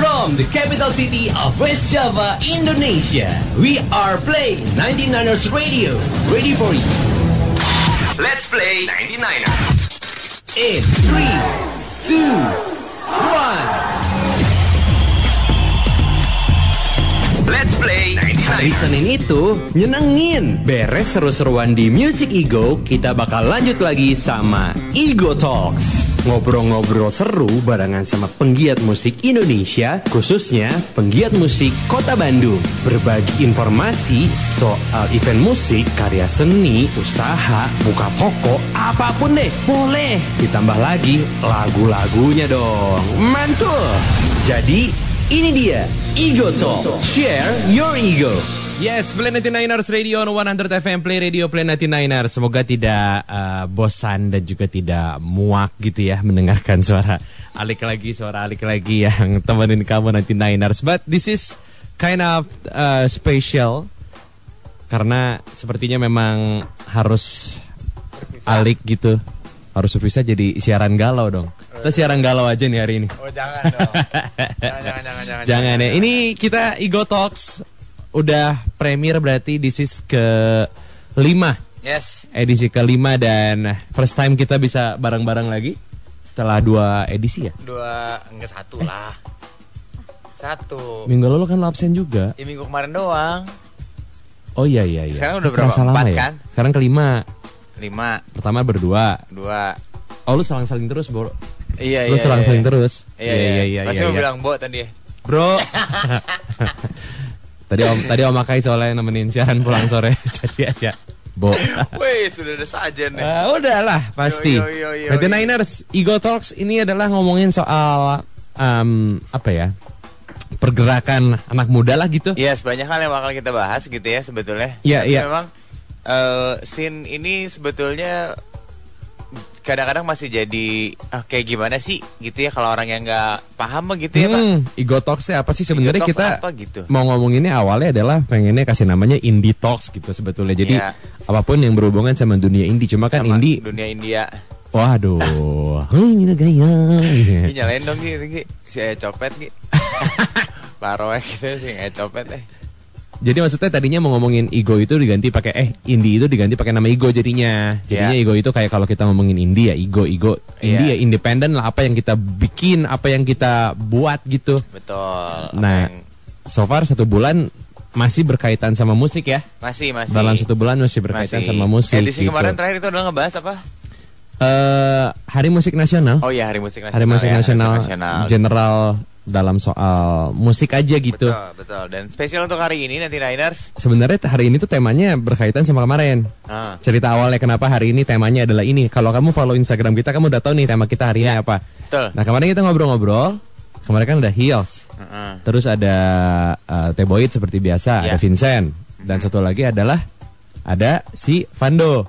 From the capital city of West Java, Indonesia, we are playing 99ers Radio. Ready for you. Let's play 99ers. In 3, 2, 1. Let's play 99ers. Hari Senin itu nyenengin. Beres seru-seruan di Music Ego, kita bakal lanjut lagi sama Ego Talks. Ngobrol-ngobrol seru barengan sama penggiat musik Indonesia, khususnya penggiat musik Kota Bandung. Berbagi informasi soal event musik, karya seni, usaha, buka toko, apa pun deh, boleh. Ditambah lagi lagu-lagunya dong. Mantul. Jadi, ini dia Ego Talk. Share your ego. Yes, Play 99ers Radio on 100 FM Play Radio Play 99ers. Semoga tidak uh, bosan dan juga tidak muak gitu ya mendengarkan suara Alik lagi, suara Alik lagi yang temenin kamu nanti Niners. But this is kind of uh, special karena sepertinya memang harus Alik gitu. Harus bisa jadi siaran galau dong. Kita siaran galau aja nih hari ini. Oh jangan dong. jangan, jangan, jangan, jangan. Jangan ya. Ini kita Ego Talks udah premier berarti this is ke lima Yes. edisi kelima dan first time kita bisa bareng-bareng lagi setelah dua edisi ya. Dua enggak satu lah. Satu. Minggu lalu kan lo absen juga. Di minggu kemarin doang. Oh iya iya iya. Sekarang udah berapa? Empat ya? kan? Sekarang kelima. Lima, Pertama berdua. dua. Oh lu selang-saling terus, Bro. Iya Lu iya. selang-saling iya. terus. Iya iya iya. Pasti mau iya. bilang bo tadi ya. Bro. tadi Om tadi Om Akai soalnya nemenin siaran pulang sore. Jadi aja. Bo. Wih sudah ada saja nih. Eh, udahlah pasti. Yo, yo, yo, yo, Nanti Niners Ego Talks ini adalah ngomongin soal em, apa ya? Pergerakan anak muda lah gitu. Yes, banyak hal yang bakal kita bahas gitu ya sebetulnya. Iya, Tapi iya. Memang eh, scene ini sebetulnya kadang-kadang masih jadi ah, kayak gimana sih gitu ya kalau orang yang nggak paham gitu ya pak. Hmm, Ego Talks apa sih sebenarnya kita apa gitu? mau ngomonginnya awalnya adalah pengennya kasih namanya Indie Talks gitu sebetulnya. Jadi Iya. apa pun yang berhubungan sama dunia indie cuma kan Sama indie dunia India. waduh. Ini gaya. Nyalain dong gitu, Gi. si copet Gi. Paroek gitu si Aya copet eh. Jadi maksudnya tadinya mau ngomongin ego itu diganti pakai eh indie itu diganti pakai nama ego jadinya. Jadinya Iya. ego itu kayak kalau kita ngomongin indie ya ego ego indie Iya. ya independen lah apa yang kita bikin, apa yang kita buat gitu. Betul. Nah, yang- so far satu bulan masih berkaitan sama musik ya. masih masih Dalam satu bulan masih berkaitan masih. sama musik. Edisi gitu. kemarin terakhir itu udah ngebahas apa? Eh, Hari Musik Nasional. Oh iya Hari Musik Nasional. Hari Musik ya, Nasional, Nasional. general dalam soal musik aja gitu. Betul, betul. Dan spesial untuk hari ini nanti Niners. Sebenarnya hari ini tuh temanya berkaitan sama kemarin. Ah, Cerita awalnya kenapa hari ini temanya adalah ini. Kalau kamu follow Instagram kita, kamu udah tahu nih tema kita hari ini Iya. apa. betul. Nah kemarin kita ngobrol-ngobrol. Kemarin kan ada Heels. Heeh. Terus ada uh, Teboyd seperti biasa. Iya. Ada Vincent. Dan satu lagi adalah ada si Vando.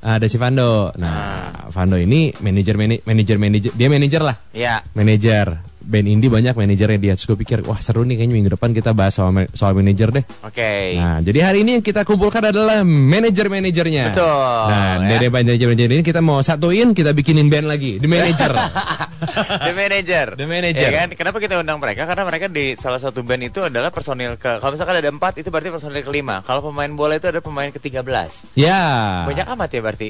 Ah, Ada si Vando. Nah, Vando ini manajer manajer manajer dia manajer lah. Ya, Manajer band indie banyak manajernya dia. Terus gue pikir wah seru nih kayaknya minggu depan kita bahas soal soal manajer deh. oke. Nah, jadi hari ini yang kita kumpulkan adalah manajer-manajernya. Betul, Nah, ya. dari manajer-manajer ini kita mau satuin, kita bikinin band lagi, The Manager. The Manager. The Manager. Ya kan? Kenapa kita undang mereka? Karena mereka di salah satu band itu adalah personil ke kalau misalkan ada empat itu berarti personil kelima. Kalau pemain bola itu ada pemain ke-13. ya. Banyak amat ya berarti.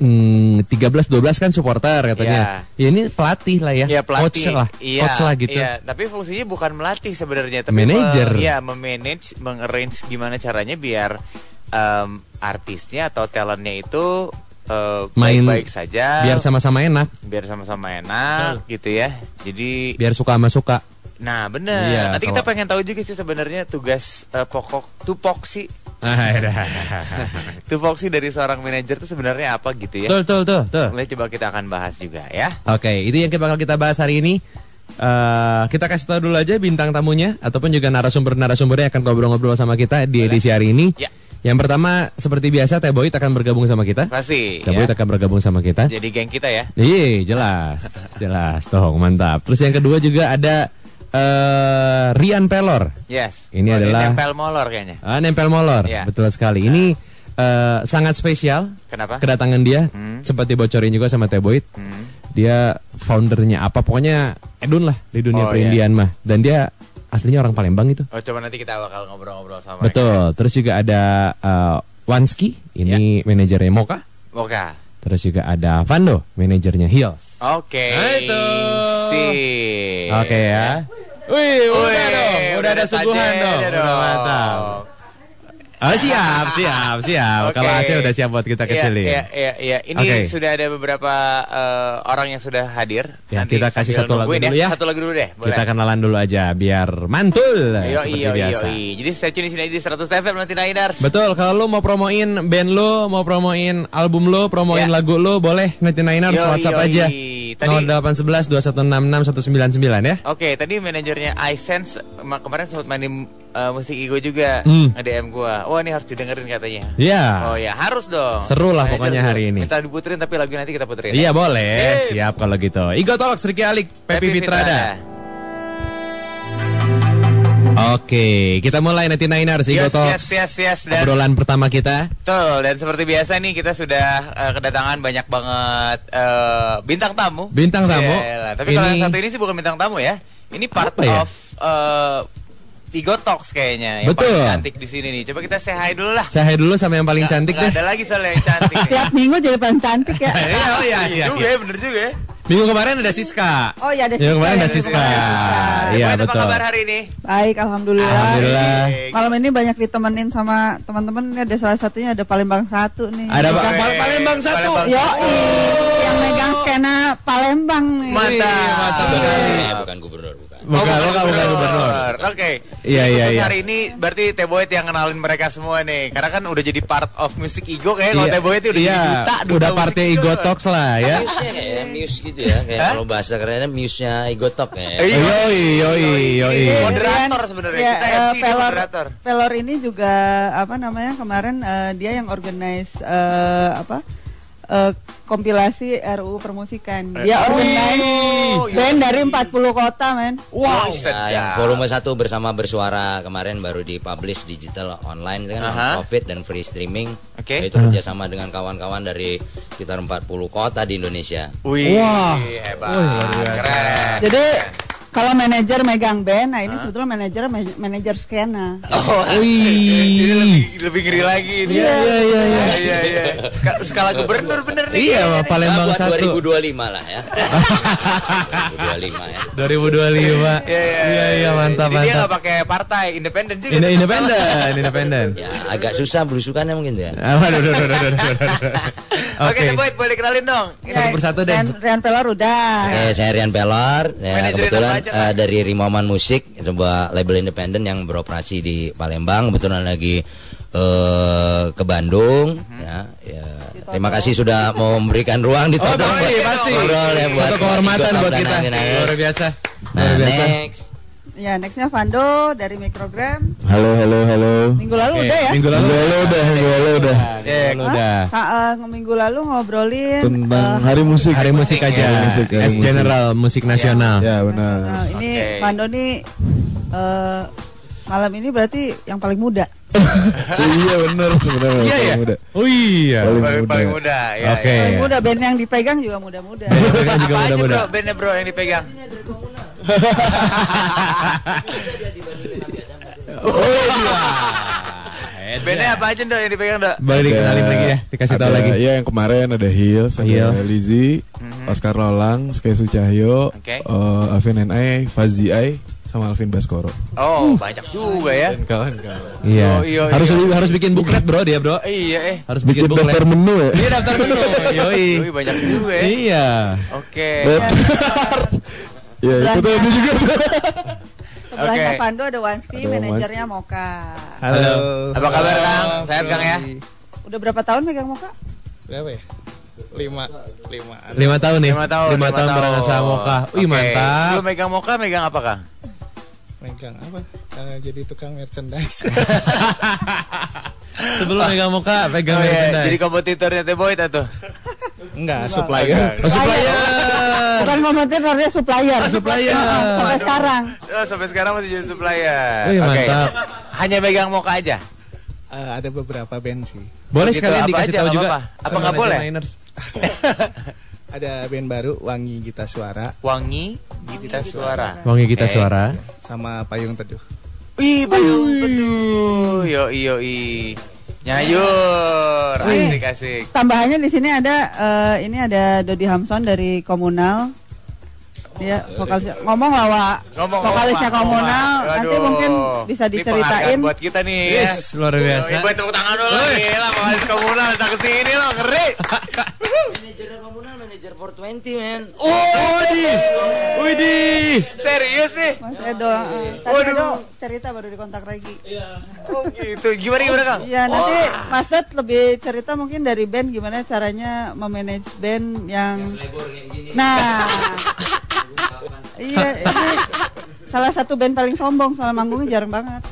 Hmm, 13 12 kan supporter katanya. Ya ini pelatih lah ya. Coach pelatih. lah. Iya, Coach lah gitu. Iya, tapi fungsinya bukan melatih sebenarnya, tapi Manager. me- Iya, memanage, mengarrange gimana caranya biar em, artisnya atau talentnya itu eh, Main- baik-baik saja. Biar sama-sama enak, biar sama-sama enak gitu ya. Jadi biar suka sama suka. Nah bener. Iya, Nanti kita kalau- pengen tahu juga sih sebenarnya tugas eh, pokok tupoksi tupoksi dari seorang manajer itu sebenarnya apa gitu ya. Tuh, tuh, tuh, tuh. Boleh coba kita akan bahas juga ya. Oke, itu yang bakal kita bahas hari ini. Eh, kita kasih tahu dulu aja bintang tamunya ataupun juga narasumber-narasumbernya akan ngobrol-ngobrol sama kita di edisi hari ini. Ya. Yang pertama seperti biasa Teh Boyd akan bergabung sama kita. Pasti. Teh ya. Boyd akan bergabung sama kita. Jadi geng kita ya. Iya, jelas. jelas dong, mantap. Terus yang kedua juga ada eh Rian Pelor. Yes. Ini Oh, adalah- nempel molor kayaknya. Ah, nempel molor. Iya. Betul sekali. Ini eh, sangat spesial Kenapa? kedatangan dia. Hmm. Sempat dibocorin juga sama Teh Boyd. Hmm. Dia foundernya apa pokoknya Edun lah di dunia Oh, perindian mah. Dan dia aslinya orang Palembang itu. Oh, coba nanti kita bakal ngobrol-ngobrol sama mereka. Betul. Terus juga ada eh, Wanski, ini manajernya Moka. Oke. Terus juga ada Vando, manajernya Hills. Oke. Nah, itu. Sip. Oke ya. Wih, udah Wih, dong, udah ada udah suguhan saja, dong, udah mantap. Oh siap, siap, siap. Oke. Kalau AC udah siap buat kita Iya, kecilin. Iya, iya, iya. Ini Oke. sudah ada beberapa eh, orang yang sudah hadir. Ya, kita kasih satu lagu nungguin dulu ya. Satu lagu dulu deh. Boleh. Kita kenalan dulu aja biar mantul Yo, seperti iyo, biasa. iyo, Jadi stay tune di sini aja di 100 FM nanti Niners. Betul, kalau lu mau promoin band lu, mau promoin album lu, promoin Ya. lagu lu, boleh 99ers Yo, WhatsApp yo, aja. i. Tadi- 0811 2166 199 ya. Oke, tadi manajernya iSense ma- kemarin sempat mainin eh, musik Igo juga Hmm. nge-DM gua. Wah, ini harus didengerin katanya. Iya. Oh ya, harus dong. Seru lah pokoknya hari ini. Minta diputerin tapi lagu nanti kita puterin. Iya boleh, Sip. siap kalau gitu. Igo Talks, Ricky Alik, Pepi Fitrada. Oke, kita mulai nanti Niners Igo Yes, Talks. yes, yes, yes. Dan Obrolan pertama kita. Betul, dan seperti biasa nih kita sudah eh, kedatangan banyak banget eh, bintang tamu. Bintang tamu. Yaelah, Tapi kalau Ini- yang satu ini sih bukan bintang tamu ya. Ini part Apa ya? of eh, Igo Talks kayaknya yang Betul. paling cantik di sini nih. Coba kita say hi dulu lah. Saya dulu sama yang paling cantik Nggak deh. ada lagi soalnya yang cantik. Tiap minggu jadi paling cantik ya. Iya, oh iya, iya. juga iya. ya, bener juga ya. Minggu kemarin ada Siska. Oh iya ada Minggu kemarin ada Siska. Siska. Iya, Gimana betul. apa kabar hari ini? Baik, alhamdulillah. Alhamdulillah. Malam ini banyak ditemenin sama teman-teman. Ini ada salah satunya ada Palembang satu nih. Ada Megang- Pak Palembang satu. Palembang Yo, satu. yang megang skena Palembang nih. Mantap. mantap Iya. sekali. Eh, bukan gubernur, bukan. Bukan, bukan, bukan gubernur. Oke. Iya, Jadi iya, khusus iya. Hari ini berarti Teboet yang kenalin mereka semua nih. Karena kan udah jadi part of music Ego kayak kalau Iya, Teboet itu udah iya, jadi duta, duta udah Igo. Igo Talks lah ya. Muse-nya kayak muse gitu ya, kayak kalau bahasa kerennya muse-nya Igotok ya. Iya. Yoi, yoi, yoi. Ini moderator sebenarnya. Ya, Kita eh, MC moderator. pelor ini juga apa namanya kemarin eh, dia yang organize eh, apa eh, kompilasi RUU permusikan. Dia Oh, organize iya. band dari 40 kota, men. Wow, Nah, yang volume 1 bersama bersuara kemarin baru dipublish digital online itu kan Aha. COVID dan free streaming. Oke. Itu kerjasama dengan kawan-kawan dari sekitar 40 kota di Indonesia. Wih, Wah. hebat. Wih. Keren. Jadi kalau manajer megang band, nah ini sebetulnya manajer manajer skena. Oh, Wih. Ini lebih lebih ngeri lagi ini. Iya, iya, iya, iya. Iya, iya. Ska- Skala gubernur bener nih. Iya, Pak, Palembang buat satu. 2025 lah ya. 2025 ya. 2025. Iya, iya, Iya, iya, mantap, Jadi dia mantap. nggak pakai partai, independen juga. Ini independen, independen. Ya, agak susah belusukannya mungkin ya. Ah, waduh, waduh, waduh. salah. Oke, boleh kenalin dong. Satu persatu deh. Rian, Pelor udah. Oke, saya Rian Pelor. Ya, kebetulan aja, Pak? eh, dari Rimoman Musik, sebuah label independen yang beroperasi di Palembang. Kebetulan lagi eh, ke Bandung. Mhm. Ya, ya. Terima kasih sudah mau memberikan ruang di Oh, Todong pasti, buat pasti. ngobrol ya buat Satu kehormatan buat kita. Luar biasa. Nah, Luar biasa. next. Ya, nextnya Vando dari Microgram. Halo, halo, halo. Minggu ya. Minggu lalu. Minggu lalu udah, minggu lalu udah. Minggu lalu udah. Sa- eh, minggu lalu ngobrolin Tentang eh, hari musik. Hari musik aja. Hari musik, hari S musik. General Musik Nasional. Ya, benar. Nah, ini Oke. Vando nih eh, malam ini berarti yang paling muda. iya, benar, benar. Iya ya. Muda. Oh iya. Paling Paling, muda. paling muda. Ya, Oke. ya. Paling muda band yang dipegang juga muda-muda. Juga Apa aja muda-muda. bro, bandnya bro yang dipegang? Bandnya apa aja dok yang dipegang dok? Boleh dikenalin lagi ya, dikasih tahu lagi. Iya, yang kemarin ada Hills, ada Hills. Lizzy, Oscar Lolang, Skesu Cahyo, Oke. eh, Alvin NI, Fazi Ai, sama Alvin Baskoro. Oh banyak juga ya. Dan kawan-kawan. Iya. Oh, iya, harus iya. harus bikin buklet bro dia bro. Iya eh. Harus bikin, Bikin buklet. daftar menu ya? Iya daftar menu. Yoi. Wih, banyak juga ya. Iya. Oke. Iya, itu tuh itu juga. Sebelahnya Oke. Vando ada Wanski, Ada manajernya Moka. Halo. Apa kabar Kang? Sehat Kang ya? Udah berapa tahun megang Moka? berapa ya? Lima, lima. Lima tahun nih. Lima tahun. Lima tahun barengan sama Moka. Wih Oke. mantap. Sebelum megang Moka, megang apa Kang? Megang apa? Eh, jadi tukang merchandise. Sebelum megang Moka, pegang Oh, iya. merchandise. Jadi kompetitornya Teboy tuh. Enggak, supplier. Oh, supplier. Bukan kompetitor, dia supplier. supplier. Sampai sekarang. Oh, sampai sekarang masih jadi supplier. Oke. mantap. Hanya megang Moka aja. Eh, ada beberapa band sih. Boleh Gitu, sekalian dikasih aja, tahu juga. Apa sama nggak boleh? Ada band baru Wangi Gita Suara Wangi Gita Suara. Wangi kita Oke. suara. sama Payung Teduh. Wih, bayang betul. Yo yo i. Nyayur. Asik asik. Tambahannya di sini ada eh, ini ada Dodi Hamson dari Komunal. Dia vokalis ngomong lah Wak. Ngomong vokalisnya ngomong, Komunal. ngomong. Nanti Aduh. mungkin bisa diceritain. buat kita nih ya. Yes, luar biasa. Ibu tepuk tangan dulu Gila vokalis komunal datang ke sini loh ngeri. Manajer komunal manajer 420 men. Oh, di. Widih. Serius nih. Mas Edo, eh, tadi Waduh. Edo cerita baru dikontak lagi. Oh gitu. Gimana gimana Kang? Iya, nanti Oh. Mas Dad lebih cerita mungkin dari band gimana caranya memanage band yang Nah. iya, ini salah satu band paling sombong soal manggungnya jarang banget.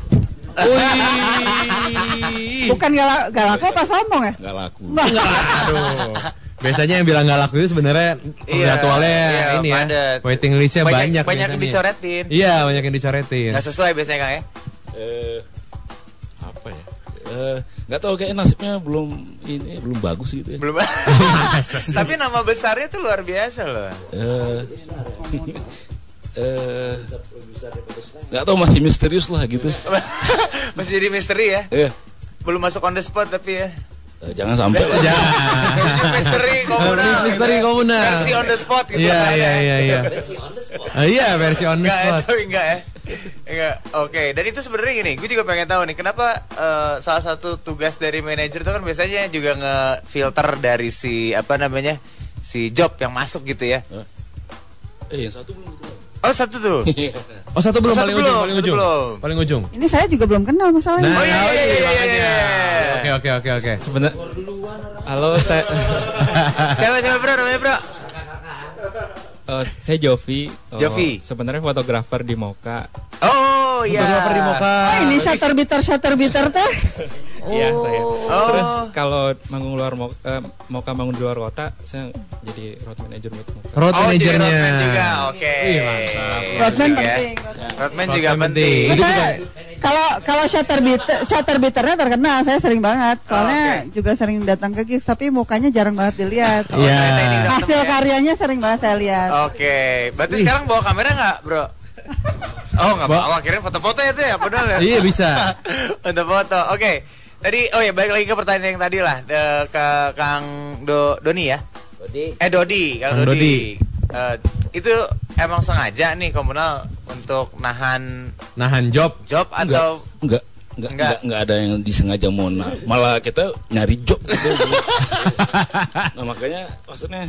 Wih. Bukan galak galak apa sombong ya? Gak laku. Aduh. Biasanya yang bilang gak laku itu sebenarnya Iya, jadwalnya iya, ini ya. padat. Waiting listnya banyak. banyak, banyak yang dicoretin. Iya, banyak yang dicoretin. Nggak sesuai biasanya Kang ya. eh apa ya eh nggak tahu kayak nasibnya belum ini belum bagus gitu ya Belum. Tapi nama besarnya tuh luar biasa loh. eh eh nggak tahu masih misterius lah gitu Masih jadi misteri ya. eh Belum masuk on the spot tapi ya. Eh, jangan sampai lah. Ya. misteri komunal. Misteri komunal. Versi on the spot gitu. Iya, kan, iya, ya. iya, iya. Ah, Iya, versi on the Enggak, spot. tapi enggak ya. Enggak. Oke, dan itu sebenarnya gini, gue juga pengen tahu nih kenapa eh, salah satu tugas dari manajer itu kan biasanya juga nge-filter dari si apa namanya? si job yang masuk gitu ya. eh yang satu belum Oh, satu tuh. Oh, satu belum Satu paling belum, ujung, paling satu ujung. belum. Paling ujung. Ini saya juga belum kenal masalahnya. Nah, Oh, iya, iya, iya, iya, makanya. iya. Oke, oke, oke, oke. Sebenarnya Halo, saya siapa siapa bro namanya bro? eh, saya Jovi. Eh, Jovi. Sebenarnya fotografer di Moka. Oh, iya. Fotografer di Moka. Oh, ini shutter beater shutter beater teh. Iya, saya. Oh. Terus kalau manggung luar Moka, eh, Moka manggung di luar kota, saya jadi road manager buat Moka. Road Oh, jadi manajernya. roadman juga. Oke. Mantap. Iya, Roadman asik ya. penting. Roadman juga Roadman penting. penting. Saya kalau kalau shutter beater shutter beaternya terkenal, saya sering banget. Soalnya juga sering datang ke gigs, tapi mukanya jarang banget dilihat. Oh, Iya. udah Hasil ketemu ya. karyanya sering banget saya lihat. Oke, berarti sekarang bawa kamera nggak, bro? Oh nggak bawa, akhirnya foto-foto ya tuh ya, padahal ya. Iya, bisa. Untuk foto. Oke, tadi oh ya balik lagi ke pertanyaan yang tadi lah de- ke Kang Do, Doni ya. Jadi Eh Dodi, Kang, Kang Dodi. Eh, itu emang sengaja nih komunal untuk nahan Nahan job. job atau enggak Enggak. enggak enggak enggak ada yang disengaja mau na- malah kita nyari job gitu. nah makanya maksudnya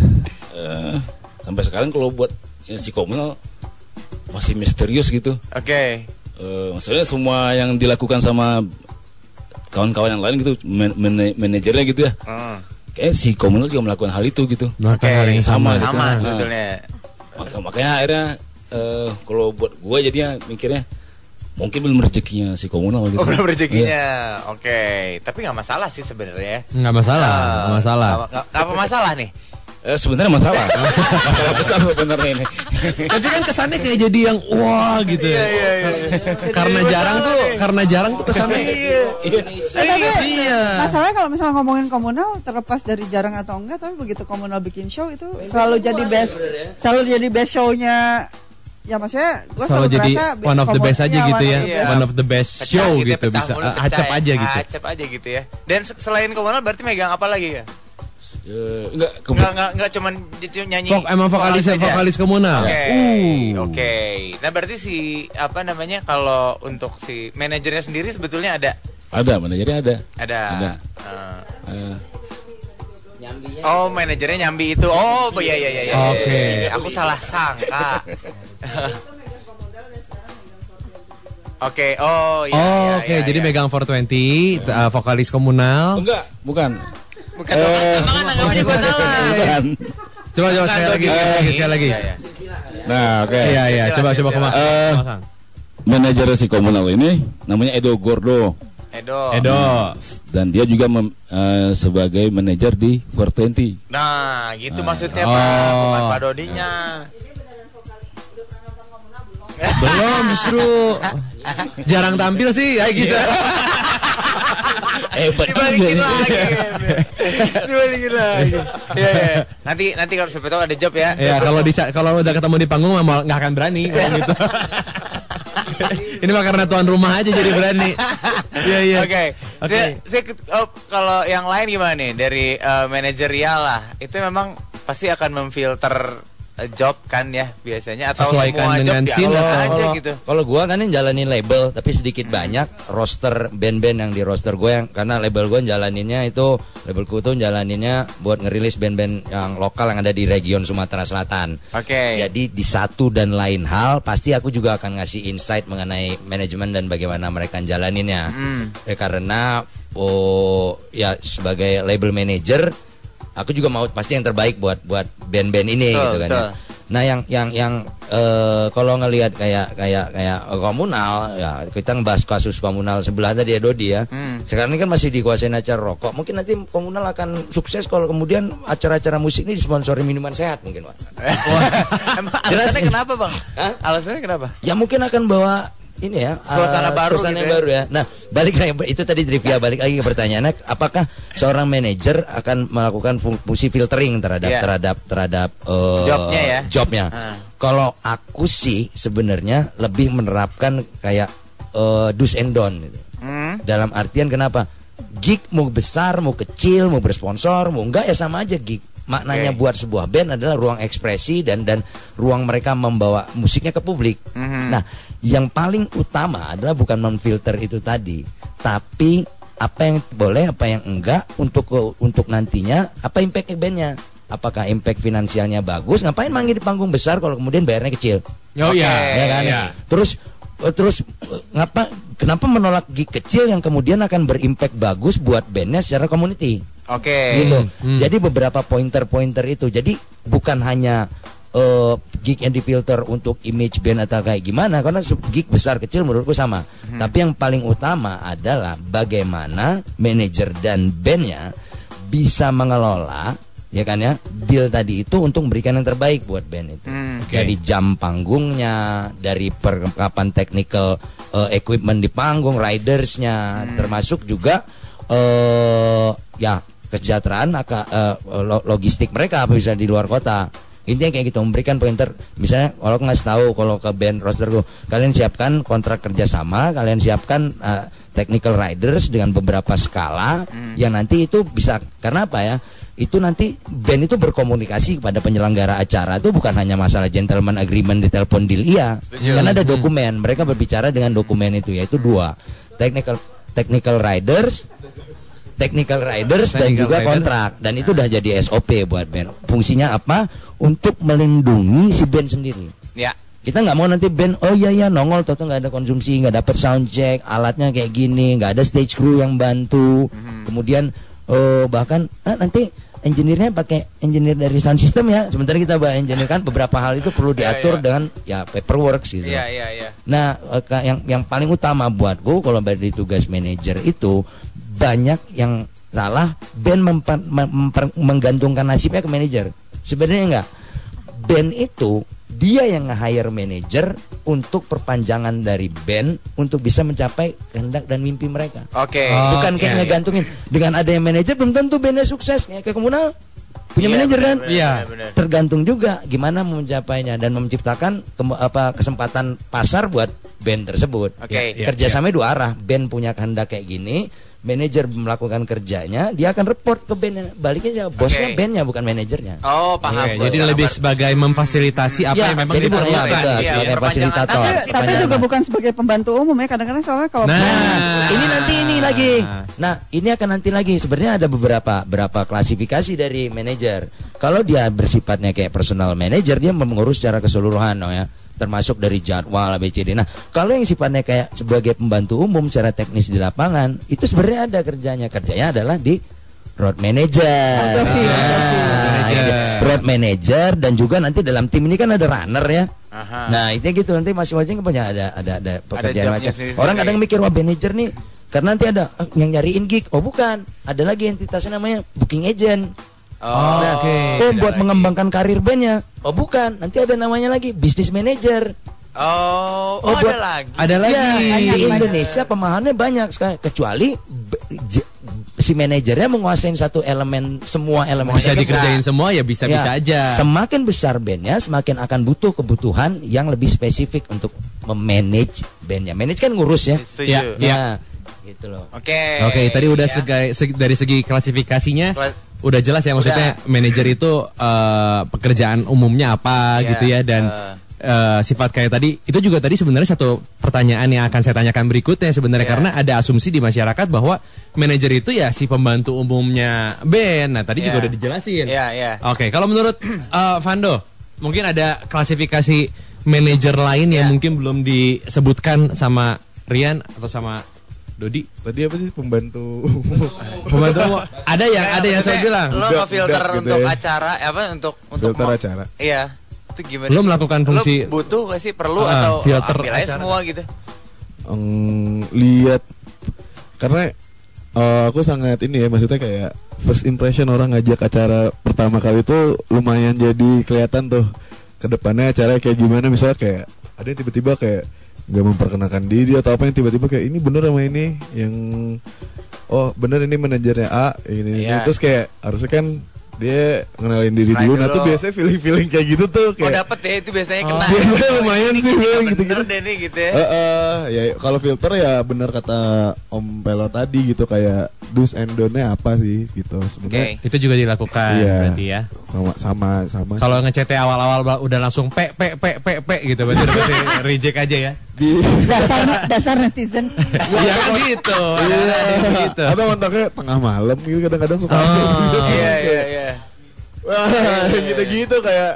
eh, sampai sekarang kalau buat ya, si komunal masih misterius gitu Oke. Eh, maksudnya semua yang dilakukan sama kawan-kawan yang lain gitu man- mana- manajernya gitu ya Hmm. kayak si komunal juga melakukan hal itu gitu Melakukan Oke, hal yang sama, sama, gitu. Sama Nah. sebetulnya. Maka, makanya akhirnya eh, kalau buat gua jadinya mikirnya mungkin belum rezekinya si komunal gitu Oh belum rezekinya. Oke, tapi nggak masalah sih sebenarnya. Nggak masalah, Eh, nggak masalah. nggak- nggak- nggak apa masalah nih. Eh, sebenarnya masalah masalah besar sebenarnya ini Tapi kan kesannya kayak jadi yang wah gitu ya. Karena jarang tuh, karena jarang tuh kesannya. Eh, tapi Iya. masalahnya kalau misalnya ngomongin komunal terlepas dari jarang atau enggak, tapi begitu komunal bikin show itu selalu jadi best, selalu jadi best show-nya. Ya maksudnya gue Selalu selalu, jadi one of the best aja gitu ya. Iya. One of the best Pecah show gitu, gitu pecah bisa. mulut, eh, acap ya. aja gitu. Acap aja gitu ya. Dan se- selain komunal berarti megang apa lagi ya? Eh, enggak ke- Enggak enggak enggak cuman j- nyanyi. Vok, emang vokalis aja. vokalis komunal. Oke, Uh. oke. Nah berarti si apa namanya kalau untuk si manajernya sendiri sebetulnya ada ada manajernya ada ada. Ada. eh, Eh, oh manajernya nyambi itu. Oh iya iya iya. iya. Oke. Aku salah sangka. Oke, oh iya. Oh, iya, oke. iya, Jadi iya. megang 420, t- uh, vokalis komunal. enggak bukan Bukan, emang kan anggapnya gue salah. bukan Coba coba sekali lagi, sekali lagi. Iya, iya. nah oke Iya, iya. Coba coba ke mana? Eh, manajer si komunal ini namanya Edo Gordo Edo. Edo. dan dia juga mem- eh, sebagai manajer di 420 Nah, gitu maksudnya Oh. Pak, bukan Pak Dodinya. Belum justru jarang tampil sih kayak gitu. Hebat Dibalikin lagi. Dibalikin lagi. Iya, iya. Nanti nanti kalau tahu ada job ya. Ya kalau bisa kalau udah ketemu di panggung mah nggak akan berani ngomong gitu. Ini mah karena tuan rumah aja jadi berani. Iya iya. Oke. Oke. Saya- saya ke- oh, kalau yang lain gimana nih dari eh, manajerial lah. Itu memang pasti akan memfilter eh, job kan ya biasanya atau Sesuaikan semua dengan job scene atau- aja kalau, gitu. Kalau gua kan yang jalanin label tapi sedikit banyak roster band-band yang di roster gue yang karena label gue jalaninnya itu labelku tuh jalaninnya buat ngerilis band-band yang lokal yang ada di region Sumatera Selatan. Oke. Jadi di satu dan lain hal pasti aku juga akan ngasih insight mengenai manajemen dan bagaimana mereka jalaninnya. Hmm. Eh, karena oh ya sebagai label manager aku juga mau pasti yang terbaik buat buat band-band ini Betul, gitu kan. ya. betul. Nah yang yang yang eh, kalau ngelihat kayak kayak kayak komunal ya kita ngebahas kasus komunal sebelah tadi ya Dodi ya. Hmm. Sekarang ini kan masih dikuasain acara rokok. Mungkin nanti komunal akan sukses kalau kemudian acara-acara musik ini disponsori minuman sehat mungkin Pak. Alasannya kenapa bang? Hah? Alasannya kenapa? Ya mungkin akan bawa ini ya Suasana eh, baru suasana gitu yang ya. baru ya. Nah balik lagi itu tadi trivia balik lagi ke pertanyaannya apakah seorang manajer akan melakukan fung- fungsi filtering terhadap Iya. terhadap terhadap eh, Jobnya ya. jobnya. Ah. Kalau aku sih sebenarnya lebih menerapkan kayak eh, do's and don't gitu. Hmm. Dalam artian kenapa? Gig mau besar, mau kecil, mau bersponsor, mau enggak ya sama aja gig. Maknanya Oke. buat sebuah band adalah ruang ekspresi dan dan ruang mereka membawa musiknya ke publik. Mhm. Nah, yang paling utama adalah bukan memfilter itu tadi, tapi apa yang boleh, apa yang enggak untuk untuk nantinya apa impact bandnya. Apakah impact finansialnya bagus? Ngapain manggil di panggung besar kalau kemudian bayarnya kecil? Oh iya. ya kan? Iya. Terus terus ngapa kenapa menolak gig kecil yang kemudian akan berimpact bagus buat bandnya secara community? Oke. Gitu. Hmm. Jadi beberapa pointer-pointer itu. Jadi bukan hanya eh, gig yang difilter untuk image band atau kayak gimana karena gig besar kecil menurutku sama. Tapi yang paling utama adalah bagaimana manajer dan bandnya bisa mengelola ya kan ya deal tadi itu untuk memberikan yang terbaik buat band itu Hmm, oke. dari jam panggungnya dari perlengkapan technical eh, equipment di panggung ridersnya termasuk juga eh ya kesejahteraan lo- logistik mereka bisa di luar kota intinya kayak gitu memberikan pointer. Misalnya kalau ngasih tahu kalau ke band rosterku kalian siapkan kontrak kerjasama kalian siapkan eh, technical riders dengan beberapa skala yang nanti itu bisa karena apa ya? Itu nanti band itu berkomunikasi kepada penyelenggara acara. Itu bukan hanya masalah gentleman agreement di telepon deal iya. Karena ada dokumen. Mereka berbicara dengan dokumen itu yaitu dua. Technical technical riders technical riders dan juga rider. kontrak dan itu udah jadi SOP buat band fungsinya apa untuk melindungi si band sendiri Ya. kita nggak mau nanti band oh iya ya nongol atau nggak ada konsumsi nggak dapet sound check alatnya kayak gini nggak ada stage crew yang bantu kemudian eh, bahkan ah, nanti engineer-nya pakai engineer dari sound system ya sementara kita bahas engineer kan beberapa hal itu perlu Iya, diatur iya. dengan ya paperwork gitu Iya iya iya. Nah, eh, yang yang paling utama buatku kalau dari tugas manajer itu banyak yang salah band memper- mem- memper- menggantungkan nasibnya ke manajer. Sebenarnya enggak. Band itu dia yang nge-hire manajer untuk perpanjangan dari band untuk bisa mencapai kehendak dan mimpi mereka. Oke. Oh, Bukan kayak iya, iya. ngegantungin dengan ada yang manajer belum tentu bandnya sukses kayak ke komunal punya Iya, manajer kan Iya. tergantung juga gimana mencapainya dan menciptakan kem- apa kesempatan pasar buat band tersebut. Oke. Ya, Iya, Kerjasamanya dua arah. Band punya kehendak kayak gini, manajer melakukan kerjanya, dia akan report ke bandnya. Baliknya aja, bosnya bandnya bukan manajernya. Oh paham. Iya, gua, jadi paham. lebih sebagai memfasilitasi apa Ya, yang memang jadi bukan ya, diperlukan. betul, Iya, sebagai perpanjangan fasilitator. Tapi, tapi juga bukan sebagai pembantu umum ya kadang-kadang soalnya kalau Nah. ini nanti ini lagi. Nah, ini akan nanti lagi. Sebenarnya ada beberapa berapa klasifikasi dari manajer. Kalau dia bersifatnya kayak personal manager, dia mengurus secara keseluruhan, oh ya. Termasuk dari jadwal ABCD. Nah, kalau yang sifatnya kayak sebagai pembantu umum secara teknis di lapangan, itu sebenarnya ada kerjanya. Kerjanya adalah di road manager. Fotografi. Nah, road manager dan juga nanti dalam tim ini kan ada runner ya. Aha. Nah, itu gitu nanti masing-masing punya ada ada ada pekerjaan jobnya macam. sendiri-sendiri. Orang kadang mikir wah manajer nih karena nanti ada eh, yang nyariin gig. Oh, bukan. Ada lagi entitasnya namanya booking agent. Oh, Nah, oke. Oh, buat lagi. mengembangkan karir bandnya. Oh, bukan. Nanti ada namanya lagi business manager. Oh, oh, Oh, buat- ada lagi. Ada lagi. Ya, Banyak, di banyak. Indonesia pemahamannya banyak sekali kecuali j- si manajernya menguasain satu elemen semua elemen Bisa dikerjain semua ya bisa-bisa Ya, aja. Semakin besar bandnya, semakin akan butuh kebutuhan yang lebih spesifik untuk memanage bandnya. Manage kan ngurus ya. Setuju. Ya, ya. Nah, gitu loh. Oke. Oke, tadi udah ya. sega- segi- dari segi klasifikasinya Kla- udah jelas ya maksudnya manajer itu eh, pekerjaan umumnya apa Iya, gitu ya dan eh. eh, sifat kayak tadi itu juga tadi sebenarnya satu pertanyaan yang akan saya tanyakan berikutnya sebenarnya Iya. karena ada asumsi di masyarakat bahwa manajer itu ya si pembantu umumnya band. Nah, tadi juga Iya. udah dijelasin. Iya, iya. Oke, kalau menurut eh, Vando, mungkin ada klasifikasi manajer lain yang Iya. mungkin belum disebutkan sama Rian atau sama Dodi. Tadi apa sih pembantu? Pembantu umum. ada yang ada yang saya bilang. Lo ngefilter budak gitu untuk ya. acara apa untuk untuk Filter acara. Iya. Itu gimana? Lo melakukan fungsi- Lo butuh gak sih perlu Ah, atau filter ambil aja acara. semua gitu? Eng, lihat karena eh, aku sangat ini ya maksudnya kayak first impression orang ngajak acara pertama kali itu lumayan jadi kelihatan tuh ke depannya acara kayak gimana misalnya kayak ada yang tiba-tiba kayak nggak memperkenalkan diri atau apa yang tiba-tiba kayak ini bener sama ini yang oh bener ini manajernya A ini, ini. Iya. terus kayak harusnya kan dia ngenalin diri Kenalin dulu nah dulu. tuh biasanya feeling feeling kayak gitu tuh Oh kayak dapet ya itu biasanya kena. biasanya lumayan sih feeling Bener gitu-gitu deh nih gitu ya. Eh, eh, ya kalau filter ya bener kata Om Pelo tadi gitu kayak do's and don't-nya apa sih gitu Oke. sebenarnya Itu juga dilakukan Iya. berarti ya. sama sama sama Kalau ngecete awal-awal udah langsung pe pe pe pe pe gitu berarti udah berarti reject aja ya. di dasar dasar netizen Iya kan gitu. Ada ada yang begitu. ada kontaknya tengah malam gitu kadang-kadang suka Oh. Iya iya iya. Wah gitu-gitu kayak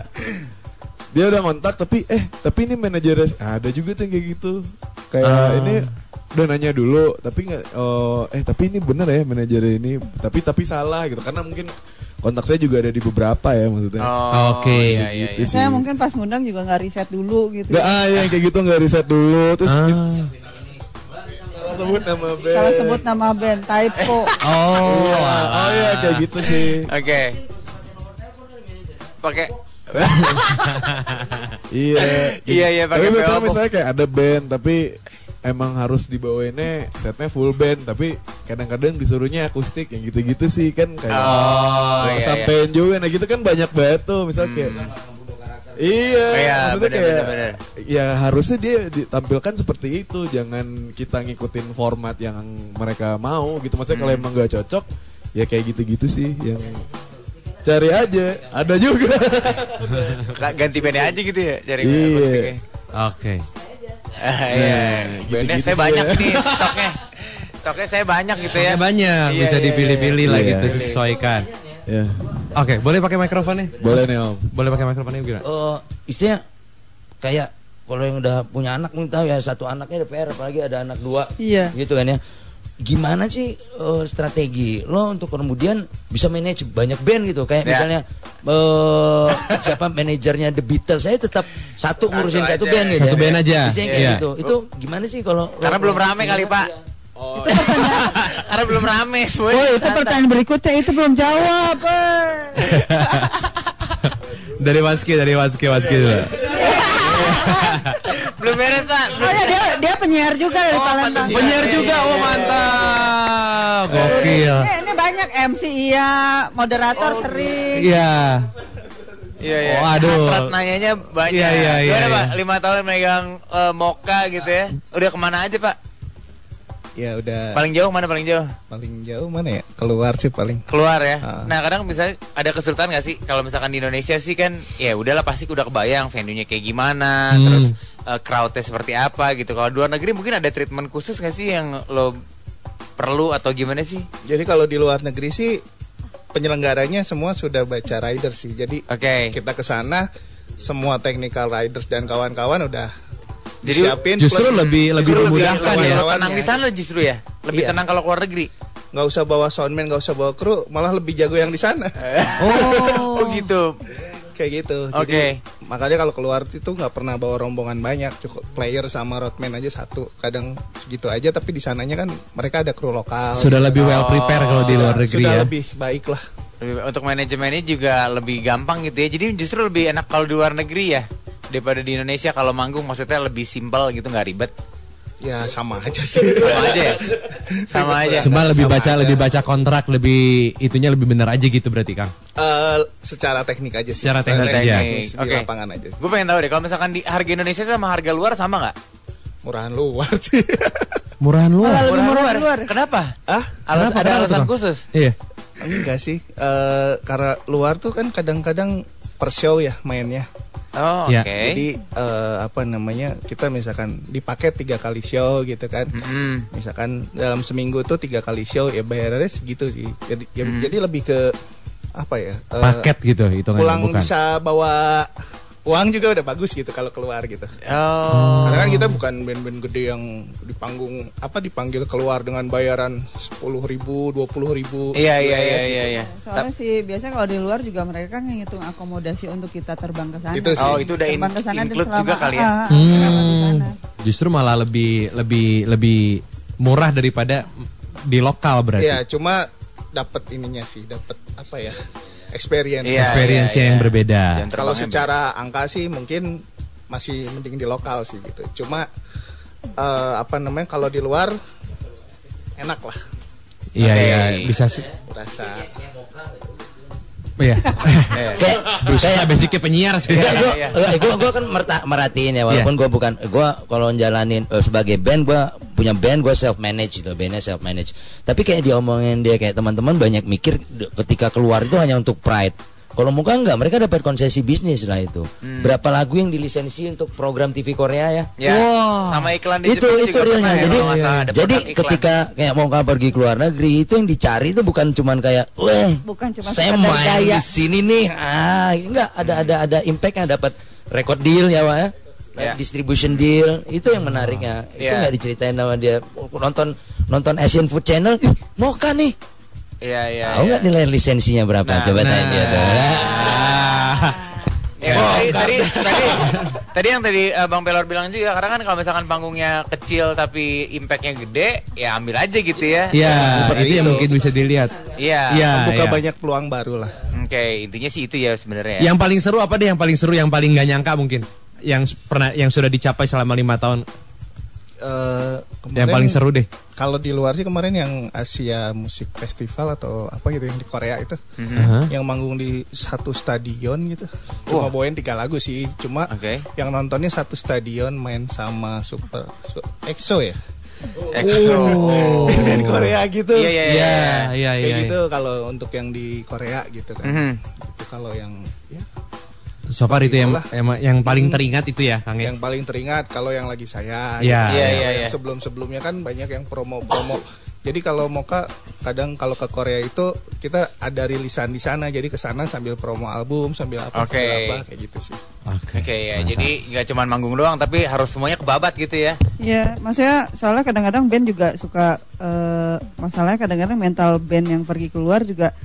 dia udah kontak tapi eh tapi ini manajernya ada juga tuh yang kayak gitu kayak Ah. ini udah nanya dulu tapi nggak oh, eh tapi ini bener ya manajernya ini tapi tapi salah gitu karena mungkin kontak saya juga ada di beberapa ya maksudnya Oh, Oke. iya, iya, gitu iya. sih saya mungkin pas ngundang juga nggak riset dulu gitu Nggak, ah ya kayak gitu nggak riset dulu terus Ah. salah sebut nama band salah sebut nama band typo Oh. oh ya kayak gitu sih Oke. Pakai iya Iya, iya, pakai tapi PO. misalnya kayak ada band tapi emang harus dibawainnya setnya full band tapi kadang-kadang disuruhnya akustik yang gitu-gitu sih kan kayak Oh, iya, sampein juga nah gitu kan banyak banget tuh misalnya kayak Iya, Iya, maksudnya bener, kayak bener, bener. ya harusnya dia ditampilkan seperti itu, jangan kita ngikutin format yang mereka mau gitu. Maksudnya Hmm. kalau emang gak cocok, ya kayak gitu-gitu sih yang cari aja, ada juga. Ganti bandnya aja gitu ya cari Iya. Oke. Ah, Iya. Bandnya saya banyak ya. nih stoknya. Stoknya saya banyak gitu ya. Ya banyak Iya, bisa iya, dipilih-pilih lah iya. gitu disesuaikan. ya, Oke, boleh pakai mikrofonnya? boleh nih om. Boleh pakai mikrofonnya gimana? Eh, istilahnya kayak kalau yang udah punya anak nih tahu ya satu anaknya ada PR apalagi ada anak dua Iya. gitu kan ya gimana sih eh, strategi lo untuk kemudian bisa manage banyak band gitu kayak Ya. misalnya eh siapa manajernya The Beatles saya tetap satu ngurusin Satu satu, band gitu Satu ya. band aja. Bisa kayak Iya. gitu itu gimana sih kalau Karena lo- belum rame kali Pak. Karena belum rame Oh semuanya. itu pertanyaan berikutnya itu belum jawab. Dari Waski, dari Waski, Waski dulu. belum beres Pak. Oh ya penyiar juga dari Oh, Palembang. Penyiar Iya, juga, iya, oh iya. mantap. Gokil. Ini, ini banyak MC iya, moderator Oh, sering. Iya. Iya iya. Oh, aduh. Hasrat nanyanya banyak. Iya, iya, iya, Gimana, Pak? iya. Lima tahun megang eh, Moka gitu ya. Udah ke mana aja Pak? Ya udah Paling jauh mana paling jauh? paling jauh mana ya? Keluar sih paling. Keluar ya. Ah. Nah kadang misalnya ada kesulitan gak sih kalau misalkan di Indonesia sih kan ya udahlah pasti udah kebayang venue-nya kayak gimana, Hmm. terus eh, crowd-nya seperti apa gitu. Kalau di luar negeri mungkin ada treatment khusus gak sih yang lo perlu atau gimana sih? Jadi kalau di luar negeri sih penyelenggaranya semua sudah baca riders sih. Jadi Oke. kita ke sana semua technical riders dan kawan-kawan udah Jadi disiapin Justru plus lebih lebih Justru lebih memudahkan lebih ya. lawan- tenang di sana justru ya. Lebih Iya. tenang kalau keluar negeri. nggak usah bawa soundman, nggak usah bawa kru, malah lebih jago yang di sana. Oh, gitu. Kayak gitu. Oke. Jadi, makanya kalau keluar itu nggak pernah bawa rombongan banyak, cukup player sama roadman aja satu. Kadang segitu aja, tapi di sananya kan mereka ada kru lokal. Sudah lebih well prepare kalau di luar negeri Sudah ya. lebih baik lah. Lebih- untuk manajemennya juga lebih gampang gitu ya. Jadi justru lebih enak kalau di luar negeri ya daripada di Indonesia kalau manggung maksudnya lebih simpel gitu nggak ribet. Ya sama aja sih. Sama aja ya? Sama aja. Cuma lebih Sama baca aja. lebih baca kontrak lebih itunya lebih benar aja gitu berarti Kang. Eh, secara teknik aja sih. Secara teknik aja. teknis di Oke. lapangan aja. Gue pengen tahu deh, kalau misalkan di harga Indonesia sama harga luar sama nggak? Murahan luar sih. Murahan luar. Malah lebih murah di luar. Kenapa? ah, Alas, Kenapa? ada Kenapa alasan khusus? Iya. enggak sih. Eh, karena luar tuh kan kadang-kadang per show ya mainnya. Oh, Ya. oke. Jadi eh, apa namanya kita misalkan dipakai tiga kali show gitu kan. Mm-mm. Misalkan dalam seminggu tuh tiga kali show ya bayarnya segitu sih. Jadi ya- jadi lebih ke apa ya? eh, Paket gitu hitungannya pulang bukan. bisa bawa uang juga udah bagus gitu kalau keluar gitu. Oh. Karena kan kita bukan band-band gede yang di panggung apa dipanggil keluar dengan bayaran sepuluh ribu, dua puluh ribu. Iya, iya, iya, iya, iya. Soalnya sih biasanya kalau di luar juga mereka kan ngitung akomodasi untuk kita terbang ke sana. Itu sih. Oh, itu udah in- terbang ke sana dan include selama- juga kali ya? Ah, ah, di sana. Justru malah lebih lebih lebih murah daripada di lokal berarti. Iya, cuma dapat ininya sih, dapat apa ya? Experience. Iya, Experience iya, yang iya. berbeda. Kalau secara angka sih mungkin masih mending di lokal sih gitu. Cuma eh, apa namanya kalau di luar enak lah Iya iya bisa sih. rasa. Iya. Kayak Saya basicnya penyiar sih. Gua, iya. enggak, gua, gua kan merta- merhatiin ya walaupun gua bukan gua kalau jalanin eh, sebagai band gua punya band gua self manage gitu bandnya self manage tapi kayak diomongin dia kayak teman-teman banyak mikir ketika keluar itu hanya untuk pride kalau muka enggak mereka dapat konsesi bisnis lah itu. Berapa lagu yang dilisensi untuk program TV Korea ya? Ya, sama iklan di itu Jepang itu juga realnya. pernah ya, jadi salah ada jadi ketika kayak mau pergi ke luar negeri itu yang dicari itu bukan cuman kayak weh Bukan cuma saya main di sini nih. Ah enggak ada ada ada impactnya dapat record deal ya pak ya. Ya. distribution deal itu yang menariknya. Itu Ya. nggak diceritain sama dia. Nonton nonton Asian Food Channel ih mau kan nih Iya, iya. tahu iya. nggak nilai lisensinya berapa Nah, coba tanya dia tuh. Ya, tadi, tadi, tadi, tadi yang tadi eh, Bang Pelor bilang juga, karena kan kalau misalkan panggungnya kecil tapi impactnya gede, ya ambil aja gitu ya. Iya, Seperti itu yang itu. mungkin bisa dilihat. Iya. Iya. Buka iya. banyak peluang baru lah. Oke, intinya sih itu ya sebenarnya. ya. Yang paling seru apa deh? Yang paling seru, yang paling nggak nyangka mungkin, yang pernah, yang sudah dicapai selama lima tahun, Eh, yang kemarin paling seru deh. Kalau di luar sih kemarin yang Asia Musik Festival atau apa gitu yang di Korea itu, Aha. yang manggung di satu stadion gitu. Cuma bawain tiga lagu sih, cuma Oke. yang nontonnya satu stadion main sama Super su- EXO ya. EXO. Band Korea gitu. Iya, iya, iya. Iya, iya, Kayak iya. gitu kalau untuk yang di Korea gitu kan. Mhm. Itu kalau yang ya, So far itu yang, yang yang paling teringat itu ya, Kang ya. yang paling teringat kalau yang lagi saya. Iya. gitu. Iya, iya, iya. Sebelum-sebelumnya kan banyak yang promo-promo. Jadi kalau Moka kadang kalau ke Korea itu kita ada rilisan di sana jadi ke sana sambil promo album sambil apa Oke. sambil apa kayak gitu sih. Oke. Oke ya, jadi nggak cuma manggung doang, tapi harus semuanya kebabat gitu ya. Iya, maksudnya soalnya kadang-kadang band juga suka eh, masalahnya kadang-kadang mental band yang pergi keluar juga,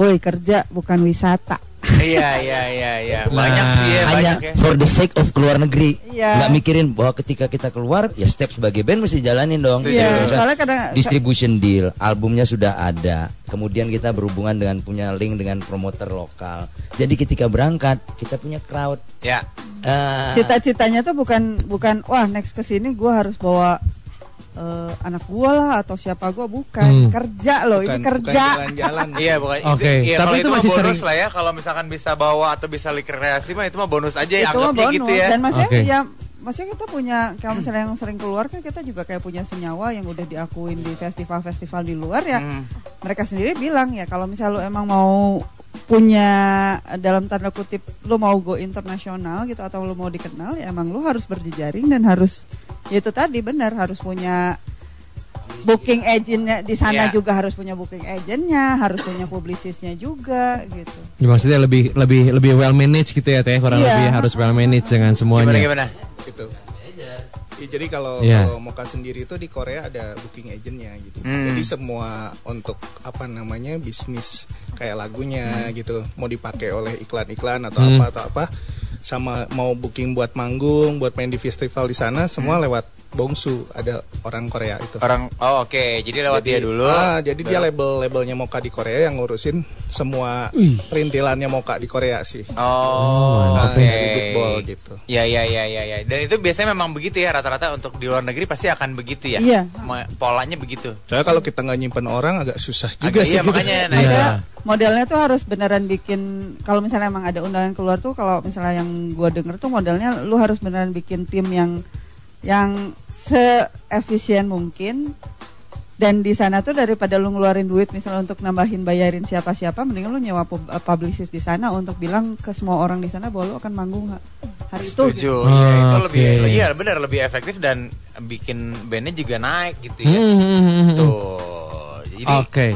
woi kerja bukan wisata. iya, iya, iya, iya. Banyak sih ya, hanya banyak ya. for the sake of keluar negeri Iya. nggak mikirin bahwa ketika kita keluar ya step sebagai band mesti jalanin dong Iya, soalnya kadang distribution deal albumnya sudah ada kemudian kita berhubungan dengan punya link dengan promoter lokal jadi ketika berangkat kita punya crowd Ya. Ah, cita-citanya tuh bukan bukan wah next ke sini gua harus bawa eh, anak gua lah atau siapa gua bukan Hmm. kerja loh Bukan, ini kerja bukan jalan-jalan. Iya, bukan. Oke, Iya, tapi itu mah masih bonus sering- lah ya. Kalau misalkan bisa bawa atau bisa rekreasi mah itu mah bonus aja ya, itu mah anggapnya bonus gitu ya. dan maksudnya Oke. ya maksudnya kita punya kalau misalnya yang sering keluar kan kita juga kayak punya senyawa yang udah diakuin di festival-festival di luar ya Hmm. mereka sendiri bilang ya kalau misalnya lu emang mau punya dalam tanda kutip lu mau go internasional gitu atau lu mau dikenal ya emang lu harus berjejaring dan harus ya itu tadi benar harus punya booking agentnya di sana Ya. juga harus punya booking agentnya harus punya publisisnya juga gitu Ya, maksudnya lebih lebih lebih well managed gitu ya teh kurang Iya. lebih harus well managed dengan semuanya. Gimana gimana? gitu. Ya, jadi kalau Iya. kalau Moka sendiri itu di Korea ada booking agentnya gitu. Hmm. Jadi semua untuk apa namanya bisnis kayak lagunya gitu mau dipakai oleh iklan-iklan atau Hmm. apa atau apa sama mau booking buat manggung, buat main di festival di sana semua lewat Bongsu ada orang Korea itu. Orang oh oke, jadi lewat dia dulu. Ah, jadi dia label-labelnya Moka di Korea yang ngurusin semua perintilannya Moka di Korea sih. Oh, Nah, oke. dari Good Ball gitu. Ya ya ya ya ya. Dan itu biasanya memang begitu ya rata-rata untuk di luar negeri pasti akan begitu ya. Iya. Polanya begitu. Soalnya kalau kita nggak nyimpen orang agak susah juga Agak sih. iya makanya nah, Iya. Modelnya tuh harus beneran bikin kalau misalnya emang ada undangan keluar tuh kalau misalnya yang gua denger tuh modelnya lu harus beneran bikin tim yang yang seefisien mungkin dan di sana tuh daripada lu ngeluarin duit misalnya untuk nambahin bayarin siapa-siapa mendingan lu nyewa pub- uh, publicist di sana untuk bilang ke semua orang di sana bahwa lu akan manggung ha- hari itu Setuju. gitu. Iya, itu Oke. lebih iya benar lebih efektif dan bikin bandnya juga naik gitu ya. Hmm, hmm, hmm, hmm. Tuh. Jadi Oke.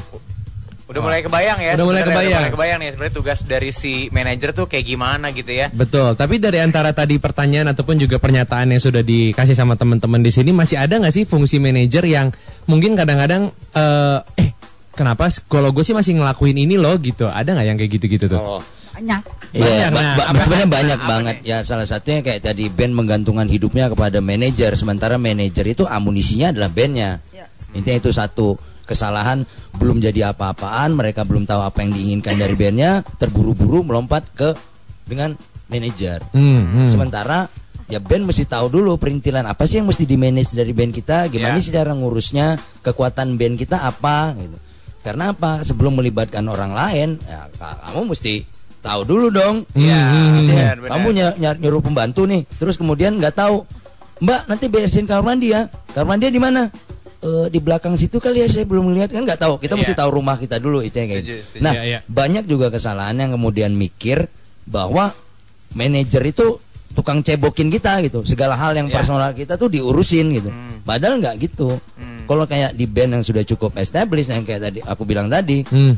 Udah mulai kebayang ya. Udah mulai kebayang. mulai kebayang nih sebenarnya tugas dari si manajer tuh kayak gimana gitu ya. Betul, tapi dari antara tadi pertanyaan ataupun juga pernyataan yang sudah dikasih sama teman-teman di sini masih ada nggak sih fungsi manajer yang mungkin kadang-kadang eh eh kenapa kalau gue sih masih ngelakuin ini loh gitu. Ada nggak yang kayak gitu-gitu tuh? Oh. banyak Iya, Banyak, ba- nah, ba- apa- sebenarnya banyak apa banget. Ya salah satunya kayak tadi band menggantungkan hidupnya kepada manajer, sementara manajer itu amunisinya adalah bandnya. Ya. Intinya itu satu kesalahan belum jadi apa-apaan, mereka belum tahu apa yang diinginkan dari bandnya, terburu-buru melompat ke dengan manajer. Hmm, hmm. Sementara ya band mesti tahu dulu perintilan apa sih yang mesti di manage dari band kita, gimana Ya. sih cara ngurusnya, kekuatan band kita apa gitu. Karena apa? Sebelum melibatkan orang lain, ya ka- kamu mesti tahu dulu dong. Iya, Mesti benar, benar. kamu ny- ny- nyuruh pembantu nih, terus kemudian nggak tahu, Mbak nanti beresin kamar mandi ya. Kamar mandi di mana? "Eh, di belakang situ kali ya saya belum lihat kan nggak tahu. Kita mesti Iya. tahu rumah kita dulu itu kayak Setuju, gitu. setuju. Nah Iya, iya. banyak juga kesalahan yang kemudian mikir bahwa manajer itu tukang cebokin kita gitu. Segala hal yang Ya. personal kita tuh diurusin gitu. Padahal nggak gitu. Hmm. Kalau kayak di band yang sudah cukup established yang kayak tadi aku bilang tadi, Hmm.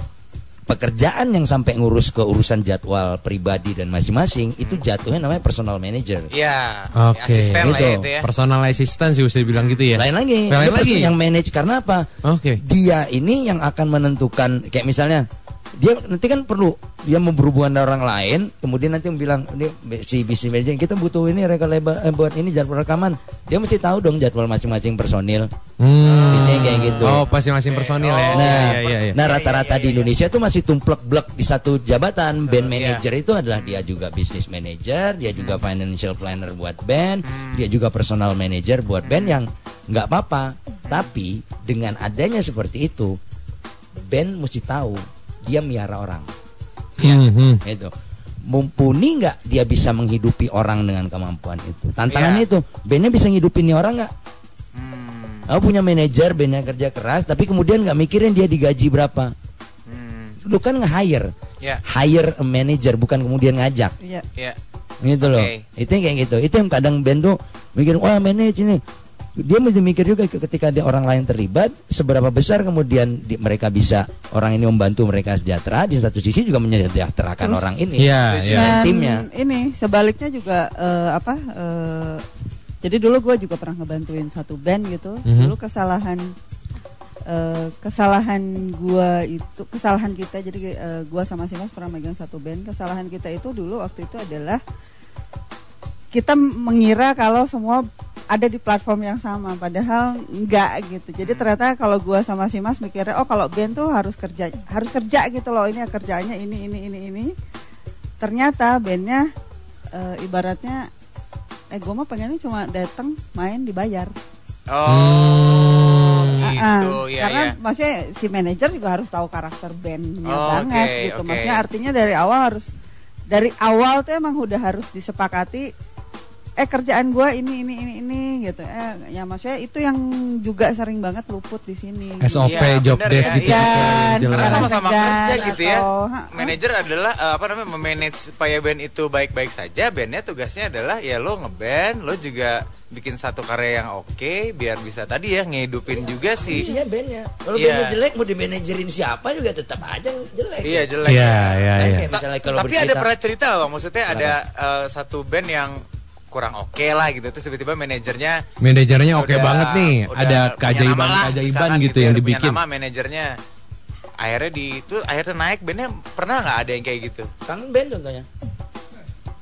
Pekerjaan yang sampai ngurus ke urusan jadwal pribadi dan masing-masing itu jatuhnya namanya personal manager. Iya. Oke. Asisten lah ya Gitu. itu ya. Personal assistant sih bisa dibilang gitu ya. Lain lagi, Lain Dia lagi. yang manage karena apa? Oke. Dia ini yang akan menentukan kayak misalnya dia nanti kan perlu dia mau berhubungan dengan orang lain, kemudian nanti bilang ini si bisnis manager kita butuh ini reka leba- eh, buat ini jadwal rekaman. Dia mesti tahu dong jadwal masing-masing personil. Hmm. Biasanya kayak gitu. Oh, masing-masing personil ya. Nah, Iya, iya, iya. nah rata-rata di Indonesia itu masih tumplek blek di satu jabatan. Band Iya. manager itu adalah dia juga business manager, dia juga financial planner buat band, Hmm. dia juga personal manager buat band yang nggak apa-apa. Tapi dengan adanya seperti itu, band mesti tahu dia miara orang. Hmm, hmm. Itu mumpuni nggak dia bisa menghidupi orang dengan kemampuan itu. Tantangannya Iya. itu, bandnya bisa ngidupin nih orang nggak? Hmm. Aku punya manajer bandnya kerja keras, tapi kemudian nggak mikirin dia digaji berapa. Hmm. Lu kan nge-hire, Ya. hire a manager bukan kemudian ngajak, Iya. Ya. gitu loh. Oke. Itu yang kayak gitu. Itu yang kadang band tuh mikir, wah manage ini. Dia mesti mikir juga ke- ketika dia orang lain terlibat, seberapa besar kemudian di- mereka bisa orang ini membantu mereka sejahtera, di satu sisi juga menyejahterakan orang ini. Iya, iya. Dan Dan timnya. ini sebaliknya juga eh, apa? eh, jadi dulu gue juga pernah ngebantuin satu band gitu. Mhm. Dulu kesalahan eh, kesalahan gue itu kesalahan kita. Jadi gue sama si Mas pernah megang satu band. Kesalahan kita itu dulu waktu itu adalah kita mengira kalau semua ada di platform yang sama padahal enggak gitu jadi ternyata kalau gua sama si Mas mikirnya oh kalau band tuh harus kerja harus kerja gitu loh ini kerjanya ini ini ini ini ternyata bandnya eh, ibaratnya eh gue mah pengennya cuma datang main dibayar Oh, Ah, gitu. ah. Ya, karena ya. maksudnya si manajer juga harus tahu karakter bandnya Oh, banget oke, gitu oke. maksudnya artinya dari awal harus dari awal tuh emang udah harus disepakati eh kerjaan gua ini ini ini ini gitu eh ya maksudnya itu yang juga sering banget luput di sini SOP Iya, job bener desk ya, gitu. iya. gitu. Karena sama-sama kerja gitu ya. atau, ha- Manajer adalah eh, apa namanya memanage supaya band itu baik-baik saja. Bandnya tugasnya adalah ya lo ngeband, lo juga bikin satu karya yang oke biar bisa tadi ya ngehidupin juga sih. Isinya bandnya. Kalau Iya. bandnya jelek mau dimanajerin siapa juga tetap aja jelek. Iya jelek. Iya, iya, Kan iya. kayak misalnya kalau Tapi bercerita- ada pernah cerita loh, Bang. maksudnya ada eh, satu band yang kurang oke lah gitu terus tiba-tiba manajernya Manajernya oke udah- banget nih. udah Ada keajaiban lah, keajaiban misalkan gitu yang ya, dibikin. nama manajernya akhirnya di itu akhirnya naik bandnya pernah nggak ada yang kayak gitu Kangen band contohnya.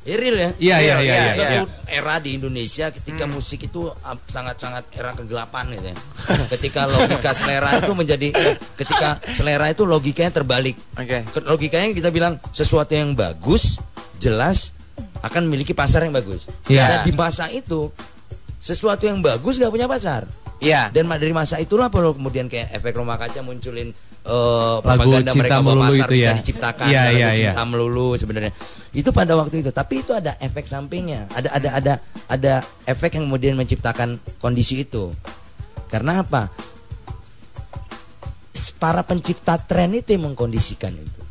Iril ya. Iya, iya, Iya, iya, iya, iya. Itu iya. era di Indonesia ketika Hmm. musik itu sangat-sangat era kegelapan gitu ya. ketika logika selera itu menjadi ketika selera itu logikanya terbalik. oke Ke- Logikanya kita bilang sesuatu yang bagus, jelas, akan memiliki pasar yang bagus. Iya. Dan di masa itu sesuatu yang bagus gak punya pasar. Iya. Dan dari masa itulah perlu kemudian kayak efek rumah kaca munculin eh, Lagu propaganda Cinta mereka bahwa Melulu pasar itu bisa ya. diciptakan Iya, lagu iya, iya. cinta melulu sebenarnya. Itu pada waktu itu, tapi itu ada efek sampingnya. Ada ada ada ada efek yang kemudian menciptakan kondisi itu. Karena apa? Para pencipta tren itu yang mengkondisikan itu.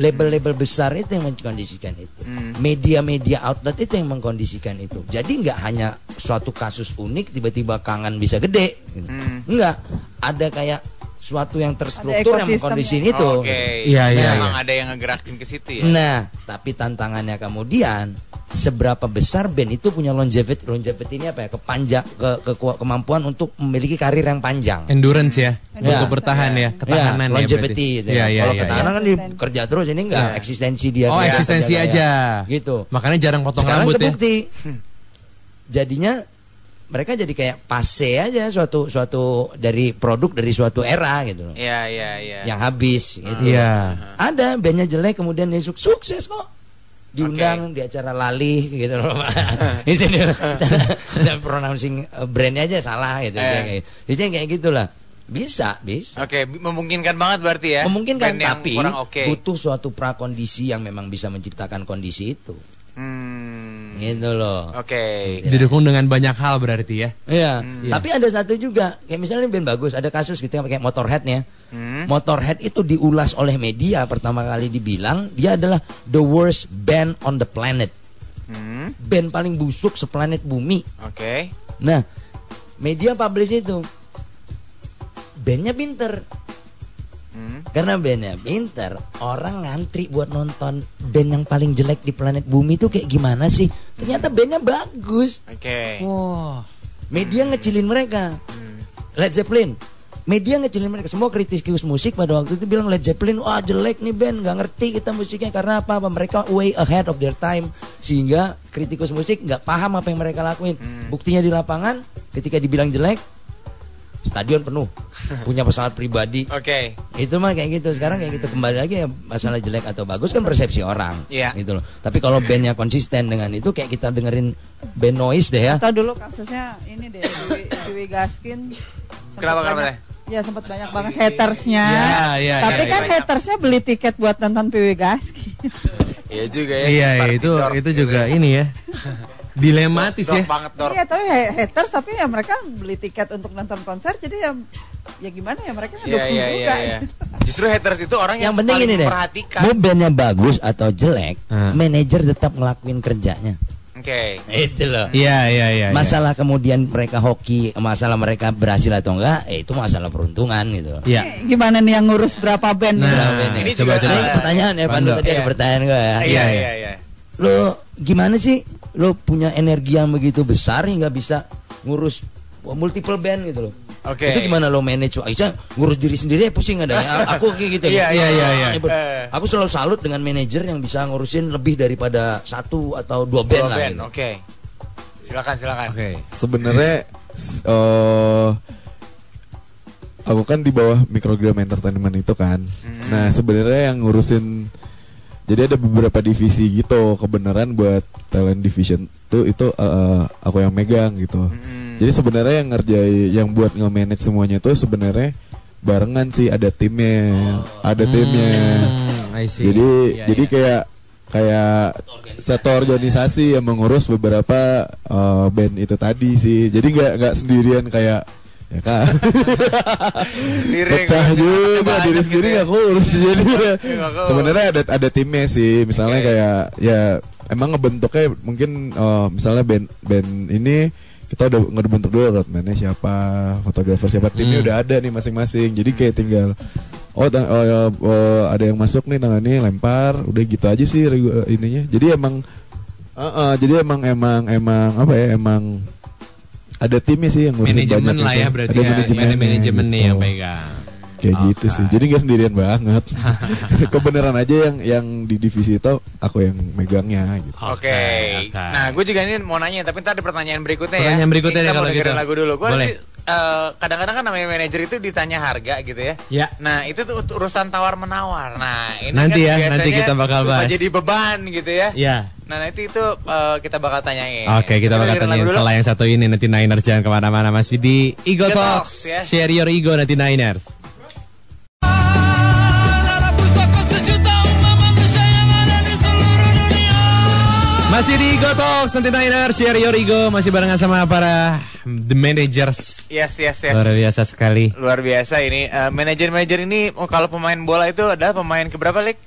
Label-label besar itu yang mengkondisikan itu. Media-media outlet itu yang mengkondisikan itu. Jadi nggak hanya suatu kasus unik tiba-tiba kangen bisa gede. gitu. Enggak, ada kayak suatu yang terstruktur yang mengkondisikan itu. Oke. Iya, iya, Memang iya. ada yang ngegerakin ke situ ya. Nah, tapi tantangannya kemudian seberapa besar band itu punya longevity longevity ini apa ya kepanjang ke, ke- kemampuan untuk memiliki karir yang panjang. Endurance ya, Ya. untuk bertahan ya, ketahanan ya. longevity berarti. gitu ya. Iya, iya, Kalau iya, ketahanan iya. kan di kerja terus ini enggak Iya. eksistensi dia. Oh, dia eksistensi aja. kayak Gitu. Makanya jarang potong Sekarang rambut ya. kebukti. Jadinya mereka jadi kayak pase aja suatu suatu dari produk dari suatu era gitu loh. Iya, iya, iya. Yang habis gitu. Iya. Ada bandnya jelek kemudian dia suk- sukses kok. Diundang di acara lali gitu loh. Itu dia. Saya pronouncing uh, brandnya aja salah gitu. Eh. Kayak- Itu yang kayak gitulah. Bisa, bisa. Oke, bi- memungkinkan banget berarti ya. Memungkinkan tapi oke. butuh suatu prakondisi yang memang bisa menciptakan kondisi itu. Hmm. Gitu loh. Oke. Didukung dengan banyak hal berarti ya. Iya, Hmm. tapi ada satu juga, kayak misalnya band bagus, ada kasus gitu yang pakai Motorhead nih ya. Hmm. Motorhead itu diulas oleh media pertama kali dibilang dia adalah the worst band on the planet. Hmm. Band paling busuk seplanet bumi. Oke. Nah, media publish itu. Bandnya pinter. Hmm. Karena bandnya pinter, orang ngantri buat nonton band yang paling jelek di planet bumi itu kayak gimana sih? Ternyata bandnya bagus. Oke. Wah. Media ngecilin mereka. Led Zeppelin. Media ngecilin mereka. Semua kritikus musik pada waktu itu bilang Led Zeppelin, wah jelek nih band, nggak ngerti kita musiknya karena apa? apa? Mereka way ahead of their time sehingga kritikus musik nggak paham apa yang mereka lakuin. Buktinya di lapangan, ketika dibilang jelek, stadion penuh, punya pesawat pribadi. Oke. Itu mah kayak gitu. Sekarang kayak gitu kembali lagi ya masalah jelek atau bagus kan persepsi orang. Iya. Gitu loh. Tapi kalau bandnya konsisten dengan itu kayak kita dengerin band noise deh ya. Atau dulu kasusnya ini deh Dewi, Dewi Gaskin. sempet Kenapa, kenapa banyak- Ya sempat banyak banget hatersnya. Iya, iya, Tapi iya, kan iya. hatersnya beli tiket buat nonton PW Gaskin. Iya juga ya. Iya, Party itu itu juga ini ya. Dilematis Dor ya. banget dor. Iya tapi ha- haters tapi ya mereka beli tiket untuk nonton konser jadi ya ya gimana ya mereka ngedukung iya, iya, juga. iya. Justru haters itu orang yang, yang penting ini deh memperhatikan. mau bandnya bagus atau jelek Hmm. manajer tetap ngelakuin kerjanya Oke. itu loh Iya, iya, iya. iya. masalah kemudian mereka hoki masalah mereka berhasil atau enggak eh, itu masalah peruntungan gitu Iya. Ini Gimana nih yang ngurus berapa band? Nah, Berapa ini? ini coba juga- coba. Ini pertanyaan ya Pandu Pandu. tadi ada Iya. pertanyaan gue ya Iya, iya, iya. lo gimana sih lo punya energi yang begitu besar hingga bisa ngurus multiple band gitu loh Oke. Itu gimana lo manage? Isa ngurus diri sendiri pusing ada. Aku kayak gitu. Iya, iya, iya, iya. Ber- Eh. Aku selalu salut dengan manajer yang bisa ngurusin lebih daripada satu atau dua band Dua lah. band, gitu. Oke. Silakan, silakan. Oke. sebenarnya s- eh aku kan di bawah microgram entertainment itu kan nah sebenarnya yang ngurusin jadi ada beberapa divisi gitu kebenaran buat talent division tuh itu eh, aku yang megang gitu jadi sebenarnya yang ngerjai yang buat nge-manage semuanya tuh sebenarnya barengan sih ada timnya ada timnya Hmm, I see. jadi Iya, jadi iya. kayak kayak satu organisasi yang mengurus beberapa uh, band itu tadi sih. Jadi nggak nggak sendirian kayak ya kan. Pecah juga diri banyak sendiri gitu ya. nggak kurus jadi. Sebenarnya ada ada timnya sih. Misalnya Oke. kayak ya emang ngebentuknya mungkin uh, misalnya band band ini kita udah ngebentuk dulu roadman-nya siapa, fotografer siapa, timnya Hmm. udah ada nih masing-masing. Jadi kayak tinggal oh, oh, ya, oh, ada yang masuk nih tangannya lempar, udah gitu aja sih ininya. Jadi emang uh, uh, jadi emang emang emang apa ya emang ada timnya sih yang Manajemen lah ya berarti ada ya. manajemennya Manajemen nih gitu. yang pegang. Kayak gitu Oke. sih. Jadi nggak sendirian banget. Kebenaran aja yang yang di divisi itu aku yang megangnya gitu. Oke. Nah, gue juga ini mau nanya, tapi ntar ada pertanyaan berikutnya ya. Pertanyaan berikutnya Kita mau kalau gitu. lagu dulu. Gue Boleh. kadang-kadang kan namanya manajer itu ditanya harga gitu ya. Ya. Nah, itu tuh urusan tawar menawar. Nah, ini Nanti kan ya, nanti biasanya kita bakal bahas. jadi beban gitu ya. Iya. Nah nanti itu eh, kita bakal tanyain. Oke, kita bakal dengerin tanya lagu dulu. setelah yang satu ini nanti Niners jangan ke mana-mana masih di Ego Ego Talks. Talks, ya. Share your ego nanti Niners. Masih di Niners Share your ego masih barengan sama para the managers. Yes yes yes. Luar biasa sekali. Luar biasa ini Eh, manajer-manajer ini oh, kalau pemain bola itu adalah pemain keberapa Lik?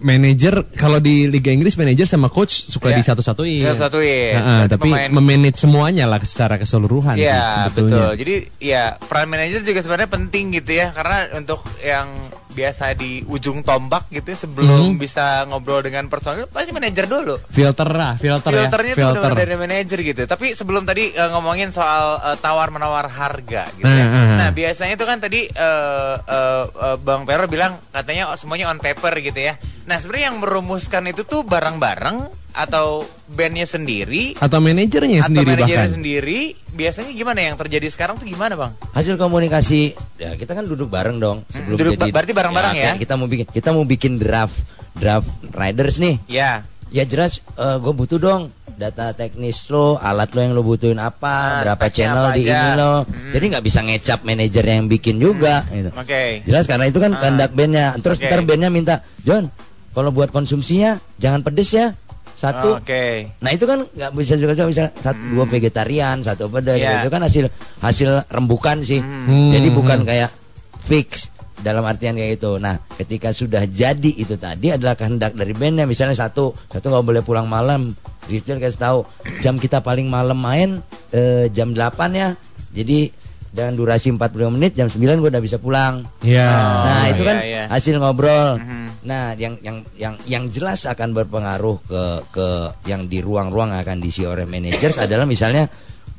Manajer kalau di Liga Inggris manajer sama coach suka Ya. disatu-satuin. Disatu-satuin. Heeh, Berarti tapi pemain- memanage semuanya lah secara keseluruhan Iya sebetulnya. betul. Jadi ya peran manajer juga sebenarnya penting gitu ya karena untuk yang biasa di ujung tombak gitu ya, sebelum Mhm. bisa ngobrol dengan personil pasti manajer dulu. Filter lah, filter, Filternya ya. tuh Filter. benar dari manajer gitu. Tapi sebelum tadi eh, ngomongin soal eh, tawar menawar harga gitu. Ya. eh, eh. Nah biasanya itu kan tadi eh, eh, eh, Bang Pero bilang katanya oh, semuanya on paper gitu ya. Nah sebenarnya yang merumuskan itu tuh bareng-bareng atau bandnya sendiri Atau manajernya atau sendiri manajernya bahkan. sendiri biasanya gimana yang terjadi sekarang tuh gimana bang? Hasil komunikasi ya kita kan duduk bareng dong sebelum duduk jadi ba- berarti bareng-bareng ya? kayak Kita mau bikin kita mau bikin draft draft riders nih. Ya. Ya jelas gue butuh dong data teknis lo, alat lo yang lo butuhin apa, Ah, berapa channel apa di aja. ini lo. Mm. Jadi nggak bisa ngecap manajer yang bikin juga gitu. Oke. Jelas karena itu kan Ah. kehendak bandnya. Terus Oke. ntar bandnya minta, John, kalau buat konsumsinya jangan pedes ya. Satu. Oke. Nah itu kan nggak bisa juga juga bisa satu dua vegetarian, satu pedas. Iya. Itu kan hasil hasil rembukan sih. Hmm. Jadi bukan kayak fix dalam artian kayak gitu. Nah ketika sudah jadi itu tadi adalah kehendak dari bandnya. Misalnya satu satu nggak boleh pulang malam. Richard kasih tahu jam kita paling malam main eh, jam 8 ya. Jadi dengan durasi 45 menit jam 9 gue udah bisa pulang. Iya. Nah, itu kan iya, iya. hasil ngobrol. Mhm. Nah, yang yang yang yang jelas akan berpengaruh ke ke yang di ruang-ruang akan diisi oleh managers adalah misalnya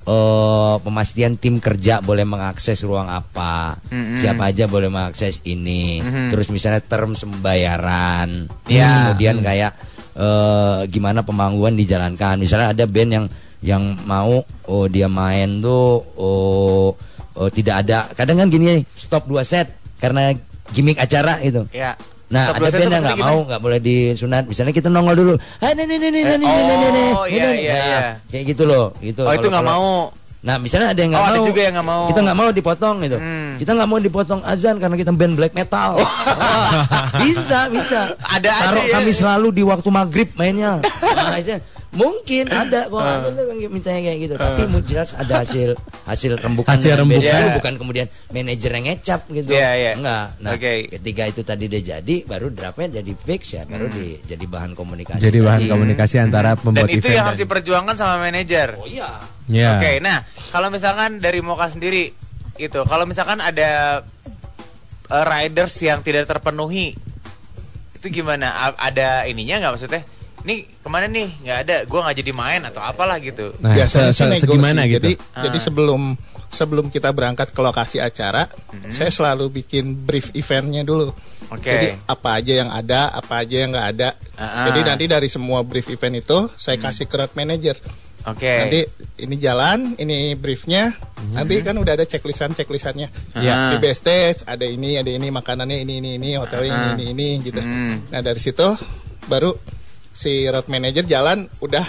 eh pemastian tim kerja boleh mengakses ruang apa, Mhm. siapa aja boleh mengakses ini. Mhm. Terus misalnya term sembayaran. Ya. Kemudian kayak eh gimana pemanggungan dijalankan. Misalnya ada band yang yang mau oh dia main tuh oh, oh, tidak ada. Kadang kan gini stop dua set karena gimmick acara itu. Ya. Nah, Stop ada band yang nggak mau, nggak boleh disunat. Misalnya kita nongol dulu. Ah, nih, nih, nih, nih, Eh, nih, nih, nih, nih, nih. oh, iya, Gitu. iya, Nah, iya. Kayak gitu loh. Gitu. Oh itu nggak mau. Nah, misalnya ada yang nggak Oh, mau. ada juga yang nggak mau. Kita nggak mau dipotong gitu. Hmm. Kita nggak mau dipotong azan karena kita band black metal. Wah, bisa, bisa. Ada aja Taruh ya. kami selalu di waktu maghrib mainnya. Nah, mungkin ada kok Ah. ada tuh yang mintanya kayak gitu. Tapi mu- jelas ada hasil hasil rembukan. Hasil rembukan. Ya. bukan kemudian manajer yang ngecap gitu. Iya, iya. Enggak. Nah, Oke. ketika itu tadi udah jadi, baru draftnya jadi fix ya, baru di, jadi bahan komunikasi. Jadi bahan tadi. komunikasi antara Dan pembuat itu event yang harus diperjuangkan sama manajer. Oh iya. Ya. Oke, nah kalau misalkan dari Moka sendiri itu, kalau misalkan ada eh, riders yang tidak terpenuhi, itu gimana? A- ada ininya nggak maksudnya? Nih ke mana nih? Nggak ada, gua nggak jadi main atau apalah gitu. Nah, biasanya se- se- segimana gitu? Jadi Ah. jadi sebelum sebelum kita berangkat ke lokasi acara, Mm-hmm. saya selalu bikin brief eventnya dulu. Oke. Jadi apa aja yang ada, apa aja yang nggak ada. Ah, ah. Jadi nanti dari semua brief event itu saya kasih ke road manager. Oke. Nanti ini jalan, ini briefnya. Nanti kan udah ada checklistan checklistannya. Iya. Di best stage ada ini, ada ini makanannya ini ini ini, hotelnya ini ini ini gitu. Hmm. Nah dari situ baru si road manager jalan udah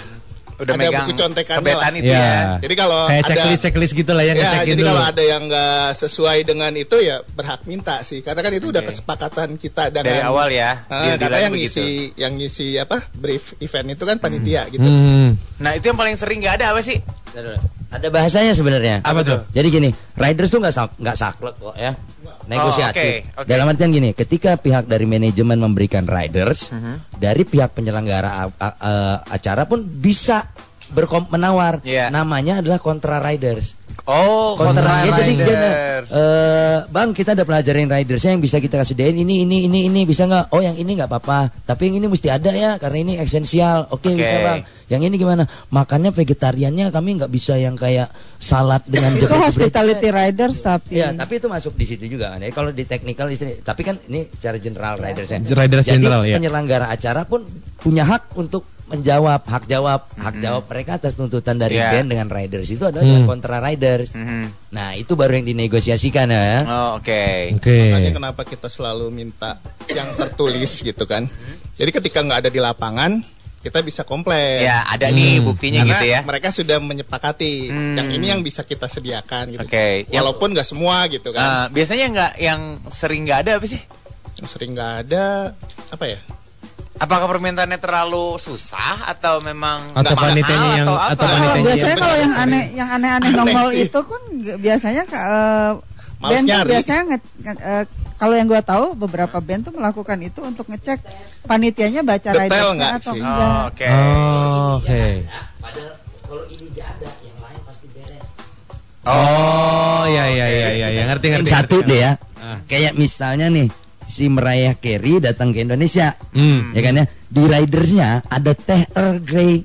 Udah ada megang buku contekannya lah. itu ya. Jadi kalau kayak ada checklist checklist gitu lah ya, ya, jadi dulu. kalau ada yang nggak sesuai dengan itu ya berhak minta sih, karena kan itu udah Oke. kesepakatan kita dengan Dari awal ya, deal-dealannya karena yang begitu. ngisi yang ngisi apa brief event itu kan panitia gitu. Hmm. Nah itu yang paling sering nggak ada apa sih? Ada bahasanya sebenarnya. Apa tuh? Jadi gini, riders tuh nggak sak- nggak saklek kok ya. Negosiatif. oke, oke. Dalam artian gini, ketika pihak dari manajemen memberikan riders, Mhm. dari pihak penyelenggara a- acara pun bisa berkom menawar. Iya. Namanya adalah kontra riders. Oh, kontra ya, jadi rider. dia, eh, bang kita ada pelajarin ridersnya yang bisa kita kasih dain ini ini ini ini bisa nggak oh yang ini nggak apa-apa tapi yang ini mesti ada ya karena ini esensial oke Oke. bisa bang yang ini gimana makannya vegetariannya kami nggak bisa yang kayak salad dengan Itu jebrek-jebrek. hospitality riders tapi. Ya, tapi itu masuk di situ juga kan. Ya, kalau di technical istri, tapi kan ini secara general ridersnya. Riders Jadi general, ya. penyelenggara acara pun punya hak untuk menjawab, hak jawab, hak jawab mereka atas tuntutan dari Ya. band dengan riders itu adalah Hmm. kontra riders. Mhm. Nah, itu baru yang dinegosiasikan ya. Oh, oke. Oke. Makanya kenapa kita selalu minta yang tertulis gitu kan. Jadi ketika nggak ada di lapangan, kita bisa komplain. Ya, ada nih buktinya Karena gitu ya. mereka sudah menyepakati Hmm. yang ini yang bisa kita sediakan gitu. Oke. Yang- Walaupun nggak semua gitu Eh, kan. biasanya nggak yang sering nggak ada apa sih? Yang sering nggak ada apa ya? Apakah permintaannya terlalu susah atau memang Atau panitianya yang- atau apa? atau Kalau panitianya biasanya kalau yang aneh yang aneh-aneh Aneh nongol sih. itu kan biasanya eh, Males band tuh nyari. biasanya nge- nge- eh, kalau yang gue tahu beberapa band tuh melakukan itu untuk ngecek panitianya baca nggak atau sih? enggak. Oh, Oke. Oh, oke. Padahal kalau ini yang lain pasti beres. Oh, ya ya ya ya ya ngerti ngerti. Satu ngerti. deh ya. Ah. Kayak misalnya nih si Mariah Carey datang ke Indonesia, Hmm. ya kan ya. Di ridersnya ada teh Earl Grey.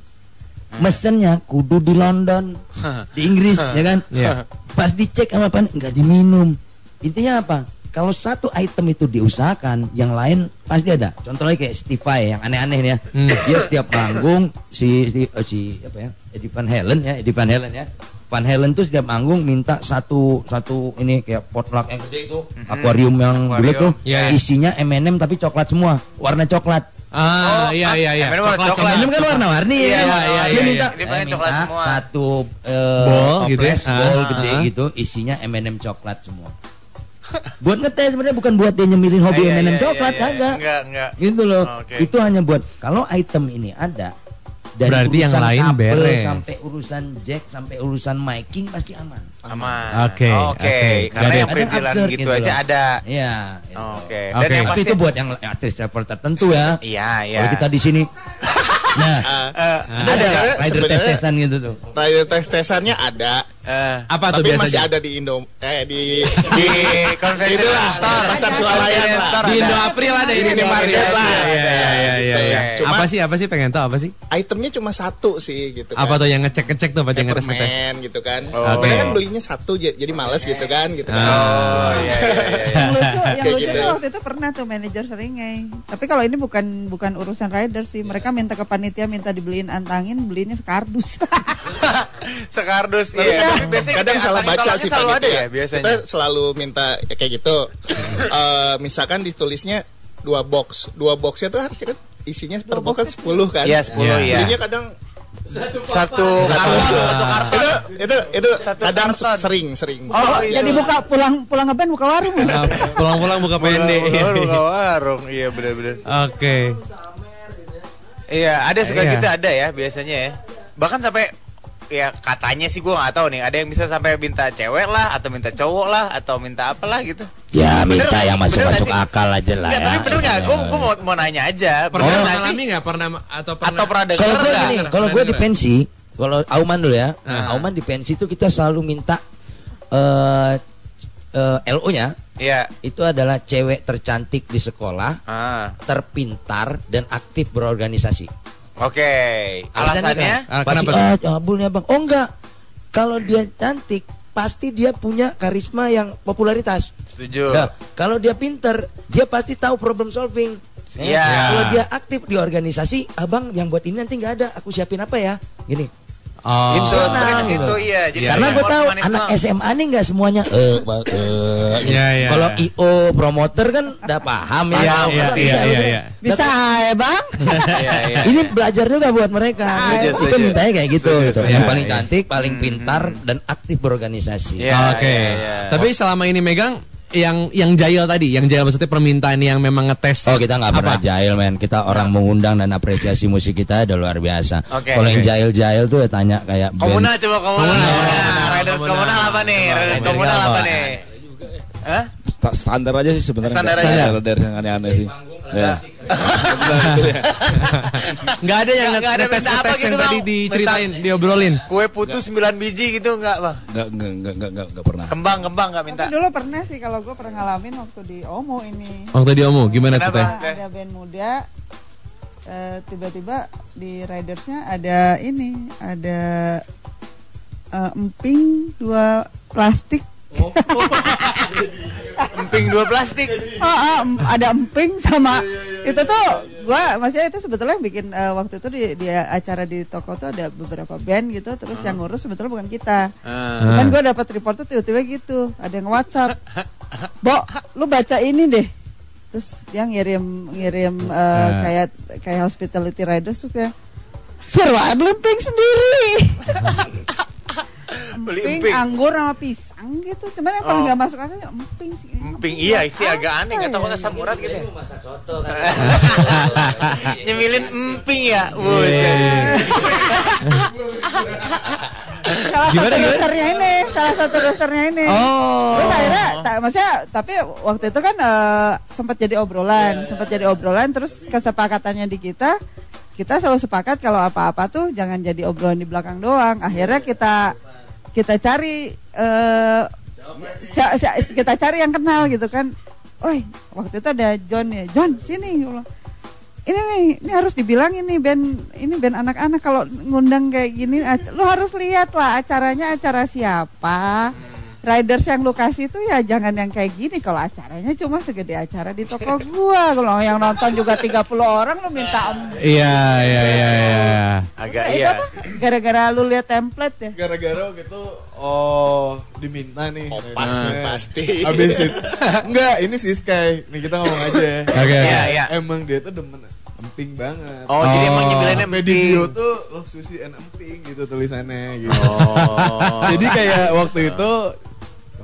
Mesennya kudu di London, di Inggris, ya kan? Iya. Pas dicek sama pan nggak diminum. Intinya apa? Kalau satu item itu diusahakan, yang lain pasti ada. Contohnya kayak Stevie yang aneh-aneh nih ya. Hmm. Dia setiap manggung si si, eh, si apa ya? Eddie Van Halen ya, Eddie Van Halen ya. Van Halen tuh setiap manggung minta satu satu ini kayak potluck yang gede itu, akuarium yang bulat tuh, Iya, iya. isinya M&M tapi coklat semua, warna coklat. Ah, iya iya iya. M&M warna coklat. M&M kan warna-warni Iya, ya. iya, Dia iya, iya. minta, Dia saya pengen coklat minta semua. satu eh, Bowl gitu ya. Ah, gede ah. gitu, isinya M&M coklat semua. buat ngetes sebenarnya bukan buat dia nyemilin hobi Iya, M&M iya, coklat iya, iya. kagak. Enggak, enggak. Gitu loh. Itu hanya buat kalau item ini ada dari Berarti yang lain kabel beres. sampai urusan jack sampai urusan miking pasti aman. Aman. Oke, Oke. oke. Karena Jadi- yang perintilan absurd gitu, gitu aja loh. ada. Iya. gitu. Oke. Oke. Dan yang Tapi pasti itu buat yang artis level tertentu ya. Iya, iya. Kalau kita di sini Nah, Eh, ada nggak rider tes-tesan gitu tuh. Rider tes-tesannya ada. eh, Apa tuh tapi biasanya? masih ada di Indo eh di di convention Itulah, store pasar swalayan Convention lah. Di. Indo April ada ini Di lah. Iya iya iya iya Gitu. iya. Cuma- Apa sih apa sih pengen tahu apa sih? itemnya cuma satu sih gitu Apa kan. tuh yang ngecek-ngecek tuh apa yang ngetes-ngetes? Peppermint gitu kan. Oh. Sebenarnya kan belinya satu jadi males gitu kan gitu kan. Oh, iya, iya, iya, iya. yang lucu yang Kayak lucu gitu. tuh waktu itu pernah tuh manajer seringai tapi kalau ini bukan bukan urusan rider sih mereka minta ke panitia minta dibeliin antangin beliinnya sekardus Sekardus iya. kadang, Tapi biasanya kadang salah baca sih selalu ada panitia. ya biasanya. Kita selalu minta ya kayak gitu. Eh, misalkan ditulisnya dua box, dua boxnya tuh harusnya kan isinya per box kan 10 kan. Iya, 10 Iya. iya. Belinya kadang Satu karton, satu karton. itu itu itu Satu kadang karton. sering sering. oh iya. jadi buka pulang pulang ngeband buka warung Nah, Pulang-pulang buka pendek. Baru ke warung, iya benar-benar. Oke. Iya, ada suka Iya. gitu ada ya biasanya ya. Bahkan sampai ya katanya sih gue nggak tahu nih, ada yang bisa sampai minta cewek lah atau minta cowok lah atau minta apalah gitu. Ya Bener minta yang nggak sih? akal aja lah Enggak, ya. tapi bener nggak? Gue gue mau, mau nanya aja. Pernah sih? mengalami nggak? Pernah atau pernah? Atau pernah Kalau gue kalau gue di pensi, kalau Auman dulu ya, Ah. Auman di pensi itu kita selalu minta eh eh, LO-nya Iya. itu adalah cewek tercantik di sekolah, Ah, terpintar dan aktif berorganisasi. oke. Alasannya? Ah, Pasti, kenapa ah cabulnya bang. Oh enggak, kalau dia cantik pasti dia punya karisma yang popularitas. Setuju. Nah, kalau dia pinter, dia pasti tahu problem solving. Iya. Kalau dia aktif di organisasi, abang yang buat ini nanti nggak ada. Aku siapin apa ya? Gini. Oh. Itu sebenarnya ke gitu. situ iya. Jadi Iya, Karena iya. gue tahu Forman itu- anak SMA nih nggak semuanya. Eh, eh, gitu. Iya, iya. Kalau IO promoter kan udah paham ya. Iya, iya, iya, iya, iya. bisa ya bang Iya, iya. Ini belajar juga buat mereka. Itu mintanya kayak gitu. gitu. Yang paling cantik, paling pintar dan aktif berorganisasi. Oke. Tapi selama ini megang yang yang jahil tadi, yang jahil maksudnya permintaan yang memang ngetes. Oh kita nggak pernah Apa? jahil men Kita orang mengundang dan apresiasi musik kita udah luar biasa Oke. Kalau yang Oke. jahil-jahil tuh ya tanya kayak band Komunal coba komunal. Komunal. Komunal. Riders Komunal. apa nih? Riders komunal apa nih? Hah? Sta- standar aja sih sebenarnya Standar aja. standar yang aneh-aneh sih ya. Nggak ada yang Nggak- nggak ada minta apa ngetes yang gitu, tadi diceritain, diobrolin. Kue putu 9 biji gitu enggak, Bang? nggak nggak nggak nggak nggak nggak pernah Kembang, kembang enggak minta. tapi dulu pernah sih kalau gue pernah ngalamin waktu di Omo ini Waktu di Omo gimana tuh teh? Ada band muda eh, tiba-tiba di ridersnya ada ini ada eh, emping dua plastik Emping dua plastik. Ah, em- ada emping sama itu tuh gua maksudnya itu sebetulnya yang bikin eh, waktu itu di, di acara di toko tuh ada beberapa band gitu terus yang ngurus sebetulnya bukan kita Ah. cuman gua dapat report tuh tiba-tiba gitu ada yang WhatsApp Bo lu baca ini deh terus dia ngirim ngirim eh, kayak kayak hospitality riders tuh kayak Seru emping sendiri. Beli emping, emping. anggur sama pisang gitu. Cuman yang paling Oh. nggak masuk akal emping sih. Emping iya sih agak aneh nggak tahu ya? nggak samurat gitu. masak soto kan. Nyemilin emping ya. Iya. Salah Gimana, satu dosernya ini, salah satu dosernya ini. Oh. Terus akhirnya, ta- maksudnya, tapi waktu itu kan eh, sempat jadi obrolan, sempat jadi obrolan. Terus kesepakatannya di kita, kita selalu sepakat kalau apa-apa tuh jangan jadi obrolan di belakang doang. Akhirnya kita kita cari, eh si- si- kita cari yang kenal gitu kan. Oi, waktu itu ada John ya, John sini. Bilang, ini nih, ini harus dibilangin nih band ini band anak-anak kalau ngundang kayak gini, lu harus lihat lah acaranya acara siapa. Riders yang lu kasih itu ya jangan yang kayak gini kalau acaranya cuma segede acara di toko gua. Kalau yang nonton juga 30 orang lu minta em- Iya, iya, iya, iya. Agak Itu iya. Gara-gara lu lihat template ya. Gara-gara gitu oh diminta nih. Oh, pasti, Nah, pasti. Habis itu enggak, ini si Sky. Nih kita ngomong aja ya. Oke, oke. Iya, iya. Emang dia tuh demen emping banget. Oh, jadi emang Oh. nyemilinnya Sampai di bio emping. tuh lo susi and emping gitu tulisannya gitu. Oh. Jadi kayak waktu itu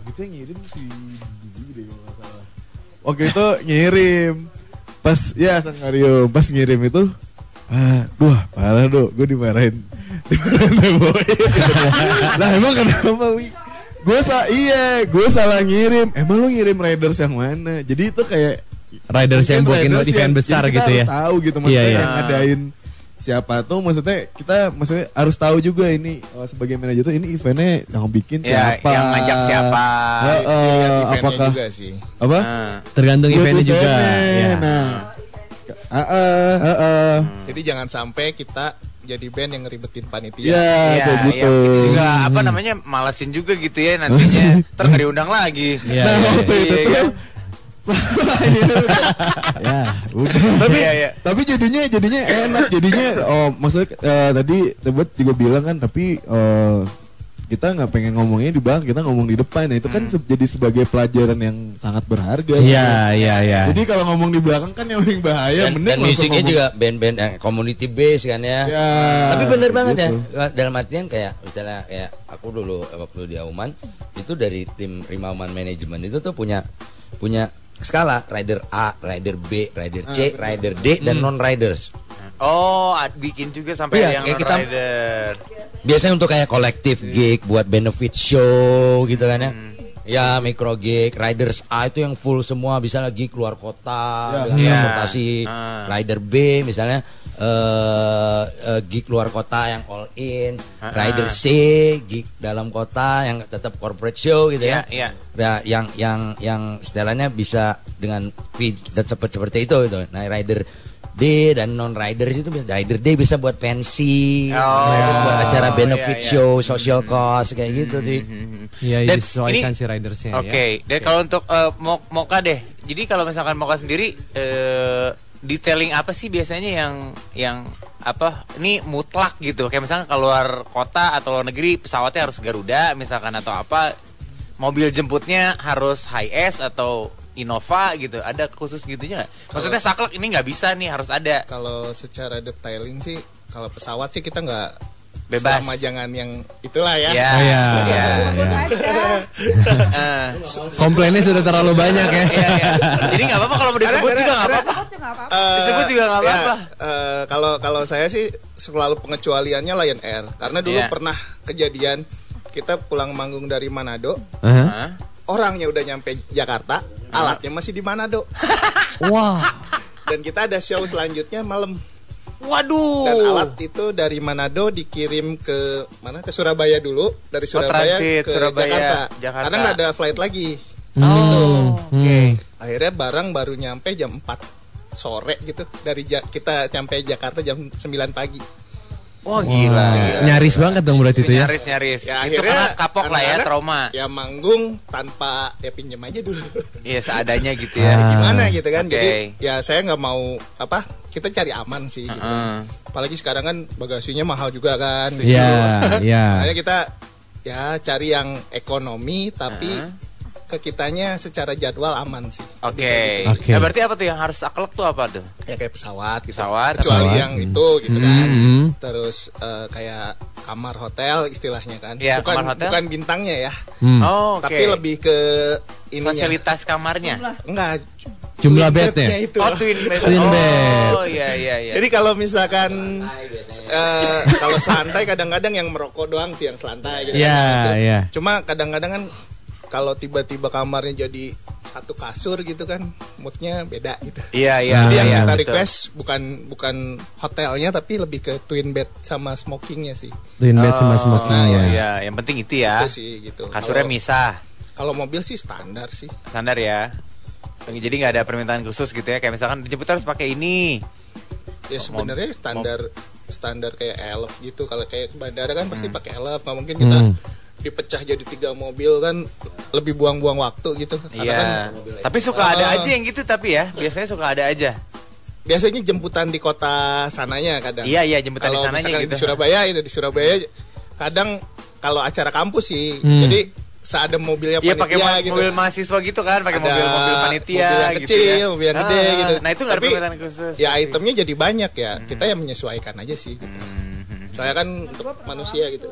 waktu itu yang ngirim si Bibi deh kalau nggak salah. Waktu itu ngirim pas ya sang Mario pas ngirim itu ah duh parah do gue dimarahin dimarahin The Boy lah emang kenapa wi gue sa iya gue salah ngirim emang lu ngirim Raiders yang mana jadi itu kayak Riders yang buatin event besar gitu ya. harus tahu gitu maksudnya Iya, iya. yang ngadain siapa tuh maksudnya kita maksudnya harus tahu juga ini oh, sebagai manajer tuh ini eventnya yang bikin Ya, siapa yang ngajak siapa. Heeh, Lihat eventnya apakah juga sih. apa Nah. Tergantung Buat eventnya juga. eventnya, Ya. nah Heeh, heeh. Jadi jangan sampai kita jadi band yang ngeribetin panitia. ya Iya, kayak gitu iya, itu juga apa namanya malesin juga gitu ya nantinya. Ntar diundang lagi. Iya, nah iya, waktu itu Iya, tuh ya udah tapi Iya, iya. tapi jadinya jadinya enak jadinya oh maksudnya eh, tadi tebet juga bilang kan tapi eh, kita nggak pengen ngomongnya di belakang kita ngomong di depan nah itu kan se- jadi sebagai pelajaran yang sangat berharga Iya, iya, iya. jadi kalau ngomong di belakang kan yang paling bahaya dan, mending dan musiknya ngomong. juga band-band yang community base kan ya. Ya, Tapi bener banget gitu. ya. Dalam artian kayak misalnya kayak aku dulu waktu di Auman itu dari tim Rimauman Management itu tuh punya punya skala rider A, rider B, rider C, rider D dan non riders. Oh, ad- bikin juga sampai Iya, yang kayak kita- rider. Biasanya untuk kayak kolektif gig buat benefit show gitu kan ya. Ya micro gig, riders A itu yang full semua bisa lagi keluar kota Ya. dengan Ya. transportasi. Ah. Rider B misalnya eh eh, gig luar kota yang all in. Ah. Rider C gig dalam kota yang tetap corporate show gitu ya. Iya, iya. Nah, yang yang yang setelannya bisa dengan fee dan seperti seperti itu gitu. Nah, rider D dan non riders itu bisa rider D bisa buat pensi, Oh, rider buat acara benefit iya, iya. show, social cost kayak gitu sih. Iya, Dan disesuaikan ini- si ridersnya Oke, ya. dan kalau untuk eh, Mo- Moka deh. Jadi kalau misalkan Moka sendiri eh, detailing apa sih biasanya yang yang apa? Ini mutlak gitu. Kayak misalkan keluar kota atau luar negeri pesawatnya harus Garuda misalkan atau apa? Mobil jemputnya harus high S atau Innova gitu. Ada khusus gitunya nggak? Maksudnya saklek ini nggak bisa nih harus ada. Kalau secara detailing sih, kalau pesawat sih kita nggak Bebas. Selama jangan yang itulah ya. Ya. Oh, iya. iya. Sebut aja. Eh, Komplainnya sudah terlalu banyak ya. iya, iya. Jadi nggak apa-apa kalau mau disebut Karena- juga nggak apa-apa. Sebut juga nggak apa-apa. Eh, Disebut juga nggak ya, apa-apa. eh, kalau kalau saya sih selalu pengecualiannya Lion Air karena dulu Iya. pernah kejadian kita pulang manggung dari Manado, Hah? Hah? orangnya udah nyampe Jakarta, alatnya masih di Manado. Wah. Dan kita ada show selanjutnya malam. Waduh. Dan alat itu dari Manado dikirim ke mana? Ke Surabaya dulu, dari Surabaya Oh, transit, ke Surabaya, Jakarta. Jakarta. Karena nggak ada flight lagi. Oh. Oke. Akhirnya barang baru nyampe jam 4 sore gitu dari Ja- kita sampai Jakarta jam 9 pagi. Wah gila. gila. Nyaris banget dong berarti itu ya. Nyaris nyaris. Ya, itu akhirnya karena kapok lah ya trauma. Ya manggung tanpa ya pinjam aja dulu. Iya seadanya gitu Ah. ya. Gimana gitu kan. Oke. Jadi ya saya nggak mau apa kita cari aman sih. gitu. Heeh. Apalagi sekarang kan bagasinya mahal juga kan. Iya, iya. Makanya kita ya cari yang ekonomi tapi ke kitanya secara jadwal aman sih. Oke. Oke. Nah, berarti apa tuh yang harus saklek tuh apa tuh? Ya kayak pesawat gitu. Pesawat, Kecuali pesawat. yang itu gitu kan. Hmm. Terus eh, kayak kamar hotel istilahnya kan. Iya, bukan kamar hotel. bukan bintangnya ya. Hmm. Oh, oke. Tapi lebih ke ininya. fasilitas kamarnya. Enggak. Jumlah bednya? itu. Oh, twin bed. Twin oh, bed. iya iya iya. Jadi kalau misalkan eh, kalau selantai kadang-kadang yang merokok doang sih yang selantai gitu. Iya, kan. Itu. iya. Cuma kadang-kadang kan kalau tiba-tiba kamarnya jadi satu kasur gitu kan moodnya beda gitu. Iya iya. Jadi yang iya, kita betul. request bukan bukan hotelnya tapi lebih ke twin bed sama smokingnya sih. Twin bed sama Oh, smoking ya. Iya, yang penting itu ya. Itu sih gitu. Kasurnya Kalau- misah, Kalau mobil sih standar sih. standar ya. Jadi nggak ada permintaan khusus gitu ya. Kayak misalkan dijemput harus pakai ini. Ya sebenarnya standar standar kayak elf gitu. Kalau kayak ke bandara kan pasti pakai elf. Nggak mungkin kita Hmm. Dipecah jadi tiga mobil kan lebih buang-buang waktu gitu. Karena kan Iya. Tapi suka ada Ah. aja yang gitu tapi ya. Biasanya suka ada aja. biasanya jemputan di kota sananya kadang. Iya iya jemputan di kalau sananya misalkan gitu. di Surabaya itu di Surabaya kadang kalau acara kampus sih Hmm. jadi seada mobilnya Iya panitia pakai mo- gitu mobil mahasiswa gitu kan, pakai Ada mobil-mobil panitia mobil yang gitu kecil, ya. mobil yang gede Ah, gitu. Nah, itu nggak ada Tapi, khusus. ya pasti. itemnya jadi banyak ya kita yang menyesuaikan aja sih gitu. Hmm. Soalnya kan untuk manusia gitu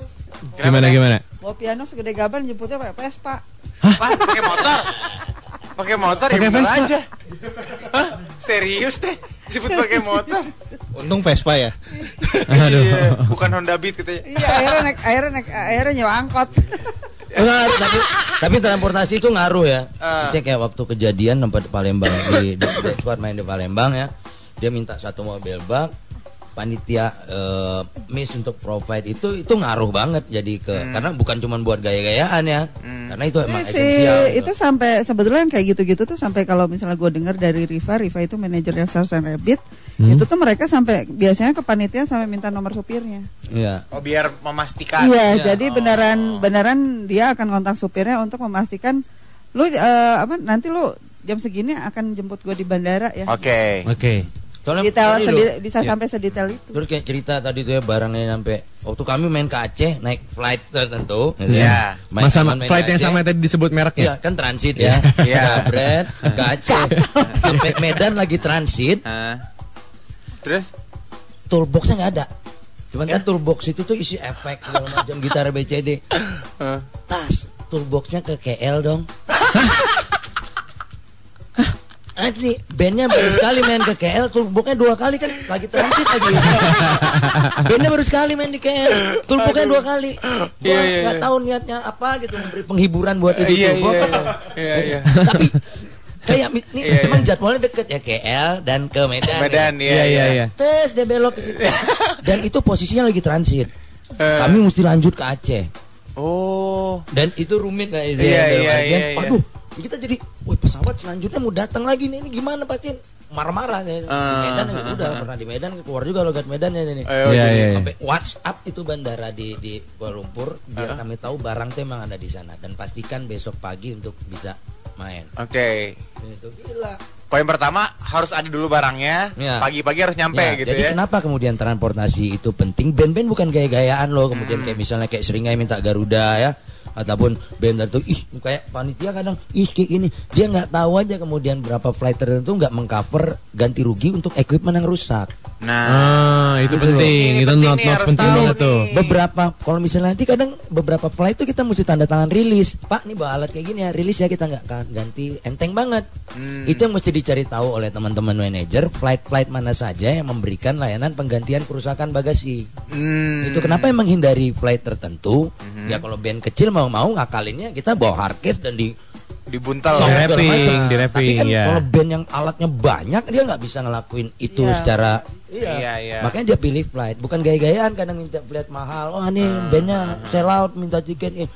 Gimana gimana? Bawa piano segede gaban jemputnya pakai Vespa. Apa? Pakai motor? Pakai motor ya Pakai bener Vespa? aja. Hah? Serius deh? Jemput pakai motor? untung Vespa ya Iya, bukan Honda Beat gitu ya. Iya, akhirnya naik akhirnya naik akhirnya nyewa angkot. Enggak, tapi tapi transportasi itu ngaruh ya. Ah. Saya kayak waktu kejadian tempat di Palembang di, di, di main di Palembang ya. Dia minta satu mobil bak, panitia eh, miss untuk provide itu itu ngaruh banget jadi ke karena bukan cuma buat gaya-gayaan ya. Karena itu emang Ini si esensial. gitu. itu sampai sebetulnya yang kayak gitu-gitu tuh sampai kalau misalnya gue dengar dari Riva, Riva itu manajernya Stars and Rabbit, itu tuh mereka sampai biasanya ke panitia sampai minta nomor supirnya. Iya. Oh biar memastikan. Iya, jadi beneran beneran dia akan kontak supirnya untuk memastikan lu eh, apa nanti lu jam segini akan jemput gue di bandara ya. Oke. Oke. Soalnya Detail ini sedi- loh, bisa sampai sedetail itu. Terus kayak cerita tadi tuh ya barangnya sampai waktu kami main ke Aceh naik flight tertentu gitu Iya. ya. Main Masa main flight yang sama tadi disebut Iya mereknya. kan transit ya. Iya. Jabret ke Aceh. Sampai Medan lagi transit, Hah? Terus? toolboxnya nggak ada. Cuman Ya. kan toolbox itu tuh isi efek segala macam gitar BCD. Tas, toolboxnya ke KL dong. Asli, bandnya baru sekali main ke KL, toolboxnya dua kali kan lagi transit lagi. bandnya baru sekali main di KL, toolboxnya dua kali. Gua Iya, iya, nggak iya. tahu niatnya apa gitu memberi penghiburan buat itu Iya, toolbox. iya, iya. Iya, iya. Tapi kayak ini Iya, emang iya. jadwalnya deket ya KL dan ke Medan. Medan gitu. ya. Iya iya iya. Tes dia belok ke situ. Dan itu posisinya lagi transit. Eh. Kami mesti lanjut ke Aceh. Oh. Dan itu rumit itu? Iya, ya, dalam iya, artian, iya, iya. Aduh, kita jadi, wah pesawat selanjutnya mau datang lagi nih. Ini gimana pasti marah-marah ya. Di Ah, Medan ya udah pernah di Medan keluar juga logat Medan ya ini. Ayo, Iya jadi- iya. iya. Sampai WhatsApp itu bandara di di Kuala Lumpur biar kami tahu barang tuh emang ada di sana dan pastikan besok pagi untuk bisa main. Oke. Itu gila. Poin pertama harus ada dulu barangnya. Iya. Pagi-pagi harus nyampe Ya, gitu jadi ya. kenapa kemudian transportasi itu penting? Band-band bukan gaya-gayaan loh. Kemudian Hmm. kayak misalnya kayak seringai minta Garuda ya, ataupun band tertentu, ih kayak panitia kadang, ih kayak gini. Dia nggak tahu aja kemudian berapa flight tertentu nggak mengcover ganti rugi untuk equipment yang rusak. Nah, Ah, itu Gitu loh. penting. Itu not not penting tahu banget tuh. Beberapa, kalau misalnya nanti kadang beberapa flight itu kita mesti tanda tangan rilis. Pak, nih bawa alat kayak gini ya, rilis ya kita nggak ka- ganti enteng banget. Hmm. Itu yang mesti dicari tahu oleh teman-teman manajer, flight-flight mana saja yang memberikan layanan penggantian kerusakan bagasi. Hmm. Itu kenapa emang hindari flight tertentu? Ya kalau band kecil mau-mau ngakalinnya kita bawa hardcase dan di dibuntal Di ya. macam. di wrapping, Tapi kan ya. kalau band yang alatnya banyak dia nggak bisa ngelakuin itu Iya. secara Iya, iya. Makanya dia pilih flight, bukan gaya-gayaan kadang minta flight mahal. Oh nih Ah. bandnya sell out minta tiket eh,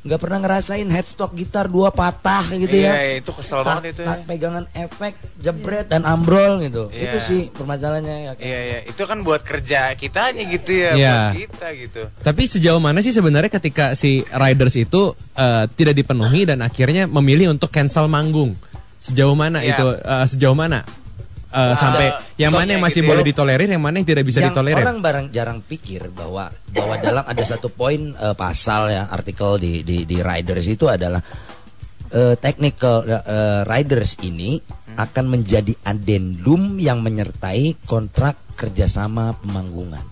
nggak pernah ngerasain headstock gitar dua patah gitu Iya, ya. itu kesel banget itu. ta- pegangan efek jebret dan ambrol gitu. Iya. Itu sih permasalahannya ya. Iya, iya. Itu kan buat kerja kita aja gitu ya, Iya. buat kita gitu. Tapi sejauh mana sih sebenarnya ketika si riders itu eh, tidak dipenuhi dan akhirnya memilih untuk cancel manggung? Sejauh mana Iya. itu? eh, sejauh mana? Eh, sampai yang mana yang masih gitu ya. boleh ditolerir, yang mana yang tidak bisa yang ditolerir? orang barang jarang pikir bahwa bahwa dalam ada satu poin eh, pasal ya artikel di di di riders itu adalah eh, technical eh, riders ini akan menjadi adendum yang menyertai kontrak kerjasama pemanggungan.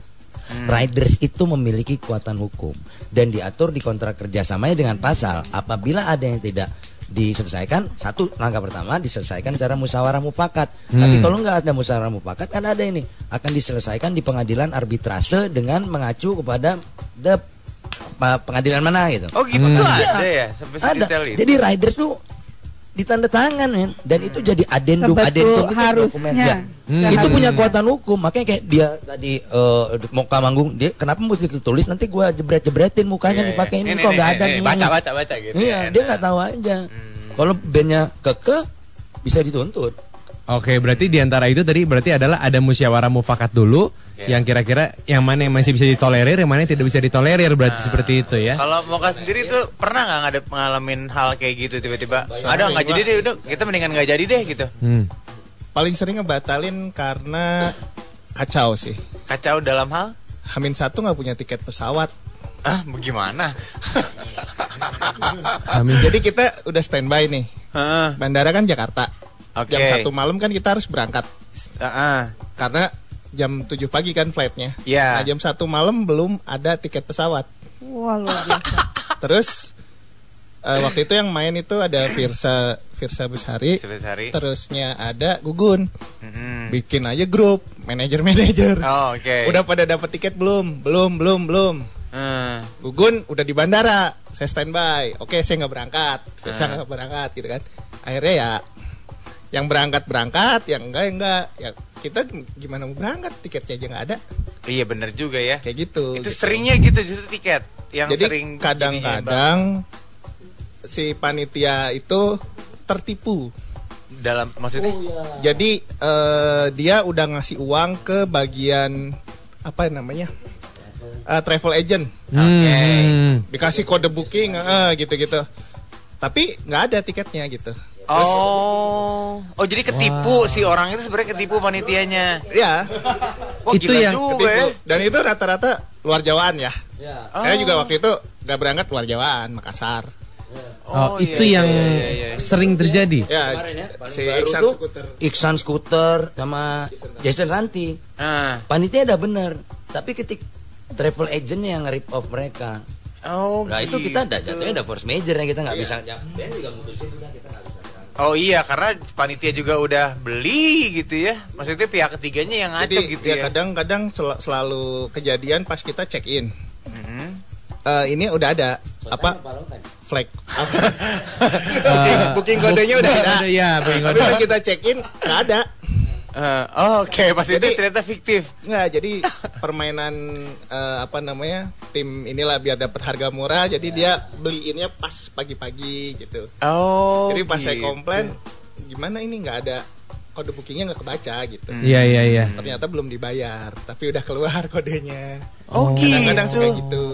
Riders itu memiliki kekuatan hukum dan diatur di kontrak kerjasamanya dengan pasal apabila ada yang tidak diselesaikan satu langkah pertama diselesaikan secara musyawarah mufakat. Tapi kalau nggak ada musyawarah mufakat kan ada ini akan diselesaikan di pengadilan arbitrase dengan mengacu kepada the pengadilan mana gitu. Oh gitu Iya. ada ya sampai ada. jadi riders tuh ditanda tangan men dan itu jadi adendum Sebetul adendum itu harusnya. dokumen. Ya. Hmm. itu punya kekuatan hukum makanya kayak dia tadi eh, muka manggung dia kenapa mesti ditulis nanti gua jebret jebretin mukanya Iya, dipakai iya. ini kok nggak ada nih, baca baca baca gitu. iya ya. dia nggak tahu aja kalau bandnya keke bisa dituntut Oke, berarti di antara itu tadi berarti adalah ada musyawarah mufakat dulu Oke. yang kira-kira yang mana yang masih bisa ditolerir, yang mana yang tidak bisa ditolerir berarti seperti itu ya. Kalau Moka sendiri tuh pernah nggak ada ngalamin hal kayak gitu tiba-tiba ada nggak jadi deh udah kita mendingan nggak jadi deh gitu Hmm. Paling sering ngebatalin karena kacau sih. kacau dalam hal Hamin satu nggak punya tiket pesawat. ah bagaimana Amin. Jadi kita udah standby nih. Heeh. Bandara kan Jakarta. Oke. Jam satu malam kan kita harus berangkat Heeh. karena jam 7 pagi kan flightnya. Iya. Nah, jam satu malam belum ada tiket pesawat. Wah luar biasa. Terus eh, waktu itu yang main itu ada Virsa Virsa Besari. Terusnya ada Gugun. Mm-mm. Bikin aja grup manajer-manajer. Oh, oke. Udah pada dapat tiket belum? Belum, belum, belum. Gugun udah di bandara, saya standby. Oke, saya nggak berangkat, saya nggak berangkat gitu kan. Akhirnya ya, yang berangkat berangkat, yang enggak enggak. Ya kita gimana mau berangkat, tiketnya aja nggak ada, iya bener juga ya. kayak gitu. Itu gitu. seringnya gitu justru tiket yang Jadi sering kadang-kadang si panitia itu tertipu. dalam maksudnya Jadi eh, dia udah ngasih uang ke bagian apa namanya Eh, travel agent, Hmm. dikasih kode booking, eh, gitu-gitu. Tapi nggak ada tiketnya gitu. Oh, oh jadi ketipu si orang itu sebenarnya ketipu panitianya. Ya, Wah, Itu gila yang juga ya. ketipu. Dan itu rata-rata luar Jawaan ya. Saya juga waktu itu nggak berangkat luar Jawaan, Makassar. Oh, iya, itu iya, yang iya, iya, iya. sering terjadi. Ya, si Baru Iksan tuh Skuter. Iksan Scooter sama Jason Ranti Ah. panitia udah bener tapi ketik travel agentnya yang rip off mereka Oh, Nah itu gitu. kita ada jatuhnya ada force major yang kita nggak bisa ya, juga mutusin kita nggak bisa Oh iya, karena panitia juga udah beli gitu ya. Maksudnya pihak ketiganya yang ngaco Jadi gitu ya ya. kadang-kadang sel- selalu kejadian pas kita check in. Mhm. Eh, ini udah ada apa flag? Eh, booking kodenya udah ada. Udah ya, booking Tapi kode. pas kita check in nggak ada. Eh, oh, Oke, pas Jadi- itu ternyata fiktif. Nggak, jadi permainan eh, apa namanya tim inilah biar dapat harga murah. Jadi dia beliinnya pas pagi-pagi gitu. Oh. jadi pas saya gitu. komplain, gimana ini nggak ada kode bookingnya nggak kebaca gitu. Iya, iya, iya. Ternyata belum dibayar, tapi udah keluar kodenya. Oh, Kadang-kadang gitu. suka gitu.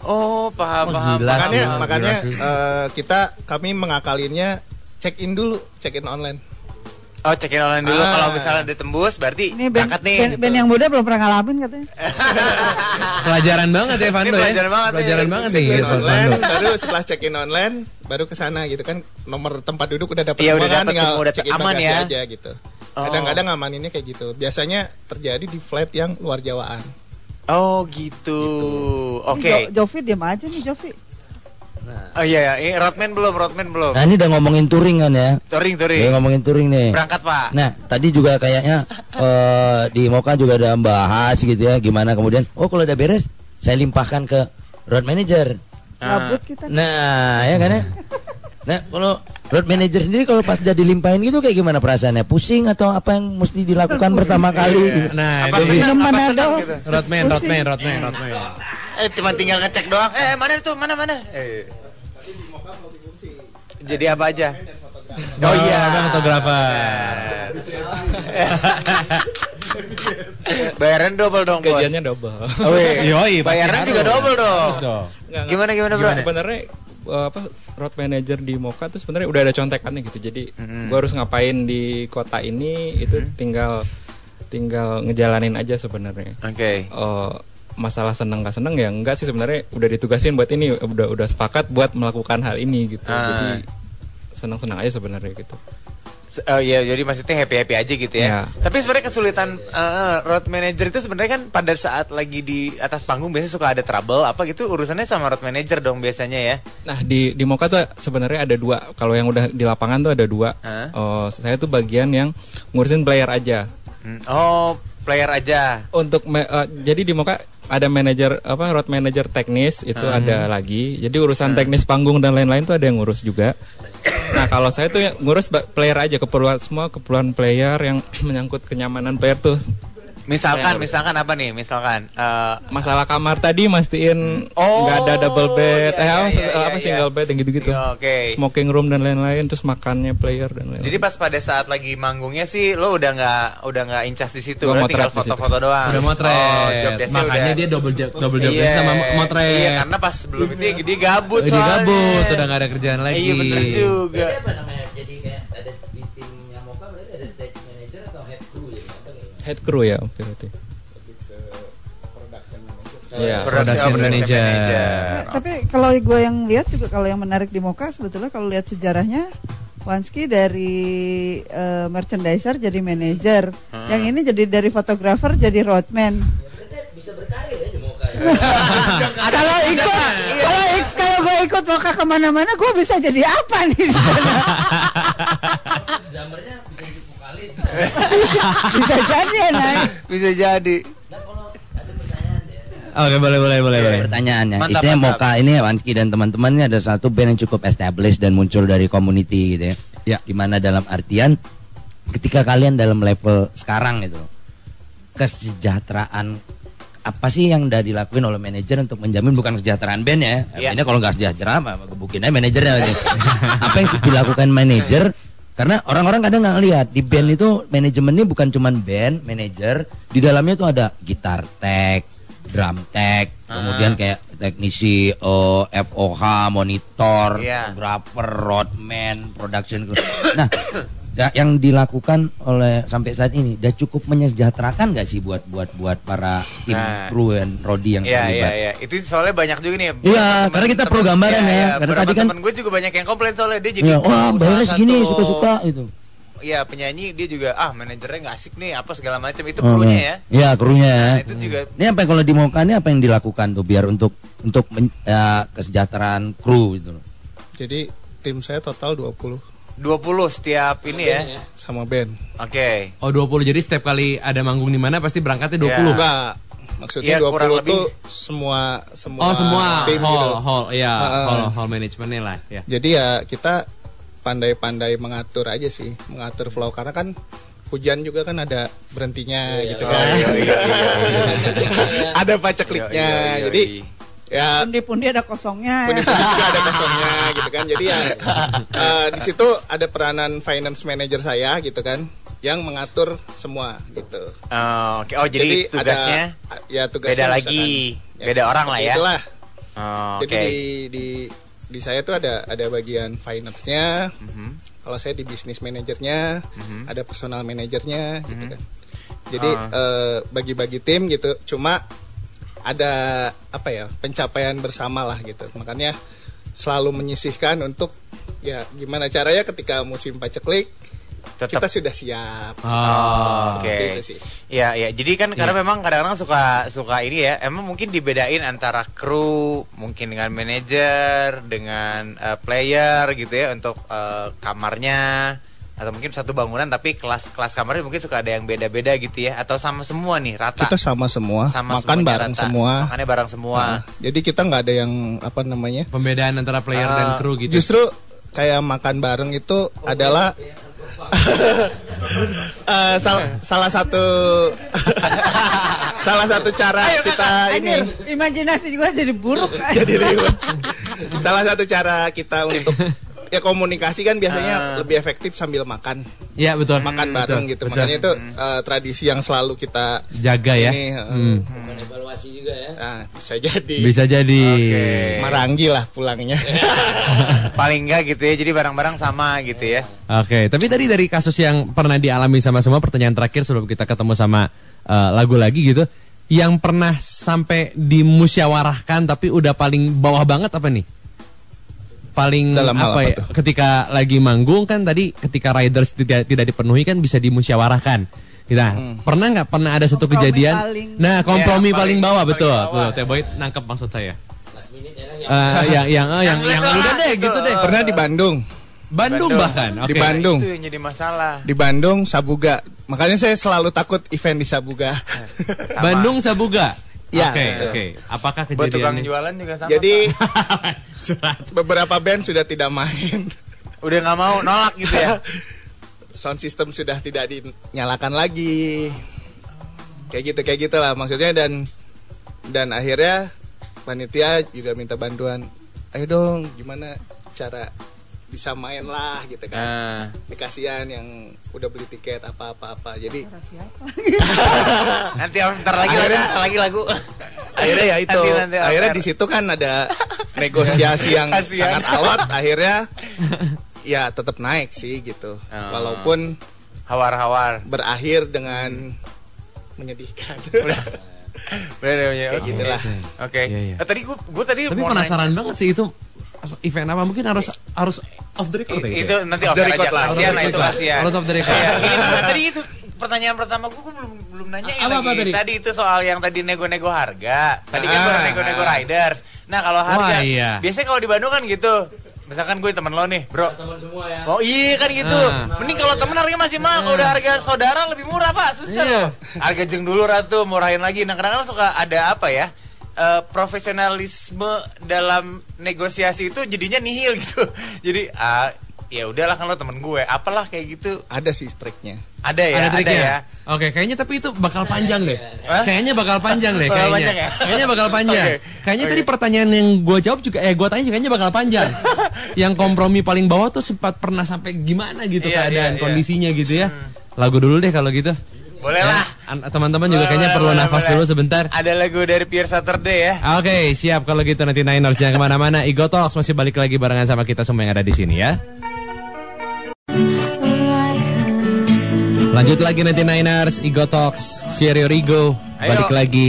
Oh, paham, paham. gila paham. makanya sih, makanya gila sih. eh, kita kami mengakalinnya check in dulu, check in online. Oh, cekin online dulu Ah. kalau misalnya ditembus berarti Ini band, berangkat nih. band, gitu. band yang muda belum pernah ngalamin katanya. Pelajaran banget ya Fando Ini ya. pelajaran banget ya. Pelajaran banget nih Check in gitu online, baru setelah check in online, baru ke sana gitu kan nomor tempat duduk udah dapat Iya, udah dapet tinggal semua, udah check in aman bagasi ya. aja gitu. Oh. Kadang-kadang ngamaninnya kayak gitu. Biasanya terjadi di flight yang luar Jawaan. Oh, gitu. Oke. Ini Jo- Jovi diam aja nih Jovi. Oh iya, ya. ini Rodman belum, Rodman belum. nah ini udah ngomongin touring kan ya Touring, udah touring. ngomongin touring nih Berangkat, Pak. Nah, tadi juga kayaknya eh, di Moka juga ada bahas gitu ya, gimana kemudian, oh kalau udah beres, saya limpahkan ke road manager. Ah. Gabut kita. Nah, ya kan ya. Nah, kalau road manager sendiri kalau pas udah dilimpahin gitu kayak gimana perasaannya? Pusing atau apa yang mesti dilakukan pertama kali? Nah, Apa Minum apa Manado. senang gitu. Rodman, Pusing. Rodman, Rodman, Rodman. Eh, cuma tinggal ngecek doang. Eh, mana itu? Mana mana? Eh. Jadi apa aja? Oh iya, Abang fotografer. Bayaran double dong, Bos. Gajiannya double. Oh, iya. Yoi, Bayaran juga double dong. Dong. Gimana gimana, Bro? sebenarnya eh, apa road manager di Moka tuh sebenarnya udah ada contekannya gitu. Jadi gua harus ngapain di kota ini itu tinggal tinggal ngejalanin aja sebenarnya. Oke. Eh, masalah seneng gak seneng ya enggak sih sebenarnya udah ditugasin buat ini udah udah sepakat buat melakukan hal ini gitu. Ah. Jadi senang-senang aja sebenarnya gitu. Oh iya, jadi maksudnya happy happy aja gitu ya. Iya. Tapi sebenarnya kesulitan eh, road manager itu sebenarnya kan pada saat lagi di atas panggung biasanya suka ada trouble apa gitu urusannya sama road manager dong biasanya ya. Nah di di Moka tuh sebenarnya ada dua. Kalau yang udah di lapangan tuh ada dua. Hah? Oh, saya tuh bagian yang ngurusin player aja. Hmm, Oh, player aja. Untuk me- eh, jadi di Moka ada manajer apa road manager teknis itu ada lagi. Jadi urusan teknis panggung dan lain-lain tuh ada yang ngurus juga. Nah kalau saya tuh yang ngurus player aja keperluan semua keperluan player yang menyangkut kenyamanan player tuh Misalkan, Player. misalkan apa nih? Misalkan eh, masalah kamar tadi mastiin Oh, nggak ada double bed, iya, eh iya, apa, iya, iya, apa iya. single bed yang gitu-gitu. Ya, oke. Smoking room dan lain-lain, terus makannya player dan lain-lain. jadi pas pada saat lagi manggungnya sih lo udah nggak udah nggak incas di situ, motret tinggal foto-foto doang. Udah motret. Oh, job Makanya udah- dia double job, double job Iya, desk sama motret. Iya, karena pas sebelum itu dia gabut Dia soalnya. gabut, udah nggak ada kerjaan lagi. Iya bener juga. apa namanya? Jadi kayak ada Head crew ya berarti. Iya. Production manager. Nah, tapi kalau gue yang lihat juga kalau yang menarik di Moka sebetulnya kalau lihat sejarahnya Wanski dari eh, merchandiser jadi manajer, yang ini jadi dari fotografer jadi roadman. bisa berkarir ya di Moka ya? kalau ikut, kalau kalau gue ikut Moka ke mana-mana, gue bisa jadi apa nih? di sana? Drummernya bisa. Bisa jadi ya, Nay. Bisa jadi. Nah kalau ada pertanyaan ya. Oke, boleh, boleh, boleh, boleh. Pertanyaannya, Mantap, istilahnya mantap. Moka ini Wanski dan teman-temannya ada satu band yang cukup established dan muncul dari community gitu ya. Ya. Di mana dalam artian ketika kalian dalam level sekarang itu kesejahteraan apa sih yang udah dilakuin oleh manajer untuk menjamin bukan kesejahteraan band ya? Iya. Ini kalau nggak sejahtera apa gebukin aja manajernya aja. apa yang dilakukan manajer? Karena orang-orang kadang nggak ngelihat di band itu manajemennya bukan cuman band, manajer, di dalamnya tuh ada gitar tech, drum tech, kemudian kayak teknisi eh, FOH, monitor, Iya. fotografer, roadman, production. Nah, yang dilakukan oleh sampai saat ini udah cukup menyejahterakan nggak sih buat buat buat para tim Nah. kru dan Rodi yang Iya terlibat? iya iya. Itu soalnya banyak juga nih. Iya, karena kita pro gambaran iya, ya. iya. Karena tadi kan- temen gue juga banyak yang komplain soalnya dia jadi Iya, wah bayarnya segini satu- suka-suka gitu. Iya penyanyi dia juga ah manajernya nggak asik nih apa segala macam itu Oh, krunya iya. ya. Iya, krunya ya. Nah, itu juga Ini apa yang kalau di Moka ini apa yang dilakukan tuh biar untuk untuk men- ya, kesejahteraan kru gitu loh. Jadi tim saya total 20 20 setiap ini ya. sama band. Oke. Oh, 20. Jadi setiap kali ada manggung di mana pasti berangkatnya 20. Iya. Enggak. Maksudnya Iya, kurang 20 lebih. tuh semua semua Oh, semua hall, gitu. hall, iya, Heeh. hall, hall manajemennya lah, ya. Jadi ya kita pandai-pandai mengatur aja sih, mengatur flow karena kan hujan juga kan ada berhentinya gitu kan. ada pacekliknya. Iya, iya, Jadi iya. Ya Pundi-pundi ada kosongnya. ya. pundi-pundi juga ada kosongnya gitu kan. Jadi ya eh, di situ ada peranan finance manager saya gitu kan yang mengatur semua gitu. Oh, Oke. Oh jadi, tugasnya ada, ya tugasnya beda misalkan, lagi. ya, Beda orang lah ya. Itulah. Oh, Jadi Oke. di di di saya tuh ada ada bagian finance-nya. Mhm. Kalau saya di bisnis manajernya, Mhm. ada personal manajernya gitu kan. Jadi Ah. eh, bagi-bagi tim gitu. Cuma ada apa ya pencapaian bersama lah gitu. Makanya selalu menyisihkan untuk ya gimana caranya ketika musim paceklik Tetap. kita sudah siap. Oh, Oke. itu sih. Ya, ya. Jadi kan karena memang kadang-kadang suka suka ini ya. Emang mungkin dibedain antara kru, mungkin dengan manajer, dengan eh, player gitu ya untuk eh, kamarnya atau mungkin satu bangunan tapi kelas-kelas kamarnya mungkin suka ada yang beda-beda gitu ya atau sama semua nih rata. Kita sama semua, Sama makan bareng rata. semua. Makannya bareng semua. Nah, jadi kita nggak ada yang apa namanya? Pembedaan antara player dan Ah, kru gitu. Justru kayak makan bareng itu adalah eh, sal- salah satu salah satu cara kita ini Aduh, imajinasi juga jadi buruk. jadi ribut. salah satu cara kita untuk ya komunikasi kan biasanya lebih efektif sambil makan Iya, betul. makan Hmm, bareng betul, gitu betul. makanya itu eh, tradisi yang selalu kita jaga ya. ini eh, Hmm. evaluasi juga ya. nah, bisa jadi Bisa jadi. Oke. maranggi lah pulangnya Paling enggak gitu ya. Jadi barang-barang sama gitu ya. Oke, tapi tadi dari kasus yang pernah dialami sama semua pertanyaan terakhir sebelum kita ketemu sama eh, lagu lagi gitu, yang pernah sampai dimusyawarahkan tapi udah paling bawah banget apa nih? Paling Dalam hal apa apa ya? Ketika lagi manggung kan tadi ketika riders tidak tidak dipenuhi kan bisa dimusyawarahkan. Nah, pernah nggak pernah ada satu Kompromi kejadian? paling- Nah, kompromi Ya, paling, paling- bawah paling betul. bawah. Tuh, Teh Boy nangkep maksud saya. Eh, yang yang eh, yang yang Yang udah deh itu, gitu deh. eh. Pernah di Bandung. Bandung, bahkan. Oke. Di Bandung. Itu yang jadi masalah. Di Bandung Sabuga. Makanya saya selalu takut event di Sabuga. Bandung Sabuga. Ya, Oke, betul. oke. Apakah Buat tukang kejadian jualan juga sama. Jadi Surat. beberapa band sudah tidak main. Udah nggak mau nolak gitu ya. Sound system sudah tidak dinyalakan lagi. Kayak gitu kayak gitulah maksudnya dan dan akhirnya panitia juga minta bantuan. Ayo dong, gimana cara bisa main lah gitu kan. Nah, Ini kasihan yang udah beli tiket apa-apa-apa. Jadi nanti ntar lagi lagu, Akhirnya- ntar lagi lagu. akhirnya ya itu Nanti- nanti akhirnya di situ kan ada negosiasi yang Kasihan. sangat alot akhirnya ya tetap naik sih gitu Oh. walaupun Hawar-hawar. berakhir dengan menyedihkan Udah. Bener, bener. Kayak Oke. gitulah. Oke. Iya, iya. Eh, tadi gua gua tadi Tapi mau penasaran nanya. banget sih itu event apa mungkin harus harus off the record ya? I- itu nanti Off off the aja record lah, kasihan the nah itu lah. kasihan. Harus off the record. Ini tuh tadi itu pertanyaan pertama gua, gua belum belum nanya Apa- apa lagi. tadi? itu soal yang tadi nego-nego harga. Tadi kan Ah. baru nego-nego riders. Nah, kalau harga Wah, iya. biasanya kalau di Bandung kan gitu. Misalkan gue temen lo nih, bro. Oh iya kan gitu. Ah. Mending kalau temen harga masih mahal, kalau udah harga saudara lebih murah pak, susah Iya. Harga jeng dulu ratu, murahin lagi. Nah kadang-kadang suka ada apa ya? Eh, profesionalisme dalam negosiasi itu jadinya nihil gitu. Jadi ah ya udahlah kan lo temen gue, apalah kayak gitu. ada sih striknya Ada ya, ada ada, triknya. ya. Oke, kayaknya tapi itu bakal panjang deh. Hah? Kayaknya bakal panjang deh kayaknya. panjang ya? Kayaknya bakal panjang. Oke. Kayaknya Oke. tadi pertanyaan yang gue jawab juga eh gue tanya juga kayaknya bakal panjang. yang kompromi paling bawah tuh sempat pernah sampai gimana gitu Iya, keadaan iya, iya. kondisinya gitu ya. Lagu dulu deh kalau gitu. Boleh Ya, lah. An- Teman-teman juga kayaknya perlu nafas dulu sebentar. Ada lagu dari Pierre Saturday ya. Oke, siap kalau gitu nanti Niners jangan ke mana-mana. Ego Talks masih balik lagi barengan sama kita semua yang ada di sini ya. Lanjut lagi nanti Niners, Ego Talks, ego, Ayo. balik lagi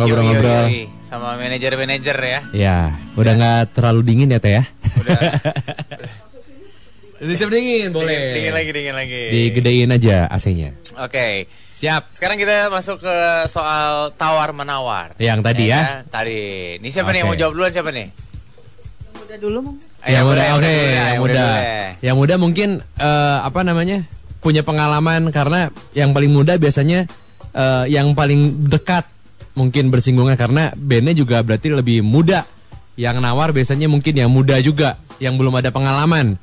ngobrol-ngobrol. Sama manajer-manajer ya. Ya, udah nggak terlalu dingin ya teh ya? Udah. Dingin, dingin boleh. Dingin, dingin lagi, dingin lagi. Digedein aja AC-nya. Oke. Siap. Sekarang kita masuk ke soal tawar menawar. Yang tadi ya. kan? Tadi. Ini siapa nih yang Oke. mau jawab duluan siapa nih? Udah dulu mong. Eh, yang muda, oke, yang muda. Yang muda mungkin eh, apa namanya? punya pengalaman karena yang paling muda biasanya eh, yang paling dekat mungkin bersinggungan karena bandnya juga berarti lebih muda. Yang nawar biasanya mungkin yang muda juga, yang belum ada pengalaman.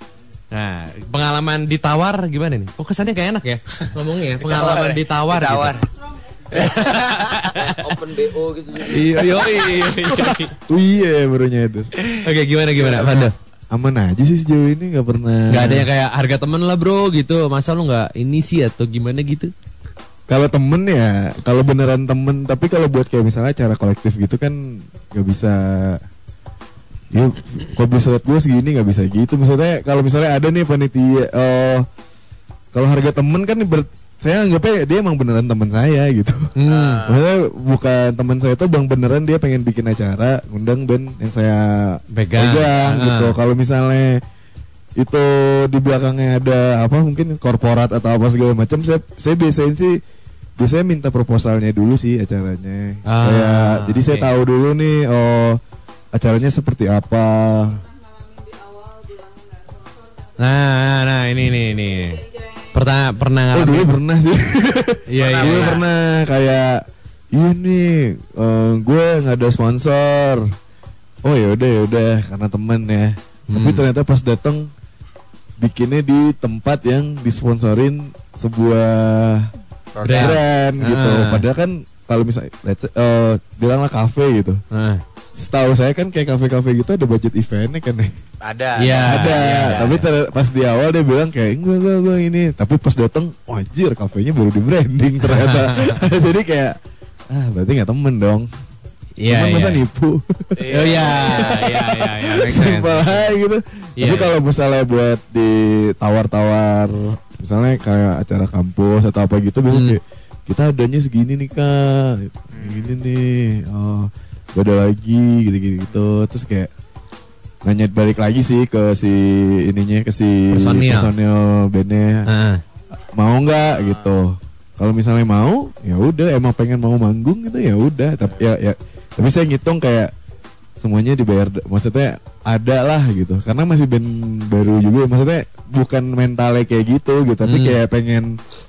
Nah, pengalaman ditawar gimana nih? Oh kesannya kayak enak ya ngomongnya ya. Pengalaman ditawar. Ditawar. Open BO gitu. Gitu. Iya. Oh iya barunya itu. Oke, gimana gimana, Fando? Aman aja sih sejauh ini nggak pernah. Nggak ada yang kayak harga temen lah bro gitu. Masa lu nggak ini sih atau gimana gitu? Kalau temen ya, kalau beneran temen, tapi kalau buat kayak misalnya acara kolektif gitu kan nggak bisa. Yuk, kalau bisa lihat gue segini nggak bisa gitu. Maksudnya kalau misalnya ada nih panitia, oh, kalau harga temen kan ber- saya anggapnya dia emang beneran temen saya gitu. Hmm. Maksudnya bukan teman saya tuh bang beneran dia pengen bikin acara, ngundang band yang saya Pegang. Ah. gitu. Kalau misalnya itu di belakangnya ada apa mungkin korporat atau apa segala macam, saya saya biasain sih biasanya minta proposalnya dulu sih acaranya. Ah, Kayak jadi saya tahu dulu nih oh acaranya seperti apa. Nah, nah ini ini ini. Pernah pernah Oh dulu pernah sih. Iya iya. Dulu iya. pernah kayak ini eh, gue nggak ada sponsor. Oh ya udah ya udah karena temen ya. Tapi Hmm. ternyata pas datang bikinnya di tempat yang disponsorin sebuah Brand. brand gitu. Ah. Padahal kan kalau misalnya let's say, eh, bilanglah kafe gitu. Nah, Setahu saya kan kayak kafe-kafe gitu ada budget eventnya kan ya. Ada. Iya. ada, iya, tapi ter- pas di awal dia bilang kayak enggak enggak enggak ini, tapi pas datang, wajir kafenya baru di branding ternyata. Jadi kayak ah berarti nggak temen dong. Iya. Temen masa iya. nipu. Oh iya, iya iya iya. Simpel aja gitu. Iya. Tapi kalau misalnya buat ditawar-tawar, misalnya kayak acara kampus atau apa gitu, Hmm. kayak kita adanya segini nih kak, gini nih, oh gak ada lagi gitu-gitu. Gitu. Terus kayak nanya balik lagi sih ke si ininya ke si Personil. personil bandnya. Ah. mau nggak gitu. Kalau misalnya mau ya udah emang pengen mau manggung gitu ya udah. Tapi ya, ya. Tapi saya ngitung kayak semuanya dibayar maksudnya ada lah gitu karena masih band baru juga maksudnya bukan mentalnya kayak gitu gitu tapi Hmm. kayak pengen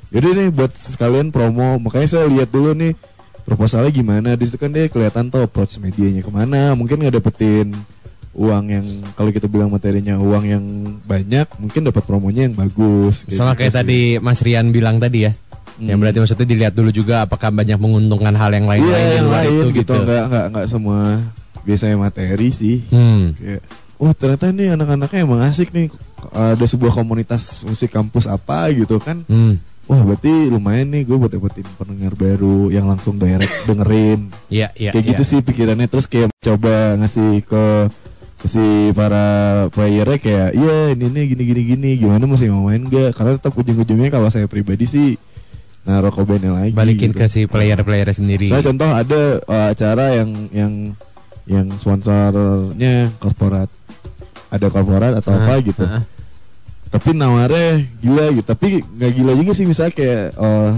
yaudah nih buat sekalian promo makanya saya lihat dulu nih proposalnya gimana di situ kan dia kelihatan tuh approach medianya ke mana mungkin nggak dapetin uang yang kalau kita bilang materinya uang yang banyak mungkin dapat promonya yang bagus Sama gitu kayak sih. tadi Mas Rian bilang tadi ya. Yang Hmm. berarti maksudnya dilihat dulu juga apakah banyak menguntungkan hal yang lain-lain di yang lain itu gitu, gitu. nggak nggak nggak semua biasanya materi sih. Hmm. Kayak, oh ternyata nih anak-anaknya emang asik nih. Ada sebuah komunitas musik kampus apa gitu kan? Hmm. Wah berarti lumayan nih gue buat dapetin pendengar baru yang langsung direct dengerin. Iya, iya, kayak iya. gitu sih pikirannya terus kayak coba ngasih ke ke si para playernya kayak iya ini nih gini gini gini gimana masih mau main gak karena tetap ujung-ujungnya kalau saya pribadi sih naruh bandnya lagi Balikin gitu. ke si player-player sendiri. Saya contoh ada uh, acara yang yang yang sponsornya korporat. Ada korporat atau apa gitu. Tapi nawarnya gila gitu. Tapi nggak gila juga sih misal kayak uh,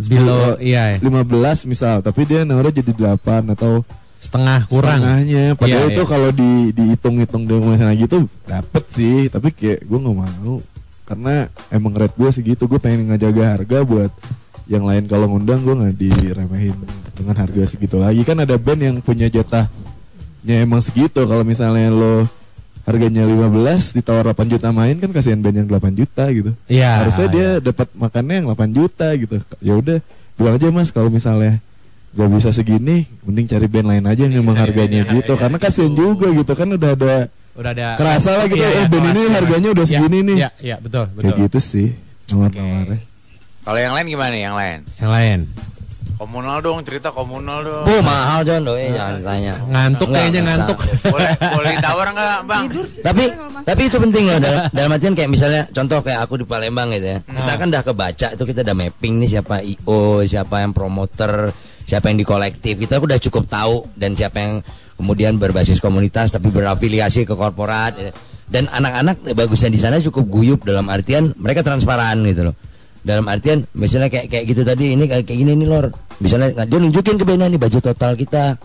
Below, iya, iya. 15 misal, tapi dia nawarnya jadi 8 atau Setengah kurang. setengahnya. Padahal Iya, itu iya. kalau di dihitung-hitung dengan sana gitu dapet sih, tapi kayak gue nggak mau karena emang rate gue segitu gue pengen ngejaga harga buat yang lain kalau ngundang gue nggak diremehin dengan harga segitu lagi kan ada band yang punya jatahnya emang segitu. Kalau misalnya lo harganya 15 ditawar 8 juta main kan kasihan band yang 8 juta gitu. Iya, harusnya dia dapat makannya yang 8 juta gitu. Ya udah bilang aja mas kalau misalnya gak bisa segini mending cari band lain aja yang emang harganya gitu. karena kasihan juga gitu kan udah ada Udah ada kerasa lah gitu. Iya, iya, oh band ini harganya Mas. udah Iya, segini nih. Iya, iya, betul, betul. kayak gitu sih nawar-nawarnya. Kalau yang lain gimana nih yang lain? Yang lain. Komunal dong, cerita komunal dong. Bu mahal John doi jangan tanya. Ngantuk Enggak, kayaknya enggak ngantuk. boleh boleh ditawar nggak, Bang? tapi tapi itu penting loh dalam, dalam artian kayak misalnya contoh kayak aku di Palembang gitu ya kita kan udah kebaca itu kita udah mapping nih siapa io siapa yang promoter siapa yang di kolektif kita udah cukup tahu dan siapa yang kemudian berbasis komunitas tapi berafiliasi ke korporat gitu. dan anak-anak bagusnya di sana cukup guyup dalam artian mereka transparan gitu loh dalam artian misalnya kayak kayak gitu tadi ini kayak, kayak gini nih lor misalnya dia nunjukin ke bandnya nih budget total kita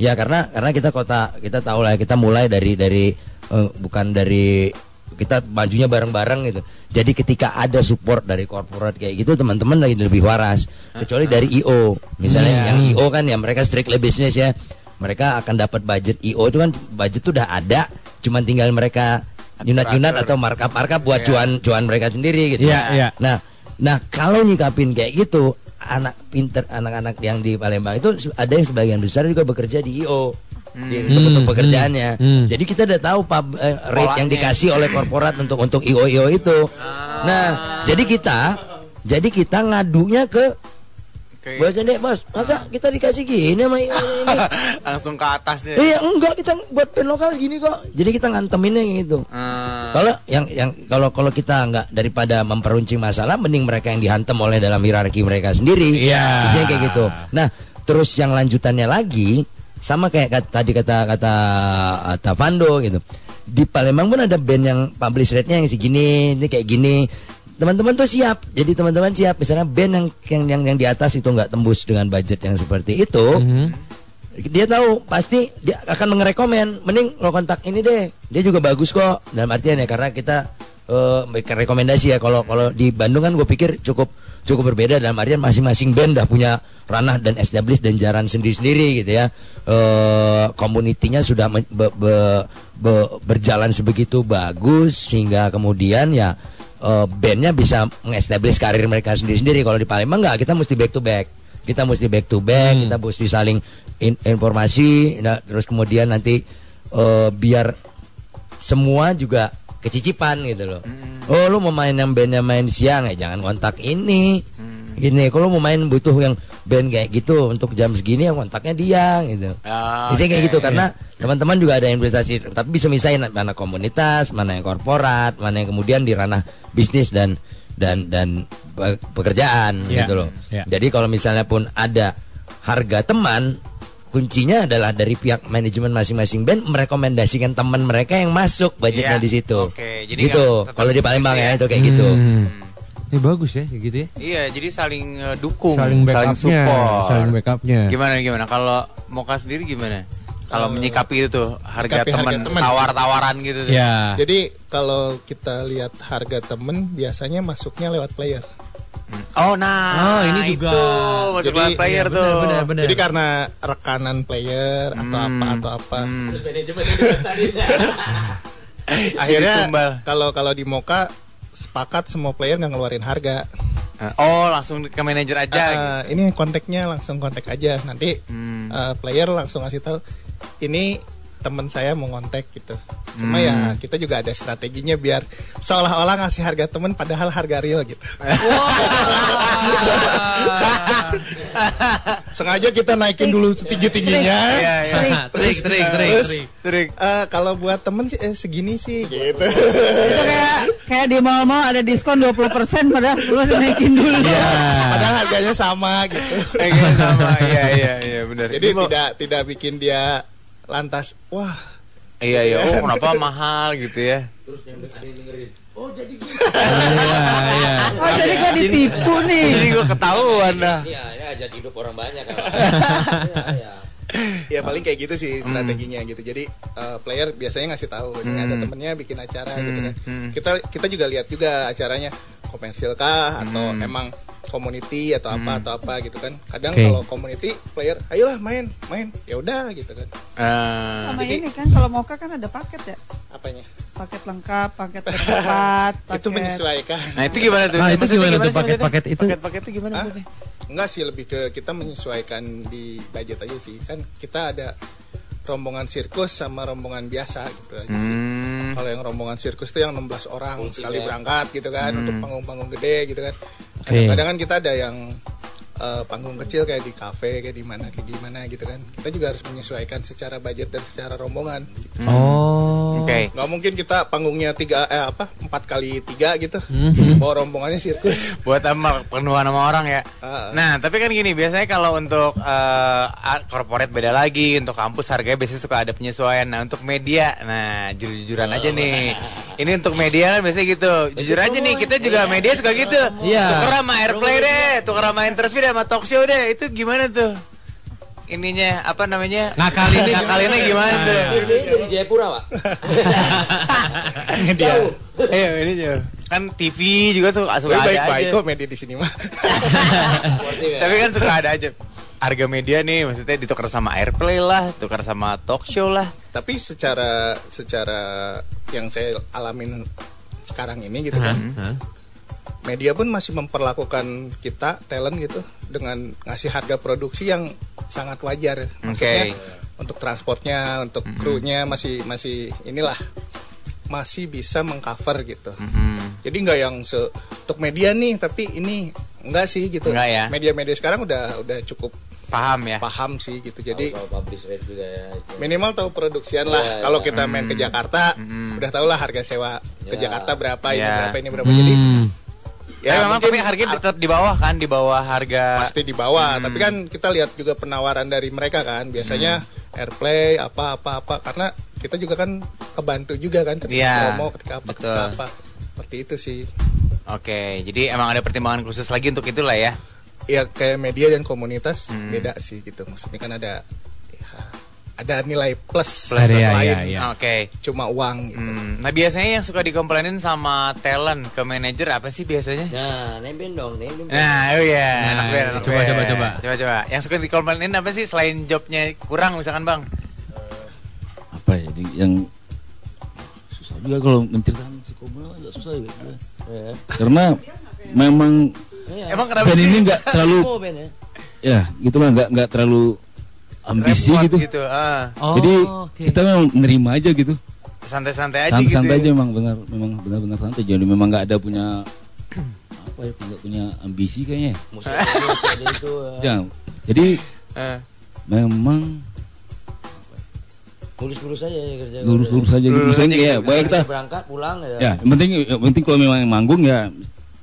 Ya karena karena kita kota kita tahu lah kita mulai dari dari eh, bukan dari kita majunya bareng-bareng gitu. Jadi ketika ada support dari korporat kayak gitu teman-teman lagi lebih waras. Kecuali dari IO. Misalnya Iya. yang IO kan ya mereka strictly business ya. Mereka akan dapat budget IO itu kan budget tuh udah ada, cuman tinggal mereka nyunat-nyunat atau markup-markup buat cuan cuan mereka sendiri gitu. Iya, iya. Nah, nah kalau nyikapin kayak gitu, anak pinter anak-anak yang di Palembang itu ada yang sebagian besar juga bekerja di IO. Di, untuk, untuk Hmm, pekerjaannya. hmm, hmm. Jadi kita udah tahu pub, eh, rate yang dikasih oleh korporat untuk untuk IO IO itu. Nah, jadi kita jadi kita ngadunya ke Oke. bos deh bos, masa kita dikasih gini sama ini? Langsung ke atasnya. Iya enggak kita buat band lokal gini kok. Jadi kita nganteminnya gitu. Hmm. Kalau yang yang kalau kalau kita nggak daripada memperuncing masalah, mending mereka yang dihantam oleh dalam hierarki mereka sendiri. Iya. Biasanya kayak gitu. Nah, terus yang lanjutannya lagi sama kayak kat- tadi kata kata uh, Tavando gitu. Di Palembang pun ada band yang publish rate-nya yang segini, ini kayak gini. Teman-teman tuh siap. Jadi teman-teman siap. Misalnya band yang yang yang, yang di atas itu nggak tembus dengan budget yang seperti itu dia tahu pasti dia akan mengerekomen. Mending lo kontak ini deh. Dia juga bagus kok. Dalam artian ya karena kita memberikan rekomendasi ya. Kalau kalau di Bandung kan gue pikir cukup cukup berbeda. Dalam artian masing-masing band dah punya ranah dan established dan jaran sendiri-sendiri gitu ya. Eh komunitinya sudah be- be- be- berjalan sebegitu bagus sehingga kemudian ya eh, bandnya bisa mengestablish karir mereka sendiri-sendiri. Kalau di Palembang nggak kita mesti back to back. Kita mesti back to back kita mesti saling in- informasi nah, terus kemudian nanti eh, biar semua juga kecicipan gitu loh. Oh lu mau main yang bandnya main siang ya jangan kontak ini gini kalau mau main butuh yang band kayak gitu untuk jam segini ya kontaknya dia gitu Ah, Biasanya kayak gitu karena teman-teman juga ada investasi tapi bisa misahin mana komunitas, mana yang korporat, mana yang kemudian di ranah bisnis dan dan dan pe- pekerjaan Iya, gitu loh. iya. Jadi kalau misalnya pun ada harga teman kuncinya adalah dari pihak manajemen masing-masing band merekomendasikan teman mereka yang masuk budgetnya Iya, di situ. oke. Jadi gitu. Kalau di Palembang ya itu kayak gitu. Hmm. Ini bagus ya, kayak gitu ya. Iya, jadi saling eh, dukung, Saling backupnya, support. saling backupnya. Gimana gimana? Kalau Moka sendiri gimana? Kalau menyikapi itu tuh harga teman, teman. tawar-tawaran gitu tuh. Ya. Jadi kalau kita lihat harga temen biasanya masuknya lewat player. Oh, nah. Oh, ini juga. Itu, masuk Jadi, lewat player iya, tuh. benar, benar. Jadi karena rekanan player atau Hmm. apa atau apa. Hmm. Akhirnya kalau kalau di Moka sepakat semua player nggak ngeluarin harga. Oh, langsung ke manajer aja. gitu. Ah, ini kontaknya langsung kontak aja. Nanti Hmm. eh, player langsung ngasih tahu ini teman saya mau kontak gitu. Cuma Hmm. ya kita juga ada strateginya biar seolah-olah ngasih harga temen padahal harga real gitu. Sengaja kita naikin dulu setinggi-tingginya. Iya, iya. Trik, trik, trik, Terus trik. Trik. eh, kalau buat temen sih eh, segini sih gitu. Itu kayak kayak di mall-mall ada diskon 20% padahal sebelum dinaikin dulu. Padahal harganya sama gitu. Kayaknya sama. Iya, iya, iya, benar. Jadi Ini tidak tidak bikin dia lantas wah. Iya, iya. Oh, kenapa mahal gitu ya? Oh jadi gue ditipu nih. Jadi gue ketahuan dah. Iya, ya aja hidup orang banyak kan. ya paling kayak gitu sih strateginya gitu. Jadi eh, player biasanya ngasih tahu ini ada temennya bikin acara gitu kan. kita kita juga lihat juga acaranya komersil kah atau emang community atau apa atau apa gitu kan kadang Oke. kalau community player ayolah main main ya udah gitu kan Eh, Sama ini kan kalau Moka kan ada paket ya. apanya Paket lengkap, paket berempat, paket itu menyesuaikan Nah, itu gimana tuh? Nah, itu Maksudnya gimana tuh paket-paket itu? Paket-paket itu gimana maksudnya? enggak sih lebih ke kita menyesuaikan di budget aja sih kan kita ada rombongan sirkus sama rombongan biasa gitu aja sih Hmm. Kalau yang rombongan sirkus tuh yang 16 orang sekali berangkat gitu kan untuk panggung-panggung gede gitu kan. Kadang-kadang kan kita ada yang eh, panggung kecil kayak di kafe kayak di mana kayak gimana gitu kan. Kita juga harus menyesuaikan secara budget dan secara rombongan. Gitu. Oh. Oke. Nggak mungkin kita panggungnya tiga eh apa empat kali tiga gitu. Bawa rombongannya sirkus. Buat sama penuhan sama orang ya. Ah. Nah, tapi kan gini, biasanya kalau untuk eh, art corporate beda lagi, untuk kampus harganya biasanya suka ada penyesuaian. Nah, untuk media, nah jujur-jujuran aja nih. Ini untuk media kan biasanya gitu. Jujur aja nih, kita juga media suka gitu. Iya. Tuker sama airplay deh, tuker sama interview deh, sama talk show deh. Itu gimana tuh? Ininya apa namanya? Ngakalinnya ngakalinnya gimana tuh? Ini dari Jayapura, Pak. dia. Iya, ini jauh. Kan TV juga suka suka Tapi ada baik-baik aja. kok media di sini mah. Tapi kan suka ada aja harga media nih maksudnya ditukar sama airplay lah, tukar sama talk show lah. Tapi secara secara yang saya alamin sekarang ini gitu kan. Media pun masih memperlakukan kita talent gitu dengan ngasih harga produksi yang sangat wajar maksudnya Oke. untuk transportnya untuk krunya masih masih inilah masih bisa mengcover gitu Hmm. jadi nggak yang se untuk media nih tapi ini enggak sih gitu Nggak ya? media-media sekarang udah udah cukup Paham ya? paham sih gitu jadi Tahu juga ya. minimal tahu produksian lah Iya, kalau iya. kita main ke Jakarta udah tau lah harga sewa ke Iya. Jakarta berapa ini Iya. berapa ini berapa jadi Hmm. Ya, memang mungkin tapi harganya tetap di bawah kan, di bawah harga. pasti di bawah tapi kan kita lihat juga penawaran dari mereka kan. Biasanya airplay apa apa apa. Karena kita juga kan kebantu juga kan ketika Iya, promo ketika apa ketika apa. Seperti itu sih. Oke, jadi emang ada pertimbangan khusus lagi untuk itulah ya. ya kayak media dan komunitas Hmm. beda sih gitu. Maksudnya kan ada ya, ada nilai plus Plus, plus iya, lain iya, iya. Oke. cuma uang gitu. Hmm, Nah biasanya yang suka dikomplainin sama talent ke manajer apa sih biasanya? Nah, nembin dong, nembin. Nah, oh iya, Nah, band, anak coba, coba, coba. coba, coba. Yang suka dikomplainin apa sih selain jobnya kurang misalkan bang? apa ya di- yang susah juga kalau menceritakan si Komal agak susah juga Ya. karena memang Emang kenapa band sih? ini nggak terlalu Oh, ya. ya gitu lah nggak nggak terlalu ambisi Repot gitu. gitu. ah. Oh, jadi oke. kita memang nerima aja gitu santai-santai aja santai gitu. santai ya. aja memang benar memang benar-benar santai jadi memang nggak ada punya apa ya nggak punya ambisi kayaknya itu, itu. ya jadi Ah. memang Lurus-lurus aja ya kerja. lurus-lurus aja gitu Lurus aja ya gitu. baik kita berangkat pulang ya. ya yang penting yang penting kalau memang manggung ya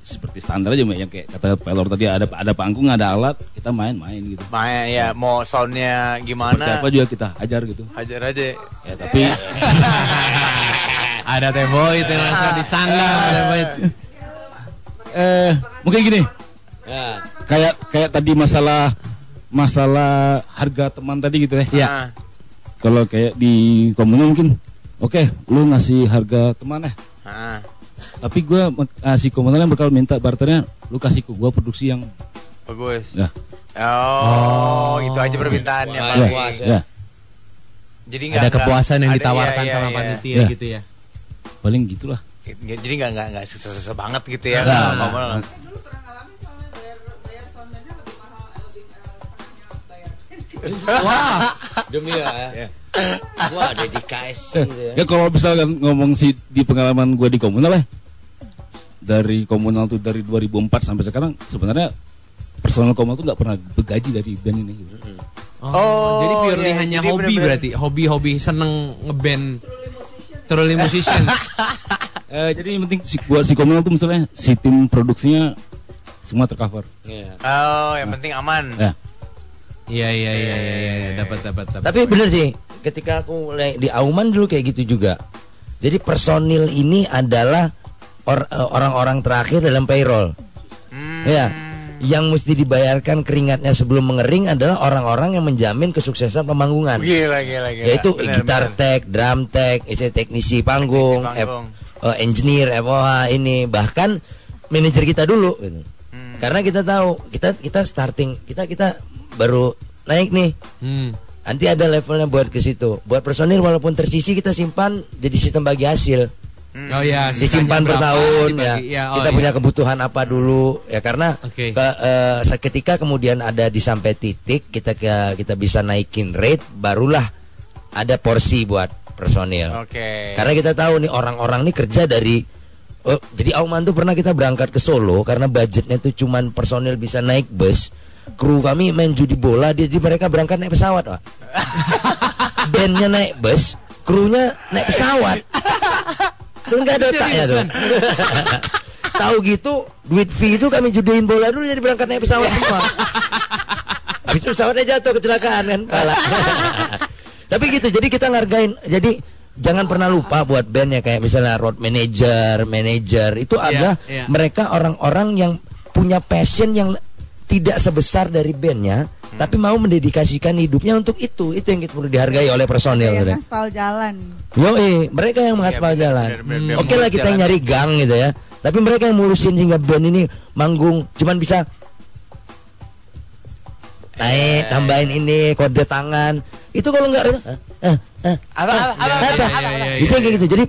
seperti standar aja yang kayak kata pelor tadi ada ada panggung ada alat kita main-main gitu Main ya mau soundnya seperti gimana? apa juga kita ajar gitu Hajar aja. ya tapi Ada teh boy teh langsung boy. eh mungkin gini Ya. kayak kayak tadi masalah masalah harga teman tadi gitu ya Iya. kalau kayak di komunal mungkin oke lu ngasih harga teman ya. Tapi gua uh, si komunalnya bakal minta barternya lu kasih ke gua produksi yang Bagus. ya Oh, itu aja permintaannya Wah, paling. puas ya Jadi nggak Ada kepuasan yang ada- ditawarkan iya, iya, sama iya. panitia Iya. gitu ya. paling gitulah Jadi nggak nggak nggak susah-susah banget gitu ya. Nggak, Nggak nggak. apa-apa. Wah, demi ya. Wah, dedikasi gitu ya. ya kalau misalkan ngomong sih di pengalaman gua di komunal ya dari komunal tuh dari 2004 sampai sekarang sebenarnya personal komunal tuh nggak pernah bergaji dari band ini gitu. Oh, Oh, jadi purely iya, hanya jadi hobi bener-bener- berarti, hobi-hobi seneng ngeband. Truly musicians. Eh, jadi yang penting si, buat si komunal tuh misalnya si tim produksinya semua tercover. Iya. Oh, yang penting aman. Ya. Iya iya iya iya iya dapat dapat dapat. Tapi bener sih, ketika aku mulai di Auman dulu kayak gitu juga. Jadi personil ini adalah or- eh, orang-orang terakhir dalam payroll. Hmm. Ya. Yang mesti dibayarkan keringatnya sebelum mengering adalah orang-orang yang menjamin kesuksesan pemanggungan. Gila gila gila. Yaitu Bener, gitar bener. tech, drum tech, isi teknisi panggung, Teknisi panggung. F- eh, engineer, FOH ini, bahkan manajer kita dulu. gitu. Hmm. Karena kita tahu kita kita starting kita kita baru naik nih. Hmm. Nanti ada levelnya buat ke situ. Buat personil walaupun tersisi kita simpan jadi sistem bagi hasil. Hmm. Oh ya, Disimpan per tahun ya. ya, oh, kita iya. punya kebutuhan apa dulu ya karena Oke. ke, eh, saat ketika kemudian ada di sampai titik kita ke- kita bisa naikin rate barulah ada porsi buat personil. Oke. Karena kita tahu nih orang-orang nih kerja dari oh, jadi Auman tuh pernah kita berangkat ke Solo karena budgetnya tuh cuman personil bisa naik bus. Kru kami main judi bola, jadi mereka berangkat naik pesawat, Pak. Bandnya naik bus, krunya naik pesawat. Kan nggak ada otaknya tuh. Tahu gitu, duit fee itu kami judiin bola dulu jadi berangkat naik pesawat semua. Habis itu pesawatnya jatuh kecelakaan kan, pala. Tapi gitu, jadi kita ngargain. Jadi jangan pernah lupa buat band ya kayak misalnya road manager, manager itu adalah iya. mereka orang-orang yang punya passion yang tidak sebesar dari bandnya, tapi mau mendedikasikan hidupnya untuk itu. Itu yang kita perlu dihargai oleh personil. Kayak gitu. ngaspal jalan. Yoi, mereka yang mengaspal Iya, bener, jalan. bener, bener, bener, Oke lah mulus kita jalan. nyari gang gitu ya. Tapi mereka yang mulusin sehingga band ini manggung cuman bisa naik, Iya, tambahin ini kode tangan. Itu kalau nggak eh, eh, eh, Apa apa apa iya, iya, Bisa kayak gitu. Jadi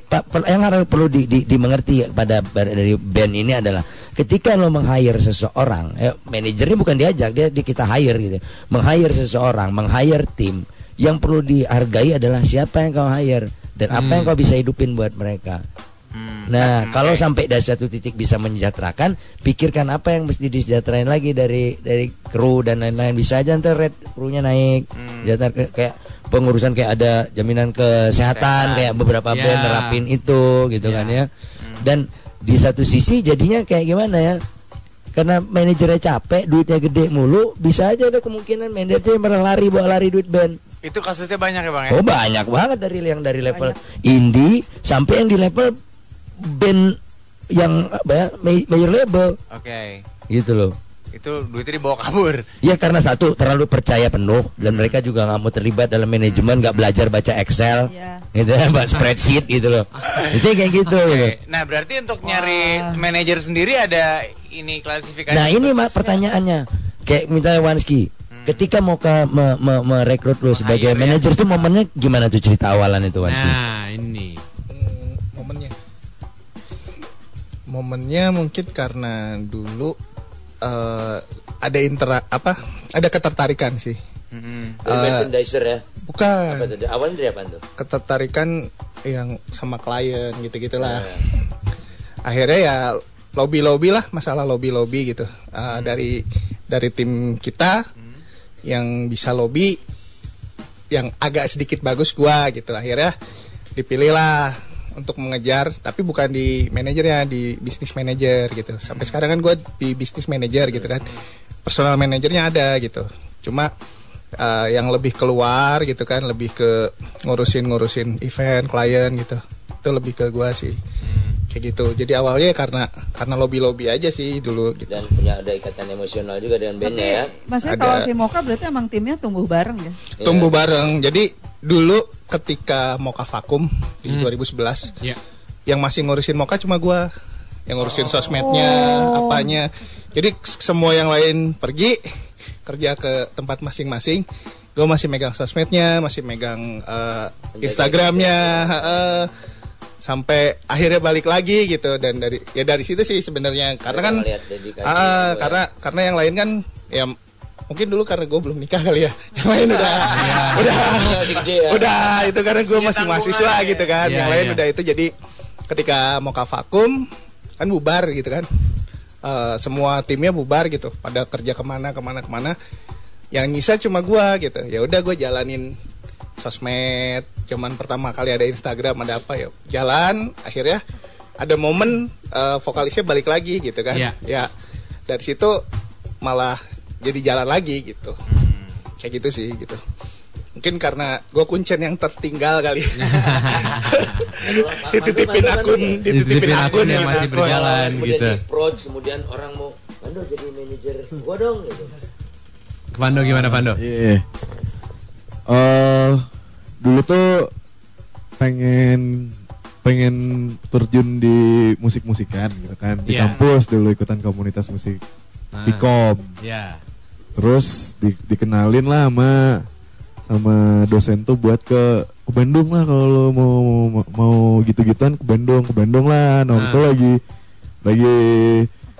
yang harus perlu di, di- dimengerti pada- dari band ini adalah ketika lo meng-hire seseorang, ya, manajernya bukan diajak, dia di kita hire gitu. Meng-hire seseorang, meng-hire tim, yang perlu dihargai adalah siapa yang kau hire dan apa yang kau bisa hidupin buat mereka. Nah, kalau sampai dari satu titik bisa menyejahterakan, pikirkan apa yang mesti disejahterain lagi dari dari kru dan lain-lain. Bisa aja ntar rate krunya naik. Sejahtera ke- kayak pengurusan kayak ada jaminan kesehatan kayak beberapa Ya. band nerapin itu gitu kan ya. Dan di satu sisi jadinya kayak gimana ya? Karena manajernya capek, duitnya gede mulu, bisa aja ada kemungkinan manajernya malah lari bawa lari duit band. Itu kasusnya banyak ya bang ya? Oh banyak banget dari yang dari level indie sampai yang di level band yang apa ya ma- major label Oke. gitu loh. Itu duitnya dibawa kabur. Ya karena satu terlalu percaya penuh dan mereka juga nggak mau terlibat dalam manajemen, nggak belajar baca Excel, Iya. gitu ya, spreadsheet gitu loh. Itu kayak gitu. gitu. Oke. Nah berarti untuk nyari manajer sendiri ada ini klasifikasi. Nah ini mak pertanyaannya, kayak misalnya Wanski, ketika mau ke me- me- merekrut lo sebagai ya. manajer tuh momennya gimana tuh cerita awalan itu Wanski? Nah, ini. Hmm, momennya momennya mungkin karena dulu eh, ada intera apa ada ketertarikan sih. Eh, merchandiser ya? bukan. Apa tuh? Awalnya dari apa tuh? ketertarikan yang sama klien gitu gitulah Ya. akhirnya ya lobby lobby lah masalah lobby lobby gitu. Eh, dari dari tim kita yang bisa lobby yang agak sedikit bagus gua gitu. Akhirnya dipilih lah untuk mengejar tapi bukan di manajernya di bisnis manajer gitu. Sampai sekarang kan gue di bisnis manajer gitu kan. Personal manajernya ada gitu. Cuma eh, yang lebih keluar gitu kan lebih ke ngurusin ngurusin event klien gitu. Itu lebih ke gue sih kayak gitu jadi awalnya karena karena lobby lobby aja sih dulu gitu Dan punya ada ikatan emosional juga dengan bandnya ya. Maksudnya Ada. kalau si Moka berarti emang timnya tumbuh bareng ya? tumbuh bareng jadi dulu ketika Moka vakum di 2011 Iya. yang masih ngurusin Moka cuma gua yang ngurusin sosmednya apanya jadi semua yang lain pergi kerja ke tempat masing-masing gue masih megang sosmednya masih megang eh, Instagramnya heeh. Sampai akhirnya balik lagi gitu. Dan dari ya dari situ sih sebenarnya. Karena kan Ngeliat dedikasi ah, gitu ya. karena karena yang lain kan ya mungkin dulu karena gue belum nikah kali ya. Yang lain udah udah gede ya. udah itu karena gue masih mahasiswa gitu kan. Iya, yang lain iya. udah itu jadi ketika mau ke vakum kan bubar gitu kan. Eh, semua timnya bubar gitu. Pada kerja ke mana ke mana ke mana. Yang nyisa cuma gua gitu. Ya udah gue jalanin sosmed cuman pertama kali ada Instagram ada apa ya jalan akhirnya ada momen eh, vokalisnya balik lagi gitu kan Iya. ya dari situ malah jadi jalan lagi gitu kayak gitu sih gitu mungkin karena gue kuncen yang tertinggal kali dititipin akun Dititipin akun yang masih berjalan kemudian gitu. approach kemudian orang mau Pando jadi manajer gua dong gitu. Pando gimana Pando? Iya. Eh dulu tuh pengen pengen terjun di musik-musikan gitu kan di Iya. kampus dulu ikutan komunitas musik Ah. Pikom Ya. terus di- dikenalin lah sama sama dosen tuh buat ke ke Bandung lah kalau lo mau mau, mau gitu-gituan ke Bandung ke Bandung lah nah waktu itu lagi lagi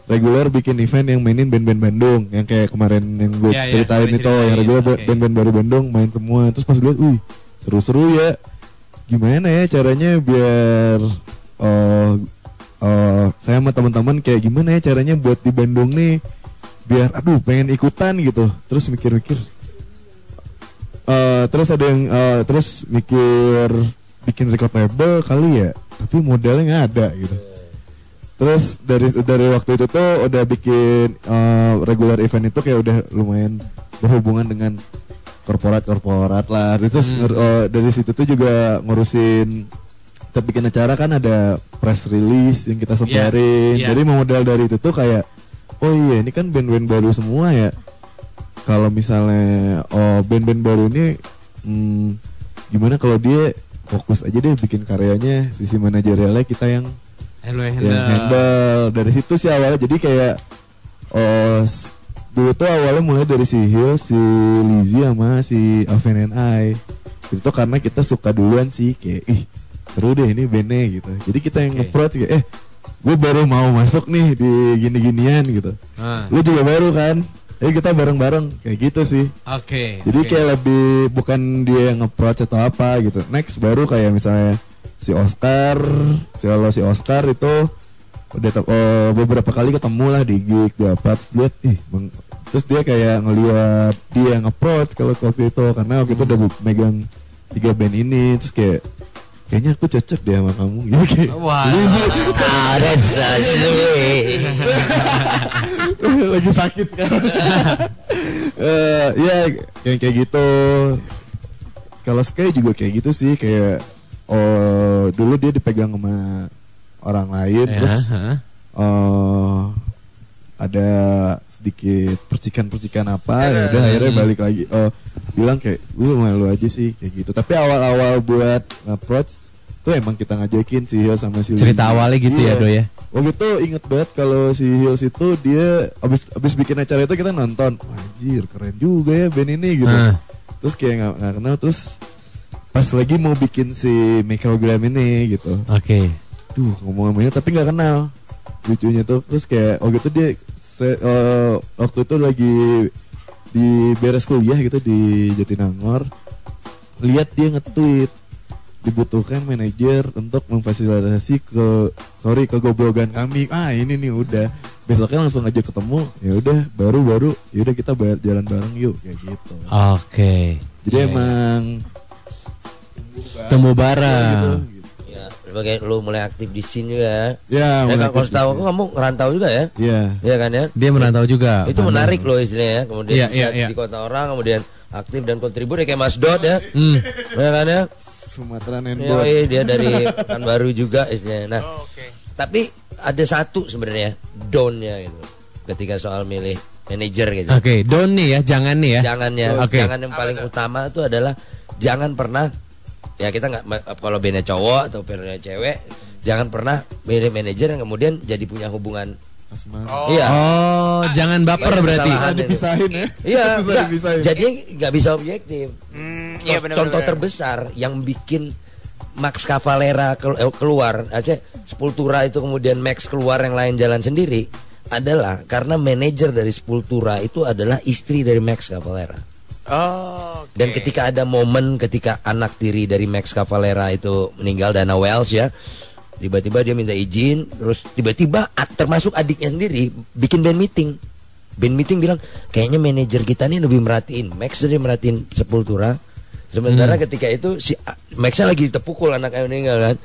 reguler bikin event yang mainin band-band Bandung yang kayak kemarin yang gue Iya, iya, ceritain kemarin itu yang reguler oke. band-band baru Bandung main semua. Terus pas lihat wih seru-seru ya. Gimana ya caranya biar eh eh, saya sama teman-teman kayak gimana ya caranya buat di Bandung nih biar aduh pengen ikutan gitu. Terus mikir-mikir. Eh, terus ada yang eh, terus mikir bikin record label kali ya tapi modalnya nggak ada gitu terus dari dari waktu itu tuh udah bikin eh, regular event itu kayak udah lumayan berhubungan dengan korporat korporat lah terus Hmm. eh, dari situ tuh juga ngurusin kita bikin acara kan ada press release yang kita sebarin iya. jadi modal dari itu tuh kayak oh iya ini kan band-band baru semua ya kalau misalnya oh band-band baru ini hmm, gimana kalau dia fokus aja deh bikin karyanya sisi manajerialnya kita yang Hello yang handle. dari situ sih awalnya jadi kayak oh dulu tuh awalnya mulai dari si Hill si Lizzy sama si Alvin and I itu tuh karena kita suka duluan sih kayak ih seru deh ini bandnya gitu jadi kita yang Oke. nge-approach kayak eh gue baru mau masuk nih di gini-ginian gitu Ah, lu juga baru kan eh kita bareng-bareng kayak gitu sih Oke. jadi oke. kayak lebih bukan dia yang approach atau apa gitu. Next baru kayak misalnya si Oscar, si kalau si Oscar itu udah eh, beberapa kali ketemu lah di gig di apa terus lihat ih terus dia kayak ngeliat dia yang approach kalau waktu itu karena waktu itu udah bu- megang tiga band ini terus kayak kayaknya aku cocok deh sama kamu. Gitu kayak Wah. Ah, that's so sweet. lagi sakit kan? Eh, ya kayak kayak gitu. Kalau Sky juga kayak gitu sih kayak oh dulu dia dipegang sama orang lain Ya, terus ha. eh ada sedikit percikan-percikan apa ya udah akhirnya balik lagi oh bilang kayak gue malu aja sih kayak gitu tapi awal-awal buat approach tuh emang kita ngajakin si Hills sama si Cerita Lizzy. awalnya gitu ya, Iya. Do ya? Waktu itu inget banget kalau si Hills itu dia abis abis bikin acara itu kita nonton, Wah, anjir keren juga ya band ini gitu. Ah. Terus kayak nggak kenal terus pas lagi mau bikin si microgram ini gitu. Oke. Duh ngomong-ngomongnya tapi nggak kenal lucunya tuh terus kayak waktu itu dia se- eh, waktu itu lagi di beres kuliah gitu di Jatinangor lihat dia nge-tweet dibutuhkan manajer untuk memfasilitasi ke sorry kegoblogan kami ah ini nih udah besoknya langsung aja ketemu ya udah baru baru ya udah kita jalan bareng yuk kayak gitu Oke. jadi Iya, emang Temu gitu, bareng. gitu. Ya, sebagai lu mulai aktif di juga. Ya, Ya, mulai kalau aktif tahu aku kamu ngerantau juga ya. Iya. Iya kan ya? Dia merantau juga. Itu menarik loh istilahnya. Kemudian Iya, bisa iya, iya. di kota orang kemudian aktif dan kontribusi kayak Mas Dot ya. Hmm. Ya kan ya? Sumatera Iya, Nenbot. iya, dia dari baru juga istilahnya. Nah, Oh, Oke. tapi ada satu sebenarnya down-nya gitu. Ketika soal milih manajer gitu. Oke, don't nih ya, jangan nih ya. Jangannya, Oke. jangan yang paling utama itu adalah jangan pernah ya kita nggak kalau bandnya cowok atau bandnya cewek jangan pernah milih manajer yang kemudian jadi punya hubungan Asma. Oh. iya Oh, jangan baper berarti. Bisa dipisahin ya. iya Bisa nggak, dipisahin. jadi nggak bisa objektif Hmm, iya benar. contoh terbesar yang bikin Max Cavalera eh, keluar aja Sepultura itu kemudian Max keluar yang lain jalan sendiri adalah karena manajer dari Sepultura itu adalah istri dari Max Cavalera Oh. oke. Dan ketika ada momen ketika anak tiri dari Max Cavalera itu meninggal Dana Wells ya, tiba-tiba dia minta izin, terus tiba-tiba termasuk adiknya sendiri bikin band meeting. Band meeting bilang kayaknya manajer kita nih lebih merhatiin Max dari merhatiin Sepultura. Sementara ketika itu si Maxnya lagi terpukul anaknya meninggal kan.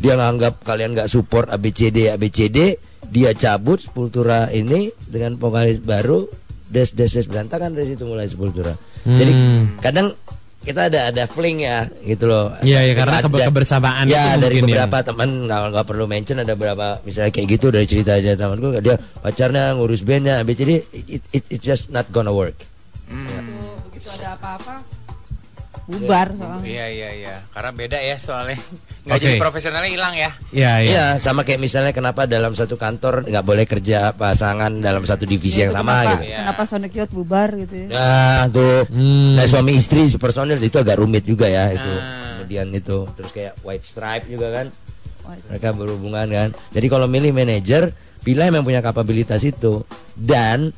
Dia nganggap kalian nggak support ABCD ABCD, dia cabut Sepultura ini dengan vokalis baru des des des berantakan dari situ mulai Sepultura. Jadi kadang kita ada ada fling ya gitu loh. Iya, ya, karena Ada- kebe- kebersamaan Ya itu dari mungkin beberapa teman nggak nggak perlu mention ada beberapa misalnya kayak gitu dari cerita aja temanku dia pacarnya ngurus bandnya ABCD it, it, it's just not gonna work. begitu ada apa-apa bubar soalnya. Iya iya iya. Karena beda ya soalnya. Nggak Oke. jadi profesionalnya hilang ya. Iya, iya. Iya sama kayak misalnya kenapa dalam satu kantor nggak boleh kerja pasangan dalam satu divisi yang Itu sama kenapa, gitu. Iya. Kenapa Sonic Youth bubar gitu ya? Nah tuh, Hmm. nah suami istri personil itu agak rumit juga ya itu. Ah. Kemudian itu terus kayak White Stripe juga kan, White mereka berhubungan kan. Jadi kalau milih manajer, pilih yang punya kapabilitas itu. Dan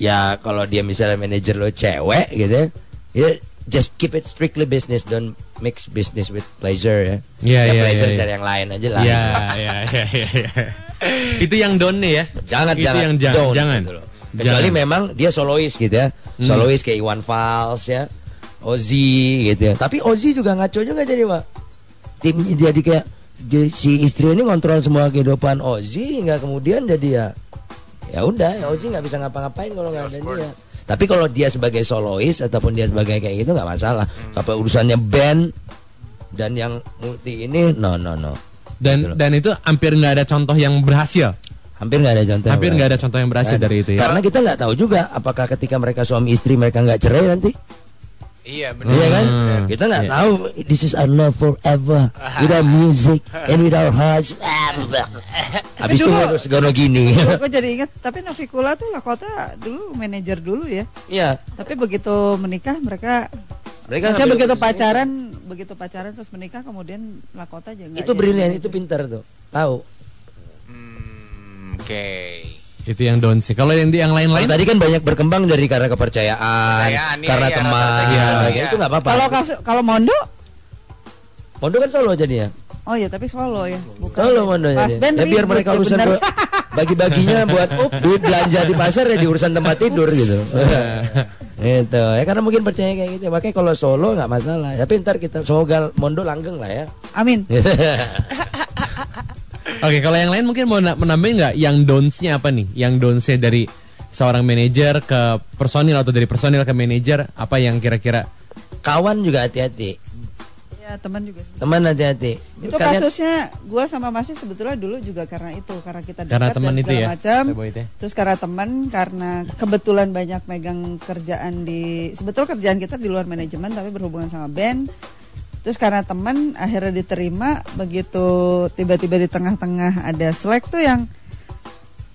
ya kalau dia misalnya manajer lo cewek gitu ya, ya just keep it strictly business, don't mix business with pleasure ya. Iya, ya iya, pleasure iya, iya. cari yang lain aja lah. Iya, iya, iya, iya, iya. Itu yang don't nih ya. Jangan Itu jangan yang ja- don't, jangan. gitu loh. Kecuali Jangan. memang dia solois gitu ya. Solois kayak Iwan Fals ya. Ozzy gitu ya. Tapi Ozzy juga ngaco juga jadi, Pak. Tim jadi kayak dia- si istri ini kontrol semua kehidupan Ozzy hingga kemudian jadi ya ya udah ya Ozzy nggak bisa ngapa-ngapain kalau nggak ada dia. Tapi kalau dia sebagai solois ataupun dia sebagai kayak gitu nggak masalah. Apa urusannya band dan yang multi ini no no no. Dan dan itu hampir nggak ada contoh yang berhasil. Hampir nggak ada contoh. yang Hampir nggak ada contoh yang berhasil Kan? dari itu ya. Karena kita nggak tahu juga apakah ketika mereka suami istri mereka nggak cerai nanti, Iya benar. iya kan? Hmm. Kita nggak Iya. tahu. This is our love forever, with our music and with our hearts. Habis itu harus gono gini. Gue jadi ingat, tapi Navikula tuh Lakota dulu manajer dulu ya. Iya, Tapi begitu menikah mereka mereka ngambil begitu pacaran, begitu pacaran terus menikah kemudian Lakota aja itu. brilian, itu pintar tuh. Tahu. Hmm, Oke. Itu yang don't sih. Kalau yang di yang lain-lain tadi kan banyak berkembang dari karena kepercayaan, Kepercayaan, iya, karena iya, teman, Nah, iya. itu nggak apa-apa. Kalau kasu- kalau Mondo, Mondo kan solo jadinya. oh ya tapi solo ya, bukan. Solo Mondo Pas jadi. band Ya biar mereka ya, urusan buat- bagi-baginya buat duit belanja di pasar ya di urusan tempat tidur gitu. itu ya karena mungkin percaya kayak gitu. Makanya kalau solo nggak masalah. Tapi ntar kita semoga Mondo langgeng lah ya. Amin. Oke, kalau yang lain mungkin mau na- menambahin nggak yang don'ts-nya apa nih? Yang don'ts-nya dari seorang manajer ke personil atau dari personil ke manajer apa yang kira-kira Kawan juga hati-hati. Ya teman juga. Teman hati-hati. Itu Kalian- kasusnya gua sama Masnya sebetulnya dulu juga karena itu, karena kita dekat Karena teman itu ya, macam. Teh. Terus karena teman, karena kebetulan banyak megang kerjaan di sebetulnya kerjaan kita di luar manajemen tapi berhubungan sama band. Terus karena teman akhirnya diterima, begitu tiba-tiba di tengah-tengah ada slack tuh yang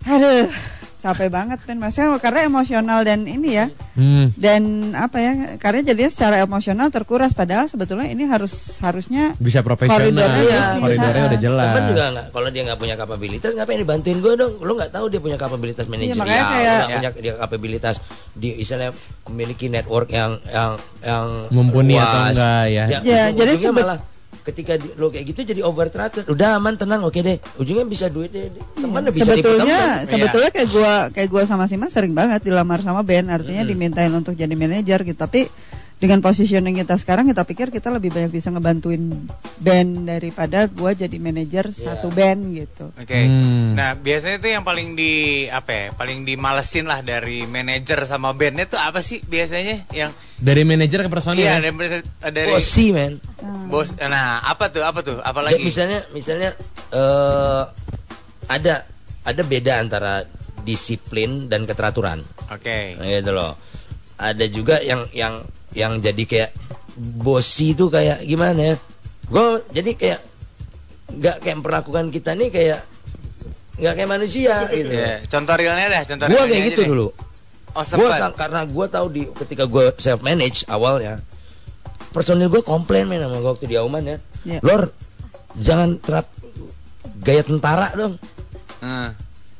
aduh capek banget kan maksudnya karena emosional dan ini ya Hmm. dan apa ya karena jadinya secara emosional terkuras padahal sebetulnya ini harus harusnya bisa profesional, Koridornya bisnis, koridornya ah. udah jelas. Temen juga nggak, kalau dia nggak punya kapabilitas ngapain dibantuin gue dong? Lu nggak tahu dia punya kapabilitas manajerial, Iya, makanya kayak- lu nggak punya dia kapabilitas di misalnya memiliki network yang yang yang Mumpuni luas. atau enggak ya. Ya, ujung- jadi ujungnya sebet- malah ketika di, lo kayak gitu jadi over udah aman tenang oke deh. Ujungnya bisa duit deh. Teman bisa tipu sebetulnya sebetulnya kayak gua kayak gua sama Sima sering banget dilamar sama band. Artinya dimintain untuk jadi manajer gitu. Tapi dengan positioning kita sekarang kita pikir kita lebih banyak bisa ngebantuin band daripada gua jadi manajer satu band gitu. Oke. Hmm. Nah, biasanya tuh yang paling di apa ya? Paling dimalesin lah dari manajer sama bandnya tuh apa sih biasanya yang Dari manajer ke personil. Iya, ya? dari dari Bosi men. bos. Nah, apa tuh? Apa tuh? Ya, Apalagi? misalnya misalnya eh ada ada beda antara disiplin dan keteraturan. Oke. Nah, gitu loh. Ada juga yang yang yang jadi kayak bosi itu kayak gimana ya? Gue jadi kayak nggak kayak memperlakukan kita nih kayak nggak kayak manusia gitu. Iya, Contoh realnya dah, contoh Gue realnya kayak gitu deh. dulu. Oh, Gue sempat. karena gue tahu di ketika gue self manage awalnya personil gue komplain men sama gue waktu di Auman ya. Iya. Lor jangan terap gaya tentara dong. Hmm.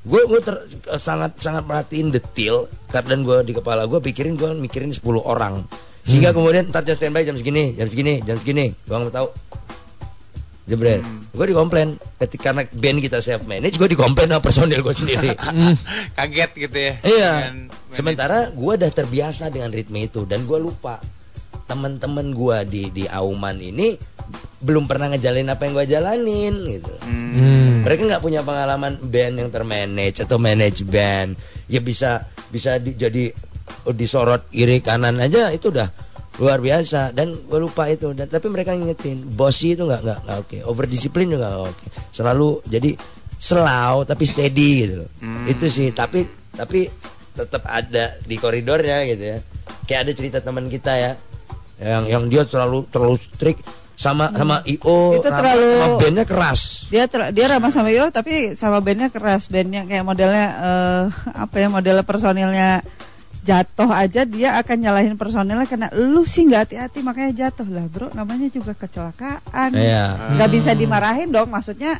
gue gue ter- sangat sangat perhatiin detail karena gue di kepala gue pikirin gue mikirin 10 orang sehingga kemudian ntar jam standby jam segini jam segini jam segini gue nggak tahu. Jebret. Gue dikomplain. Ketika karena band kita self manage gue dikomplain sama personil gue sendiri. Kaget gitu ya. iya. Sementara gue udah terbiasa dengan ritme itu dan gue lupa. Teman-teman gue di di Auman ini belum pernah ngejalin apa yang gue jalanin gitu. Hmm. mereka nggak punya pengalaman band yang termanage atau manage band. Ya bisa bisa di- jadi disorot kiri kanan aja itu udah luar biasa. Dan gue lupa itu. Dan tapi mereka ngingetin bossy itu nggak nggak nggak oke. Over disiplin juga oke. Selalu jadi slow tapi steady gitu loh. Itu sih. Tapi tapi tetap ada di koridornya gitu ya. Kayak ada cerita teman kita ya yang yang dia terlalu terlalu strict sama sama io Itu ramah terlalu- sama bandnya keras. Dia ter- dia ramah sama Yo tapi sama bandnya keras. Bandnya kayak modelnya eh, apa ya modelnya personilnya jatuh aja dia akan nyalahin personilnya karena lu sih nggak hati-hati makanya jatuh lah bro. Namanya juga kecelakaan. Iya. nggak bisa dimarahin dong maksudnya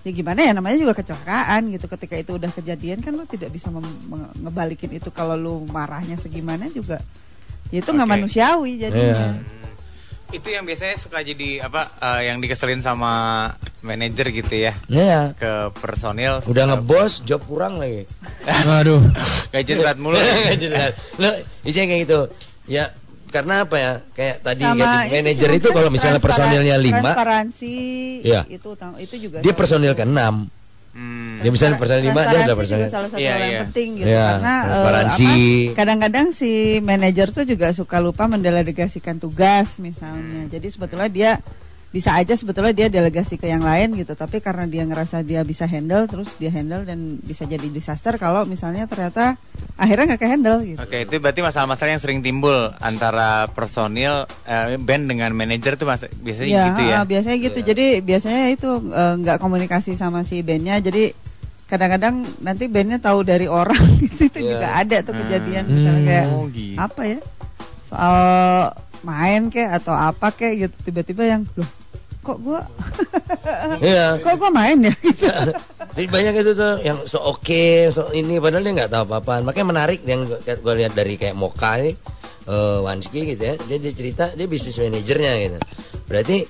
ya gimana ya namanya juga kecelakaan gitu. Ketika itu udah kejadian kan lu tidak bisa ngebalikin itu kalau lu marahnya segimana juga. Ya itu nggak Oke. manusiawi jadinya itu yang biasanya suka jadi apa eh, yang dikeselin sama manajer gitu ya Iya. ke personil Udah ngebos, job kurang lagi. Waduh. gaji berat mulu Nggak jelas. Lo, isinya kayak gitu. Ya, karena apa ya? Kayak tadi Sama itu manajer itu mungkin kalau misalnya personilnya lima, transparansi Iya. itu itu juga dia personil ke enam. Hmm. Dia misalnya personil lima, dia adalah Transparansi personil. juga salah satu hal yang iya. penting gitu Iya, karena transparansi. apa, kadang-kadang si manajer tuh juga suka lupa mendelegasikan tugas misalnya jadi sebetulnya dia bisa aja sebetulnya dia delegasi ke yang lain gitu tapi karena dia ngerasa dia bisa handle terus dia handle dan bisa jadi disaster kalau misalnya ternyata akhirnya nggak ke handle gitu Oke, itu berarti masalah-masalah yang sering timbul antara personil eh, band dengan manajer tuh mas, biasanya Iya, gitu ya. ah, biasanya gitu. Jadi biasanya itu eh, nggak komunikasi sama si bandnya. Jadi kadang-kadang nanti bandnya tahu dari orang itu itu juga ada tuh kejadian misalnya kayak Oh, gitu. apa ya soal main kayak atau apa kayak gitu tiba-tiba yang loh kok gua Iya. kok gua main ya gitu. Banyak itu tuh yang so oke, so ini padahal dia nggak tahu apa-apaan. Makanya menarik yang gue lihat dari kayak Moka ini, eh, Wanski gitu ya. Dia, dia cerita dia bisnis manajernya gitu. Berarti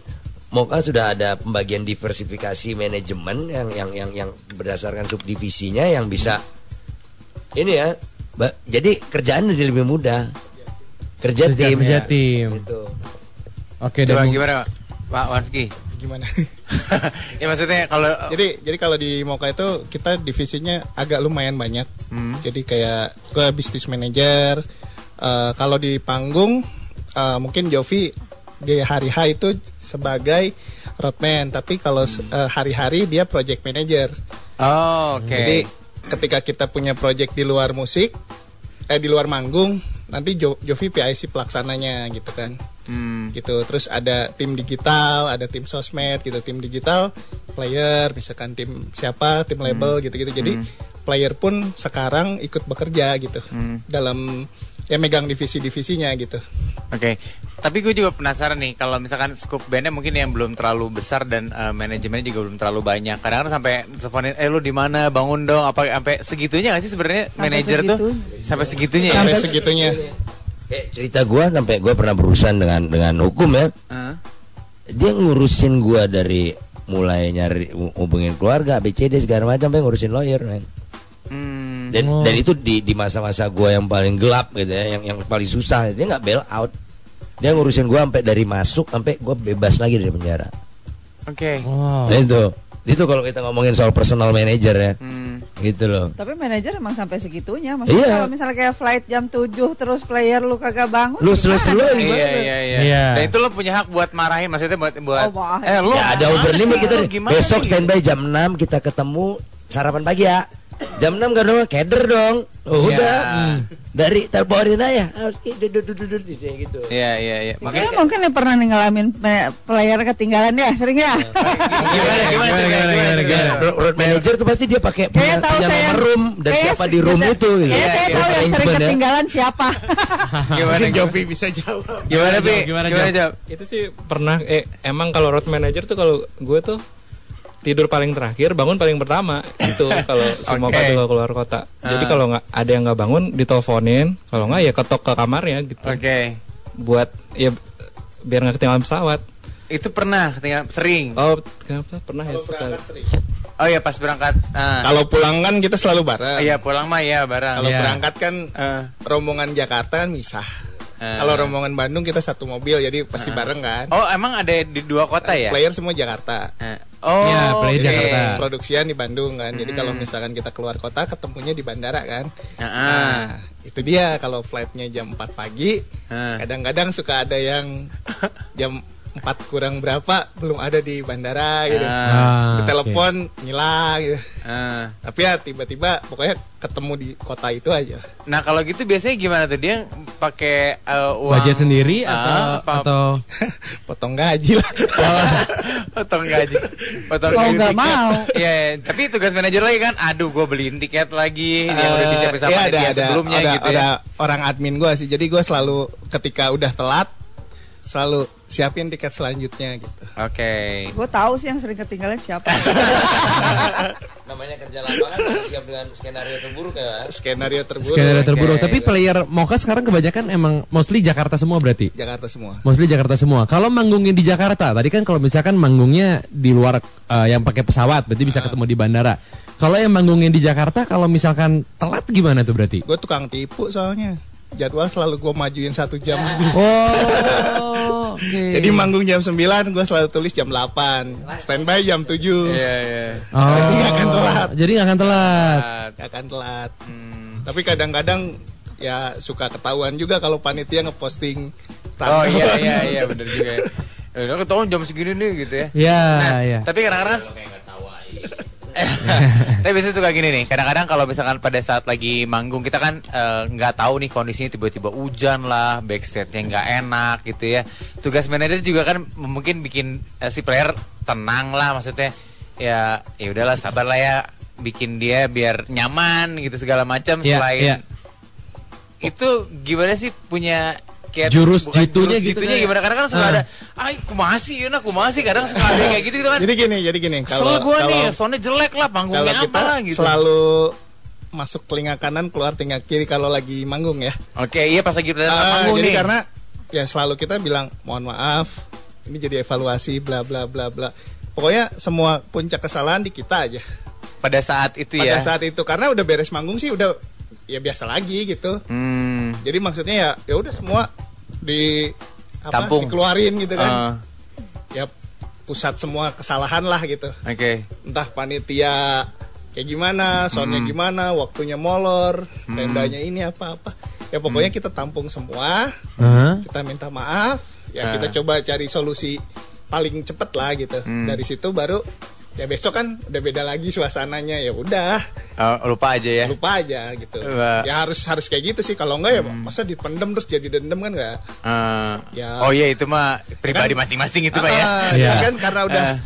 Moka sudah ada pembagian diversifikasi manajemen yang yang yang yang berdasarkan subdivisinya yang bisa ini ya. Ba- jadi kerjaan jadi lebih mudah. Kerja, Kerja- tim. kerja ya. tim. Gitu. Oke, dan gimana Pak Wanski? Gimana? ya maksudnya kalau jadi jadi kalau di Moka itu kita divisinya agak lumayan banyak. Hmm. Jadi kayak ke bisnis manager. eh, kalau di panggung eh, mungkin Jovi di hari H itu sebagai roadman, tapi kalau se- eh, hari-hari dia project manager. Oh, oke. Jadi ketika kita punya project di luar musik, eh di luar manggung, nanti Jo- Jovi PIC pelaksananya gitu kan. Hmm. Gitu. Terus ada tim digital, ada tim sosmed gitu, tim digital, player, misalkan tim siapa, tim label gitu-gitu. Jadi player pun sekarang ikut bekerja gitu dalam ya megang divisi-divisinya gitu. Oke, tapi gue juga penasaran nih kalau misalkan scope bandnya mungkin yang belum terlalu besar dan eh, manajemennya juga belum terlalu banyak. Kadang-kadang sampai teleponin, eh lu di mana, bangun dong, apa sampai segitunya nggak sih sebenarnya Sampai manajer tuh segitunya. sampai segitunya ya? Sampai segitunya. Kayak cerita gua sampai gua pernah berurusan dengan dengan hukum ya. Hah? dia ngurusin gua dari mulai nyari hubungin keluarga, BCD segala macam sampai ngurusin lawyer, men. Hmm. Dan dan itu di di masa-masa gua yang paling gelap gitu ya, yang yang paling susah. Dia nggak bail out. Dia ngurusin gua sampai dari masuk sampai gua bebas lagi dari penjara. Oke. Oh. Nah, itu. Itu kalau kita ngomongin soal personal manager ya. Hmm. Gitu loh. Tapi manajer emang sampai segitunya. Maksudnya Iya. kalau misalnya kayak flight jam 7 terus player lu kagak bangun. Lu gimana? slow-slow Iya iya iya. Iya. Dan itu lo punya hak buat marahin maksudnya buat buat Oh, eh lo Ya ada over limit kita Besok standby jam 6 kita ketemu sarapan pagi ya. Jam 6 gak dong keder dong. Oh, Iya. udah. Dari teleponin aja. Dudur, di sini gitu. Iya iya iya. Makanya Makanya mungkin yang pernah ngalamin player ketinggalan ya, sering ya. gimana gimana Gimana, gimana, gimana? Road manager tuh pasti dia pakai punya, tahu punya saya nomor room dan siapa di room itu gitu. Kayaknya saya Iya, tahu yang sering ya. ketinggalan siapa. Gimana Jovi bisa jawab. Gimana Pi? Gimana? Job? Itu sih pernah eh emang kalau road manager tuh kalau gue tuh tidur paling terakhir, bangun paling pertama itu kalau semua okay. kalau keluar kota. Jadi kalau nggak ada yang nggak bangun diteleponin, kalau nggak ya ketok ke kamarnya gitu. Oke. Buat ya biar nggak ketinggalan pesawat. Itu pernah ketinggalan sering. Oh, kenapa pernah ya sekali. Oh iya pas berangkat. Ah. Kalau pulang kan kita selalu bareng. Iya pulang mah ya barang. Kalau Iya. berangkat kan Eh. rombongan Jakarta kan misah. Eh. Kalau rombongan Bandung kita satu mobil jadi pasti bareng kan. Oh emang ada di dua kota ya? Player semua Jakarta. Eh. Oh. Iya, player oke. Jakarta. Produksian di Bandung kan. Jadi kalau misalkan kita keluar kota ketemunya di bandara kan. Ah. Nah, itu dia kalau flightnya jam 4 pagi, kadang-kadang suka ada yang jam 4 kurang berapa belum ada di bandara gitu. Ah, Ditelepon ngilang gitu. Ah. Tapi ya tiba-tiba pokoknya ketemu di kota itu aja. Nah kalau gitu biasanya gimana tuh dia pakai eh, uang Budget sendiri atau Ah, apa- atau Potong gaji lah. potong gaji, potong gaji nggak mau. Iya, iya. tapi tugas manajer lagi kan, aduh gue beliin tiket lagi yang udah Eh, disiapin sama iya, ada, dia ada, sebelumnya ada, gitu ada ya. orang admin gua sih. Jadi gua selalu ketika udah telat selalu siapin tiket selanjutnya gitu. Oke. Gue tahu sih yang sering ketinggalan siapa. Namanya kerja lapangan siap dengan skenario terburuk ya. Skenario terburuk. skenario terburuk? Tapi player Mocha sekarang kebanyakan emang mostly Jakarta semua berarti. Jakarta semua. Mostly Jakarta semua. Kalau manggungin di Jakarta, tadi kan kalau misalkan manggungnya di luar eh, yang pakai pesawat, berarti bisa ketemu di bandara. Kalau yang manggungin di Jakarta, kalau misalkan telat gimana tuh berarti? Gue tukang tipu soalnya. Jadwal selalu gue majuin satu jam. Oh, oke. Jadi manggung jam 9 gue selalu tulis jam 8 Standby jam 7 Iya, iya. Oh, Jadi nggak akan telat. Jadi nggak akan telat. Gak akan telat Tapi kadang-kadang ya suka ketahuan juga kalau panitia ngeposting Oh iya iya iya bener juga. ya. Eh, udah ketahuan jam segini nih gitu ya. Ya, Nah, ya. tapi kadang-kadang tapi biasanya suka gini nih kadang-kadang kalau misalkan pada saat lagi manggung kita kan eh, nggak tahu nih kondisinya tiba-tiba hujan lah backstage-nya nggak enak gitu ya tugas manajer juga kan mungkin bikin eh, si player tenang lah maksudnya ya ya udahlah sabar lah ya bikin dia biar nyaman gitu segala macam Iya, selain iya. itu gimana sih punya kayak Jurus bukan jitunya jurus gitu jitunya kayak. gimana kadang kan suka Ah. ada ay kumasi ya nah kumasi kadang suka ada kayak gitu gitu kan Jadi gini, jadi gini kalau gue nih, kalau soundnya jelek lah, kalau panggungnya kita apa lah gitu. selalu masuk telinga kanan keluar telinga kiri kalau lagi manggung ya. Oke, iya pas lagi pada Ah, panggung jadi nih. karena ya selalu kita bilang mohon maaf ini jadi evaluasi bla bla bla bla. Pokoknya semua puncak kesalahan di kita aja. pada saat itu Pada ya. saat itu karena udah beres manggung sih udah ya biasa lagi gitu. Hmm. Jadi maksudnya ya ya udah semua di apa Tampung. dikeluarin gitu kan. Ah, Ya pusat semua kesalahan lah gitu. Oke. Entah panitia kayak gimana, soundnya gimana, waktunya molor, tendanya ini apa-apa. Ya pokoknya kita tampung semua, Hah? kita minta maaf, ya Ah. kita coba cari solusi paling cepet lah gitu. Dari situ baru ya besok kan udah beda lagi suasananya ya udah Oh, lupa aja ya. lupa aja gitu. Wah. Ya harus harus kayak gitu sih kalau enggak ya masa dipendem terus jadi dendam kan enggak. Ah. Ya. Oh iya itu mah pribadi Kan- masing-masing itu pak ya. Ah, Iya. ya kan karena udah Ah.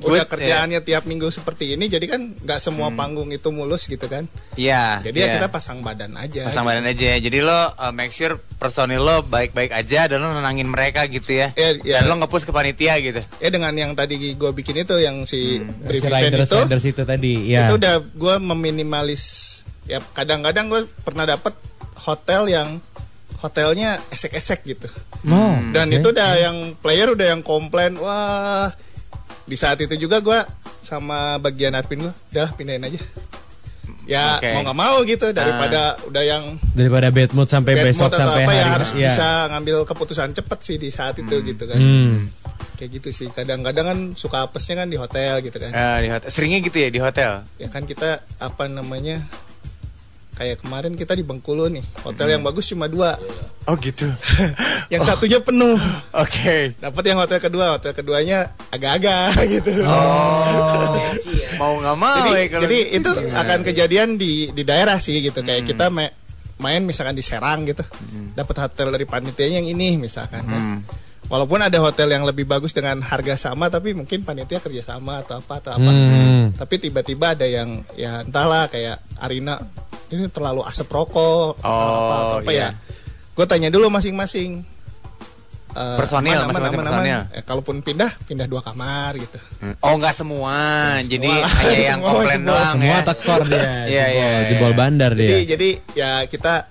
Udah Gua- kerjaannya tiap minggu seperti ini jadi kan nggak semua panggung itu mulus gitu kan. Iya. Jadi ya iya. kita pasang badan aja. pasang badan aja. Jadi lo uh, make sure personil lo baik-baik aja dan lo nenangin mereka gitu ya. Iya, iya. Dan lo nge-push ke panitia gitu. Ya dengan yang tadi gue bikin itu yang si Si briefing riders, itu riders itu tadi, ya. itu udah gue meminimalis ya kadang-kadang gue pernah dapet hotel yang hotelnya esek-esek gitu. Oh, Dan oke. itu udah yang player udah yang komplain wah di saat itu juga gue sama bagian admin gue udah pindahin aja. ya Oke. mau nggak mau gitu daripada udah yang Daripada bad mood sampai bad besok mood atau sampai apa hari ya harus iya. bisa ngambil keputusan cepet sih di saat itu gitu kan Hmm. kayak gitu sih kadang-kadang kan suka apesnya kan di hotel gitu kan Eh, di hotel. Seringnya gitu ya di hotel. ya kan kita apa namanya kayak kemarin kita di Bengkulu nih hotel yang bagus cuma dua Oh gitu. yang satunya penuh Oke. dapat yang hotel kedua hotel keduanya agak-agak gitu Mau nggak mau jadi ya kalau jadi gitu. itu akan kejadian di di daerah sih gitu kayak kita ma- main misalkan di Serang gitu dapat hotel dari panitianya yang ini misalkan kan. Hmm. walaupun ada hotel yang lebih bagus dengan harga sama tapi mungkin panitia kerja sama atau apa atau apa Hmm. tapi tiba-tiba ada yang ya entahlah kayak Arina ini terlalu asap rokok Oh, apa apa iya. ya gue tanya dulu masing-masing Eh, Personil, aman, aman, masing-masing aman, aman. personil. Eh, kalaupun pindah pindah dua kamar gitu Oh nggak semua, jadi lah. hanya yang Semua komplain doang Semua ya. tekor dia. Iya, jebol, iya, jebol bandar jadi dia. jadi ya kita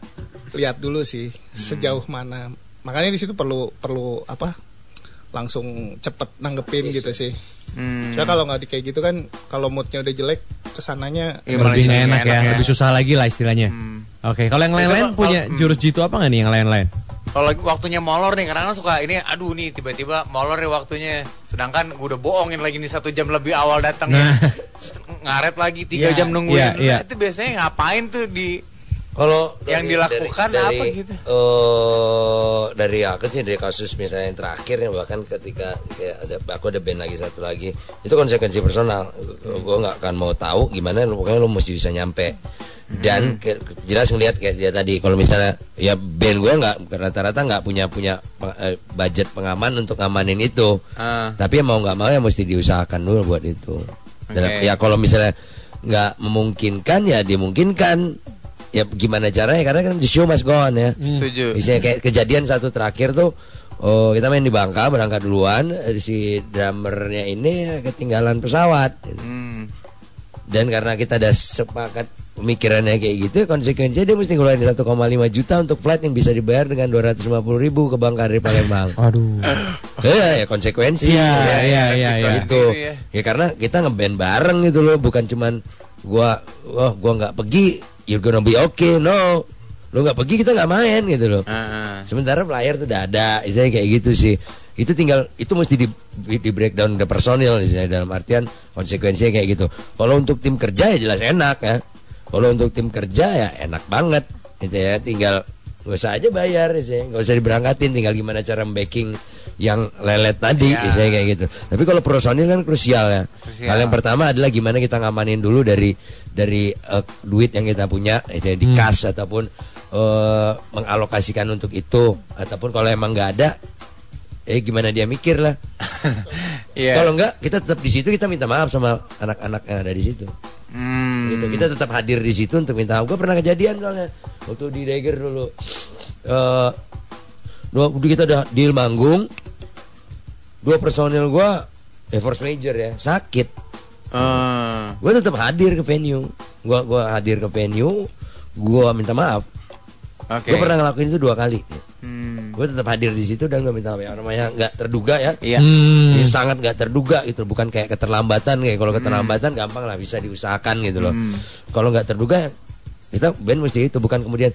lihat dulu sih sejauh mana makanya di situ perlu perlu apa langsung cepet nanggepin gitu sih Hmm. ya kalau nggak di kayak gitu kan kalau moodnya udah jelek ke sananya Iya, lebih enak, nggak ya, enak ya. lebih susah lagi lah istilahnya. Hmm. Oke, kalau yang lain-lain punya hmm. jurus jitu apa nggak nih yang lain-lain? Kalau lagi waktunya molor nih, kadang-kadang suka ini, aduh nih tiba-tiba molor nih waktunya. Sedangkan gue udah bohongin lagi nih satu jam lebih awal datangnya. Nah. Ngaret lagi tiga Iya, jam nungguin. iya, iya. Nah, itu biasanya ngapain tuh di Kalau Yang dari- dilakukan dari, apa dari, gitu? eh, dari aku sih dari kasus misalnya yang terakhir ya bahkan ketika kayak ada aku ada band lagi satu lagi itu konsekuensi personal gue nggak akan mau tahu gimana pokoknya lu mesti bisa nyampe dan ke- jelas ngelihat kayak dia tadi kalau misalnya ya band gue nggak rata-rata nggak punya punya eh, budget pengaman untuk ngamanin itu Ah. tapi ya mau nggak mau ya mesti diusahakan dulu buat itu Dan Oke. ya kalau misalnya nggak memungkinkan ya dimungkinkan ya gimana caranya karena kan the show must go on ya Setuju. misalnya kayak kejadian satu terakhir tuh oh kita main di Bangka berangkat duluan eh, si drummernya ini ketinggalan pesawat Hmm. dan karena kita udah sepakat pemikirannya kayak gitu konsekuensinya dia mesti ngeluarin 1,5 juta untuk flight yang bisa dibayar dengan 250 ribu ke Bangka dari Palembang Aduh. ya, ya konsekuensi Iya, ya, iya, iya, iya. gitu Sendiri ya. ya karena kita ngeband bareng gitu loh bukan cuman gua wah gua nggak pergi you're gonna be okay no. Lu nggak pergi kita nggak main gitu loh. Ah. sementara player tuh udah ada istilahnya kayak gitu sih. Itu tinggal itu mesti di, di breakdown the personil istilahnya dalam artian konsekuensinya kayak gitu. Kalau untuk tim kerja ya jelas enak ya. Kalau untuk tim kerja ya enak banget gitu ya. Tinggal gak usah aja bayar istilahnya. Nggak usah diberangkatin tinggal gimana cara backing yang lelet tadi Ya. istilahnya kayak gitu. Tapi kalau personil kan krusial ya. Krusial. hal yang pertama adalah gimana kita ngamanin dulu dari dari eh, duit yang kita punya istilahnya di kas ataupun eh, mengalokasikan untuk itu ataupun kalau emang nggak ada eh gimana dia mikir lah Iya. kalau enggak kita tetap di situ kita minta maaf sama anak-anak yang ada di situ Hmm. gitu. kita tetap hadir di situ untuk minta maaf gue pernah kejadian soalnya waktu di Dagger dulu eh dua kita udah deal manggung dua personil gue eh force major ya sakit Ah. gue tetap hadir ke venue. Gue gua hadir ke venue gue minta maaf. Oke. gue pernah ngelakuin itu dua kali. Hmm. gue tetap hadir di situ dan gue minta maaf. Yang namanya nggak terduga ya. Iya. Hmm. Ini sangat nggak terduga gitu bukan kayak keterlambatan kayak kalau keterlambatan gampang lah bisa diusahakan gitu loh. Kalau nggak terduga kita band mesti itu. Bukan kemudian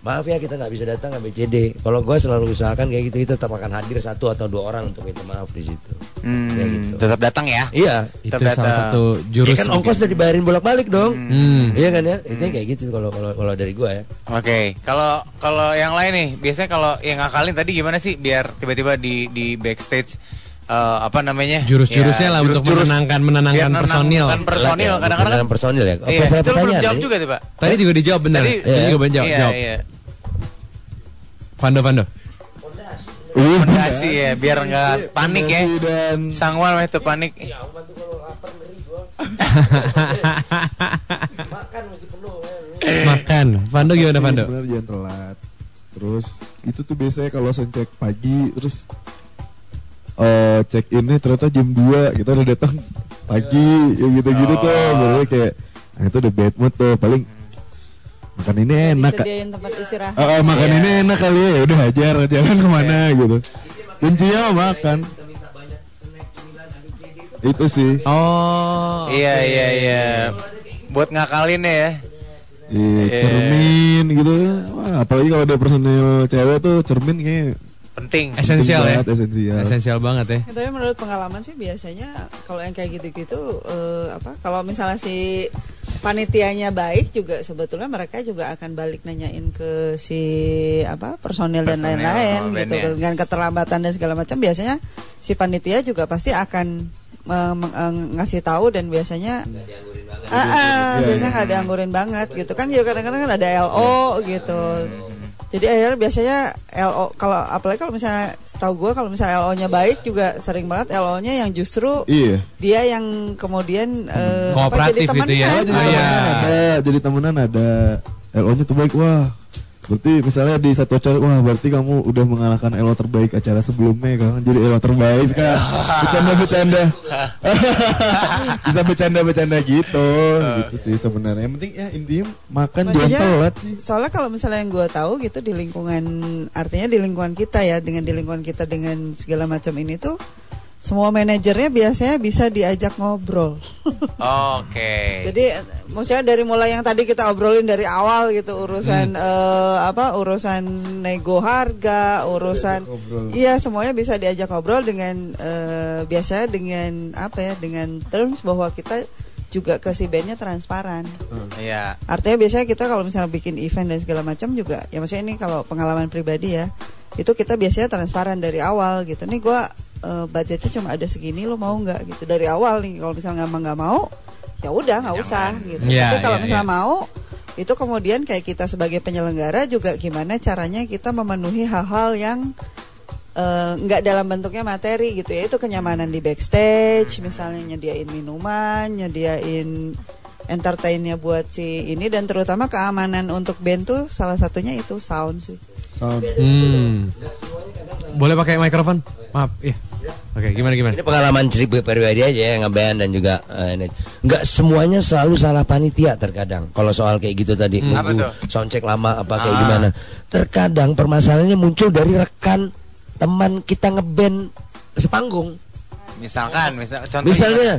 maaf ya kita nggak bisa datang ABCD kalau gue selalu usahakan kayak gitu kita tetap akan hadir satu atau dua orang untuk minta maaf di situ Hmm. Kayak gitu. Tetap datang ya. iya Itu Tetap salah datang. satu Ya jurus. kan ongkos udah dibayarin bolak-balik dong Hmm. iya kan ya itu kayak gitu kalau kalau kalau dari gue ya Oke, kalau kalau yang lain nih, biasanya kalau yang ngakalin tadi gimana sih biar tiba-tiba di di backstage eh, apa namanya? Jurus-jurusnya lah untuk jurus-jurus. menenangkan- menenangkan Biar personil. menenangkan personil Ya, kadang-kadang kan menenangkan personil ya. Apa Iya, saya belum pertanyaan jawab tadi? juga tuh, Pak. Tadi juga dijawab benar. Tadi- Tadi juga benar jawab. Iya, jawab. iya. Vando, Vando. Fondasi ya, biar nggak panik ya. Dan Sangwal mah itu panik. Makan. Vando gimana Vando? sebenarnya jangan telat terus itu tuh biasanya kalau cek pagi terus eh check innya ternyata jam 2 kita udah datang pagi ya gitu-gitu tuh Oh. berarti kayak nah itu udah bad mood tuh paling makan ini enak Kak. disediain tempat istirahat Ah, ah, makan Iya. ini enak kali ya udah hajar jangan ke mana gitu kuncinya makan itu sih Oh. Iya, iya, iya. Buat ngakalinnya ya. Iya, cermin gitu. Wah, apalagi kalau ada personil cewek tuh cermin kayak Penting. Esensial ya. esensial. Esensial banget ya. Ya, Tapi menurut pengalaman sih biasanya kalau yang kayak gitu-gitu eh, apa kalau misalnya si panitianya baik juga sebetulnya mereka juga akan balik nanyain ke si apa personil dan lain-lain oh, gitu bandnya. dengan keterlambatan dan segala macam biasanya si panitia juga pasti akan meng- eh, ngasih tahu dan biasanya Ah, ah, Iya, biasanya nggak dianggurin banget gitu kan jadi kadang-kadang kan ada LO gitu jadi akhirnya biasanya LO kalau apalagi kalau misalnya setahu gue kalau misalnya LO-nya baik juga sering banget LO-nya yang justru Iya. dia yang kemudian eh, apa, Kooperatif jadi itu ya. temenan. Oh, Jadi iya. temenan ada, jadi temenan ada. LO-nya tuh baik, wah. Berarti misalnya di satu acara, wah berarti kamu udah mengalahkan LO terbaik acara sebelumnya kan. Jadi LO terbaik kan. Bercanda-bercanda. Bisa bercanda-bercanda gitu. Gitu sih sebenarnya. Yang penting ya intinya makan jangan telat sih. soalnya kalau misalnya yang gue tahu gitu di lingkungan artinya di lingkungan kita ya dengan di lingkungan kita dengan segala macam ini tuh semua manajernya biasanya bisa diajak ngobrol. Oke. Jadi eh, maksudnya dari mulai yang tadi kita obrolin dari awal gitu urusan eh, apa urusan nego harga, urusan iya semuanya bisa diajak ngobrol dengan eh, biasanya dengan apa ya dengan terms bahwa kita juga ke si bandnya transparan. Iya. Artinya biasanya kita kalau misalnya bikin event dan segala macam juga ya maksudnya ini kalau pengalaman pribadi ya itu kita biasanya transparan dari awal gitu. Nih gua eh, budgetnya cuma ada segini lo mau nggak gitu dari awal nih kalau misalnya nggak nggak mau ya udah nggak usah gitu. Iya, Tapi kalau iya, misalnya iya. mau itu kemudian kayak kita sebagai penyelenggara juga gimana caranya kita memenuhi hal-hal yang eh, nggak dalam bentuknya materi gitu ya itu kenyamanan di backstage misalnya nyediain minuman nyediain entertainnya buat si ini dan terutama keamanan untuk band tuh salah satunya itu sound sih Sound. Hmm. Boleh pakai mikrofon? Maaf, iya. Oke, gimana gimana? Ini pengalaman cerita pribadi aja ya ngeband dan juga eh, ini. nggak semuanya selalu salah panitia terkadang. Kalau soal kayak gitu tadi Apa nunggu soundcheck lama apa kayak Ah. gimana. Terkadang permasalahannya muncul dari rekan teman kita ngeband sepanggung. Misalkan, misal contohnya. Misalnya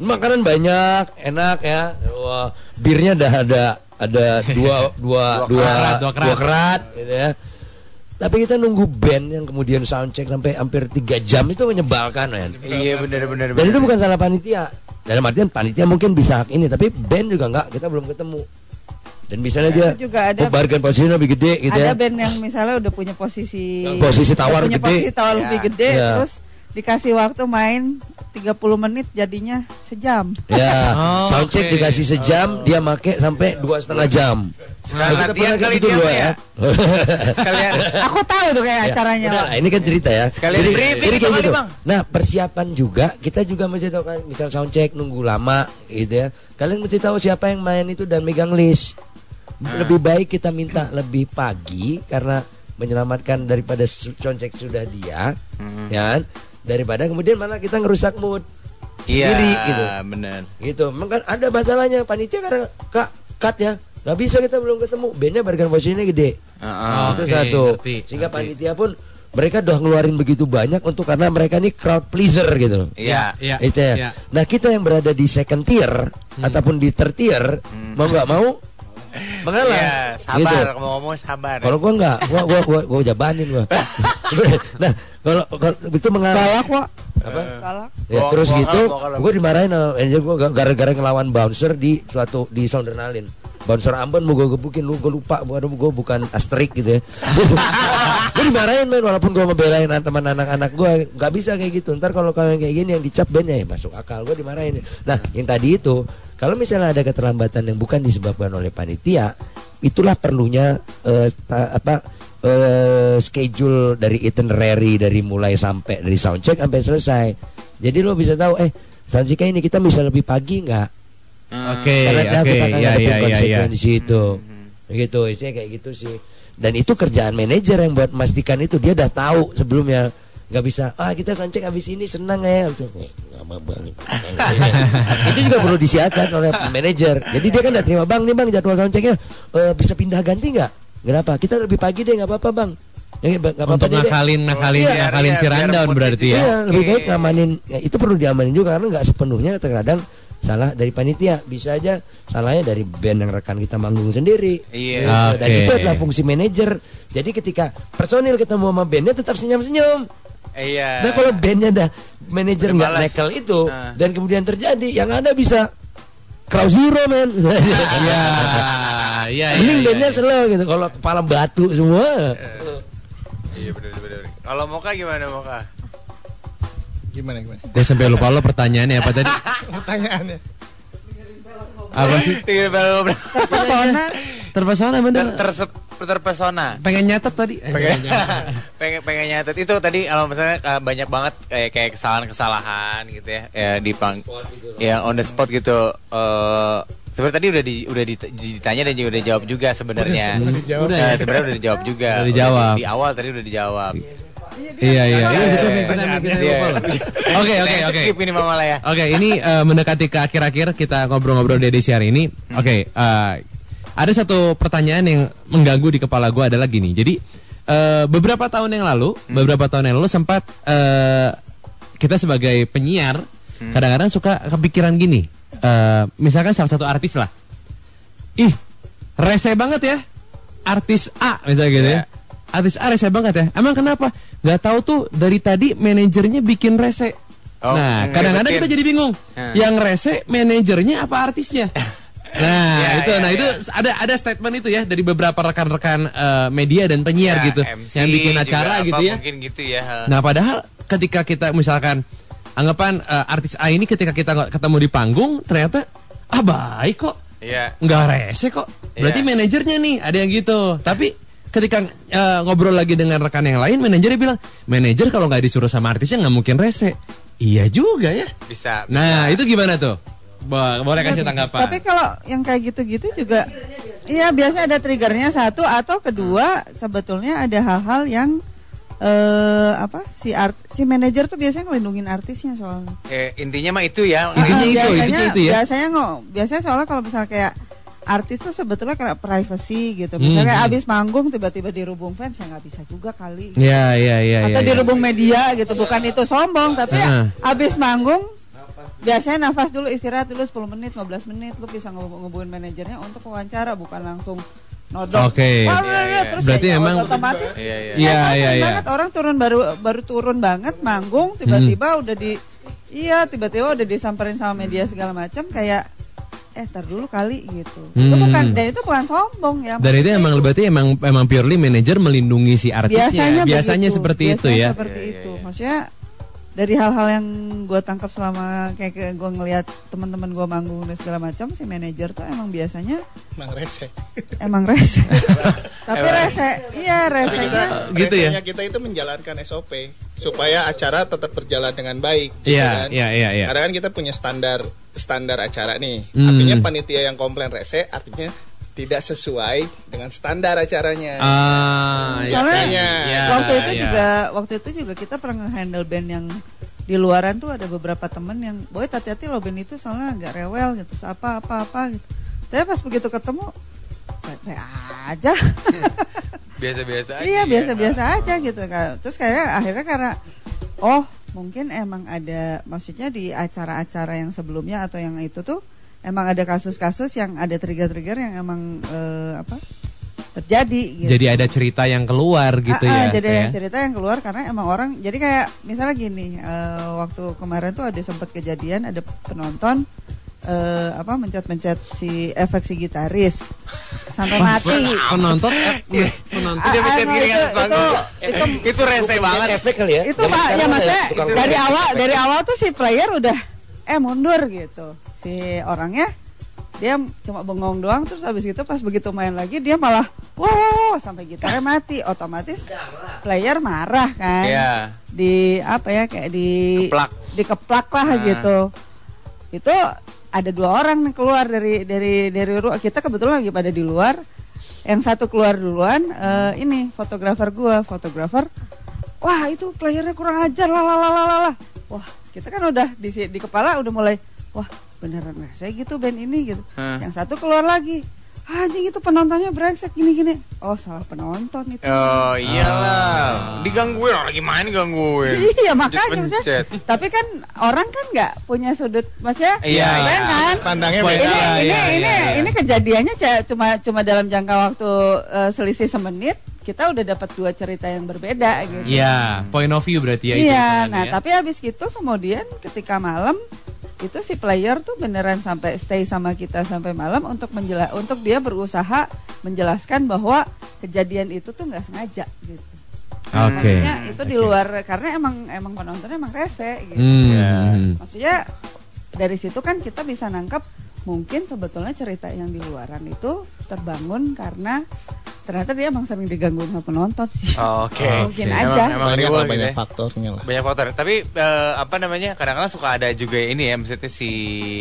makanan banyak, enak ya. Wah, birnya udah ada ada dua dua Dua dua kerat, dua kerat. dua kerat gitu ya. Tapi kita nunggu band yang kemudian soundcheck sampai hampir tiga jam itu menyebalkan men. Iya benar benar. Dan itu bukan salah panitia. Dalam artian panitia mungkin bisa hak ini, tapi band juga enggak. Kita belum ketemu. Dan misalnya dia juga ada- bargain posisinya lebih gede gitu ada ya. band yang misalnya udah punya posisi Posisi tawar punya gede. posisi tawar Ya. lebih gede Ya. terus dikasih waktu main 30 menit jadinya sejam Ya, Oh, soundcheck oke. dikasih sejam, dia make sampai dua setengah jam. Sekalian Kita latihan kali gitu dia dua mah ya. Sekalian aku tahu tuh kayak Ya, acaranya udah, ini kan cerita ya. Sekalian briefing kayak itu kali, gitu. Bang. Nah, persiapan juga kita juga mesti tahu kan misal soundcheck nunggu lama gitu ya. Kalian mesti tahu siapa yang main itu dan megang list. Nah. Lebih baik kita minta lebih pagi karena menyelamatkan daripada soundcheck sudah dia, Hmm. ya kan? Daripada kemudian malah kita ngerusak mood Iya, sendiri gitu. benar. Gitu. Memang kan ada masalahnya panitia karena kak cut ya. Gak bisa kita belum ketemu. Bandnya bargain posisinya gede. Heeh. itu Oke, satu. ngerti, Sehingga ngerti. panitia pun mereka udah ngeluarin begitu banyak untuk karena mereka ini crowd pleaser gitu loh. Iya. Iya. Itu ya. iya. Nah kita yang berada di second tier ataupun di third tier mau nggak mau mengalah. Iya, sabar Gitu. mau ngomong sabar. Kalau gua nggak, gua gua gua, gua jabanin gua. nah kalau kalau itu mengalah. Wak Apa? galak Ya, Gua- terus gua gitu, gue dimarahin sama manajer gue gara-gara ngelawan bouncer di suatu di Soundernalin. Bouncer Ambon mau gue gebukin lu, gue lupa, bukan gue bukan asterik gitu ya. gue dimarahin men, walaupun gue ngebelain teman anak-anak gue, nggak bisa kayak gitu. Ntar kalau kalian kayak gini yang dicap bandnya ya masuk akal, gue dimarahin. Nah, yang tadi itu, kalau misalnya ada keterlambatan yang bukan disebabkan oleh panitia, itulah perlunya eh, ta- apa eh, schedule dari itinerary dari mulai sampai dari soundcheck sampai selesai. Jadi lo bisa tahu eh soundcheck ini kita bisa lebih pagi nggak? Oke, Karena oke. kita akan Iya, ngadepin iya, iya, iya. konsekuensi itu. Gitu, isinya kayak gitu sih. Dan itu kerjaan manajer yang buat memastikan itu dia udah tahu sebelumnya nggak bisa ah kita soundcheck habis ini senang ya Gitu. Eh, lama banget. itu juga perlu disiapkan oleh manajer jadi dia kan udah terima bang nih bang jadwal soundchecknya eh, bisa pindah ganti nggak kenapa kita lebih pagi deh nggak apa-apa bang Ya, nggak apa-apa Untuk ngakalin, ngakalin, Iya, ngakalin iya, si rundown berarti Iya, ya. lebih baik ngamanin ya, itu perlu diamanin juga karena nggak sepenuhnya terkadang salah dari panitia, bisa aja salahnya dari band yang rekan kita manggung sendiri. Iya. Gitu. Dan itu adalah fungsi manajer. Jadi ketika personil ketemu sama bandnya tetap senyum-senyum. Iya. Nah kalau bandnya ada manajer nggak nekel itu Nah. dan kemudian terjadi yang ada bisa crowd zero men. Iya, iya, iya. Mending iya, bandnya iya. slow gitu. Kalau kepala batu semua. Iya benar benar. Kalau Moka gimana Moka? Gimana gimana? Gue sampai lupa lo pertanyaannya apa tadi? Pertanyaannya. Apa sih? Terpesona ter, bener. ter- terpesona. Pengen nyatet tadi. Eh, pengen pengen pengen nyatet itu tadi kalau misalnya eh, banyak banget kayak kayak kesalahan-kesalahan gitu ya ya di pang ya on the spot gitu eh sebenarnya tadi udah di udah dit- ditanya dan juga udah dijawab juga sebenarnya Udah dijawab. Udah, ya? sebenarnya udah dijawab juga Udah dijawab. di awal tadi udah dijawab Iya, iya. Iya, Iya, iya. Iya. Oke, oke, oke. skip ini mama ya Oke, ini eh, mendekati ke akhir-akhir kita ngobrol-ngobrol di edisi hari ini. Oke, eh, ada satu pertanyaan yang mengganggu di kepala gue adalah gini. Jadi eh, beberapa tahun yang lalu, beberapa tahun yang lalu sempat kita sebagai penyiar kadang-kadang suka kepikiran gini. Misalkan salah satu artis lah, ih rese banget ya, artis A misalnya gitu ya. Artis A rese banget ya. Emang kenapa? Gak tahu tuh dari tadi manajernya bikin rese. Oh, nah, kadang-kadang kita jadi bingung. Hmm. Yang rese manajernya apa artisnya? Nah, Ya, itu ya, nah ya. itu ada ada statement itu ya dari beberapa rekan-rekan eh, media dan penyiar Ya, gitu MC yang bikin juga acara apa, gitu ya. mungkin gitu ya. Nah, padahal ketika kita misalkan anggapan eh, artis A ini ketika kita ketemu di panggung ternyata ah baik kok. Iya. Nggak rese kok. Berarti Iya. manajernya nih ada yang gitu. Tapi ketika eh, ngobrol lagi dengan rekan yang lain manajernya bilang, "Manajer kalau nggak disuruh sama artisnya nggak mungkin rese." Iya juga ya. bisa, bisa. Nah, itu gimana tuh? Bo- boleh kasih tanggapan. Tapi kalau yang kayak gitu-gitu juga Iya biasa ada triggernya satu atau kedua sebetulnya ada hal-hal yang eh apa si art si manajer tuh biasanya ngelindungin artisnya soalnya. Eh, intinya mah itu ya Intinya Ah, itu, biasanya, intinya itu ya. Biasanya nggak, biasanya soalnya kalau misalnya kayak artis tuh sebetulnya kayak privacy gitu. Misalnya kayak Hmm. abis manggung tiba-tiba dirubung fans ya nggak bisa juga kali. Ya, ya, ya, Atau ya, ya. dirubung media gitu. Bukan itu sombong tapi ya, abis manggung biasanya nafas dulu istirahat dulu 10 menit 15 menit lu bisa ngebuin manajernya untuk wawancara bukan langsung nodok. Oke. Wah, Iya, iya. terus Berarti ya, emang- otomatis Iya, iya. Iya, Ya, iya, iya. banget orang turun baru baru turun banget manggung tiba-tiba udah di iya tiba-tiba udah disamperin sama media segala macam kayak eh tar dulu kali gitu. Itu Hmm. bukan dan itu bukan sombong ya. Dan itu emang berarti emang emang purely manajer melindungi si artisnya. biasanya Biasanya begitu. seperti itu Biasanya ya. seperti Iya, itu. iya, iya. Maksudnya dari hal-hal yang gue tangkap selama kayak, gue ngelihat teman-teman gue manggung dan segala macam si manajer tuh emang biasanya Emang rese. emang rese. Tapi Emang. rese, iya resenya. Gitu ya? Kita itu menjalankan SOP supaya acara tetap berjalan dengan baik. gitu Iya, kan. iya, iya, iya. Karena kan kita punya standar standar acara nih. Hmm. Artinya panitia yang komplain rese artinya tidak sesuai dengan standar acaranya. Ah, iya. Biasanya. Ya, waktu itu ya. juga waktu itu juga kita pernah nge-handle band yang di luaran tuh ada beberapa temen yang boy hati-hati loh band itu soalnya agak rewel gitu apa apa apa gitu tapi pas begitu ketemu baik-baik aja Biasa-biasa aja. iya ya. biasa-biasa aja gitu kan terus kayak akhirnya karena oh mungkin emang ada maksudnya di acara-acara yang sebelumnya atau yang itu tuh emang ada kasus-kasus yang ada trigger-trigger yang emang eh, apa terjadi gitu. Jadi ada cerita yang keluar gitu Ah, ah, ya. jadi ya. ada cerita yang keluar karena emang orang jadi kayak misalnya gini eh, waktu kemarin tuh ada sempat kejadian ada penonton eh, apa mencet-mencet si efek si gitaris sampai mati. Penonton eh, penonton Ah, Dia mencet no, kiri itu, itu, itu, Itu rese banget. efek kali ya. itu pak ya maksudnya dari awal dari awal tuh si player udah eh mundur gitu si orangnya dia cuma bengong doang terus habis gitu pas begitu main lagi dia malah wow, sampai gitarnya mati otomatis player marah kan Iya. di apa ya kayak di Keplak. dikeplak lah Nah. gitu itu ada dua orang yang keluar dari dari dari ruang. Kita kebetulan lagi pada di luar. Yang satu keluar duluan eh, ini fotografer gua fotografer. Wah itu playernya kurang ajar lah lah lah lah wah kita kan udah di di kepala udah mulai wah beneran rese gitu band ini gitu. Hah. yang satu keluar lagi anjing itu penontonnya brengsek gini gini oh salah penonton itu Oh iyalah, digangguin orang lagi main digangguin. Iya makanya maksudnya, tapi kan orang kan nggak punya sudut maksudnya Iya, iya. kan Pandangnya beda. ini Iya, ini iya, ini iya. ini kejadiannya cuma cuma dalam jangka waktu eh, selisih semenit kita udah dapat dua cerita yang berbeda gitu. Iya, point of view berarti ya itu Iya, hitungannya nah ya. tapi habis gitu kemudian ketika malam itu si player tuh beneran sampai stay sama kita sampai malam untuk menjela untuk dia berusaha menjelaskan bahwa kejadian itu tuh nggak sengaja gitu. Oke. Maksudnya itu di luar karena emang emang penontonnya emang rese gitu. Hmm. Maksudnya dari situ kan kita bisa nangkap mungkin sebetulnya cerita yang di luaran itu terbangun karena ternyata dia emang sering digangguin sama penonton sih. Oh, Oke. Mungkin Emang- aja. Emang, banyak rewel lah, gitu banyak ya. faktornya lah. banyak faktor tapi eh, apa namanya kadang-kadang suka ada juga ini ya maksudnya si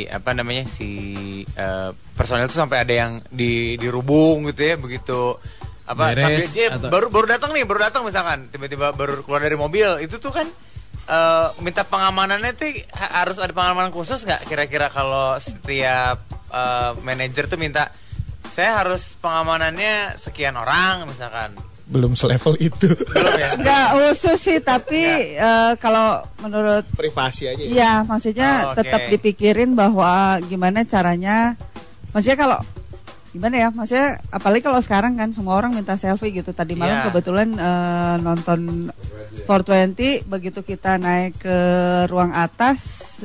apa namanya si eh, personel itu sampai ada yang di dirubung gitu ya begitu apa Beres, sambil dia atau- baru baru datang nih baru datang misalkan tiba-tiba baru keluar dari mobil itu tuh kan eh, minta pengamanannya tuh ha- harus ada pengamanan khusus nggak kira-kira kalau setiap eh, manajer tuh minta saya harus pengamanannya sekian orang misalkan Belum selevel itu. belum ya Nggak khusus sih tapi eh, kalau menurut Privasi aja. ya. Iya, maksudnya Oh, oke. tetap dipikirin bahwa gimana caranya. Maksudnya kalau gimana ya? Maksudnya apalagi kalau sekarang kan semua orang minta selfie gitu. Tadi malam Iya. kebetulan eh, nonton 420 begitu kita naik ke ruang atas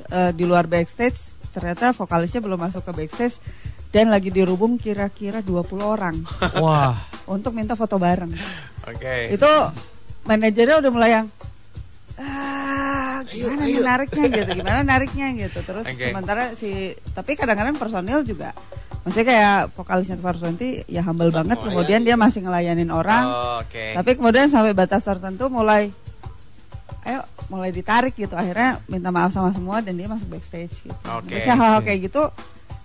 eh, di luar backstage, ternyata vokalisnya belum masuk ke backstage dan lagi dirubung kira-kira 20 orang Wah. untuk minta foto bareng. oke Itu manajernya udah mulai yang ah gimana nih nariknya gitu gimana nariknya gitu. Terus Oke. sementara si tapi kadang-kadang personil juga maksudnya kayak vokalisnya 420 ya humble banget kemudian dia masih ngelayanin orang Oh, oke. tapi kemudian sampai batas tertentu mulai ayo mulai ditarik gitu. Akhirnya minta maaf sama semua dan dia masuk backstage gitu. Oke. Maksudnya hal-hal kayak gitu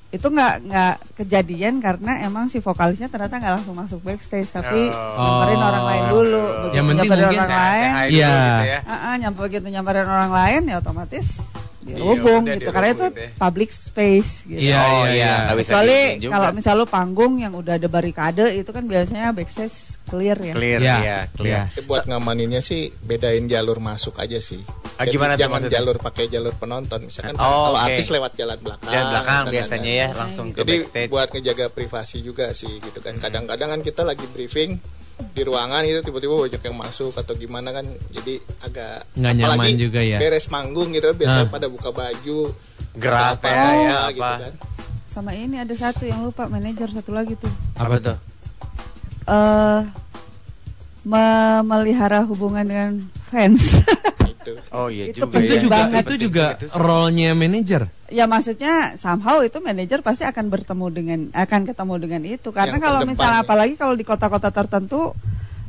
itu nggak nggak kejadian karena emang si vokalisnya ternyata nggak langsung masuk backstage tapi Oh. nyamperin orang lain dulu Begitu Yang penting mungkin orang Saya- lain saya dulu Iya. gitu ya. ah, ah, nyampe begitu nyamperin orang lain ya otomatis dirubung udah gitu karena itu gitu ya. public space gitu Iya, oh iya, iya, iya. kecuali kalau misal lu panggung yang udah ada barikade itu kan biasanya backstage clear ya clear Iya, ya, clear. iya. Buat ngamaninnya sih bedain jalur masuk aja sih. Ah, Jadi gimana jangan maksudnya? jalur pakai jalur penonton misalkan Oh, kalau oke. artis lewat jalan belakang. Jalan belakang biasanya kan. ya langsung ke Jadi backstage. buat ngejaga privasi juga sih gitu kan. Kadang-kadang kan kita lagi briefing di ruangan itu tiba-tiba banyak yang masuk atau gimana kan jadi agak Nggak nyaman apalagi juga ya. beres manggung gitu biasanya Ah. pada buka baju Gerak apa, ya, ya, gitu kan. sama ini ada satu yang lupa manajer satu lagi tuh Apa tuh? eh memelihara hubungan dengan fans Itu. Oh iya Itu juga Itu ya. juga banget. itu juga role-nya manajer. ya maksudnya somehow itu manajer pasti akan bertemu dengan akan ketemu dengan itu karena Yang kalau terdepan misalnya ya. apalagi kalau di kota-kota tertentu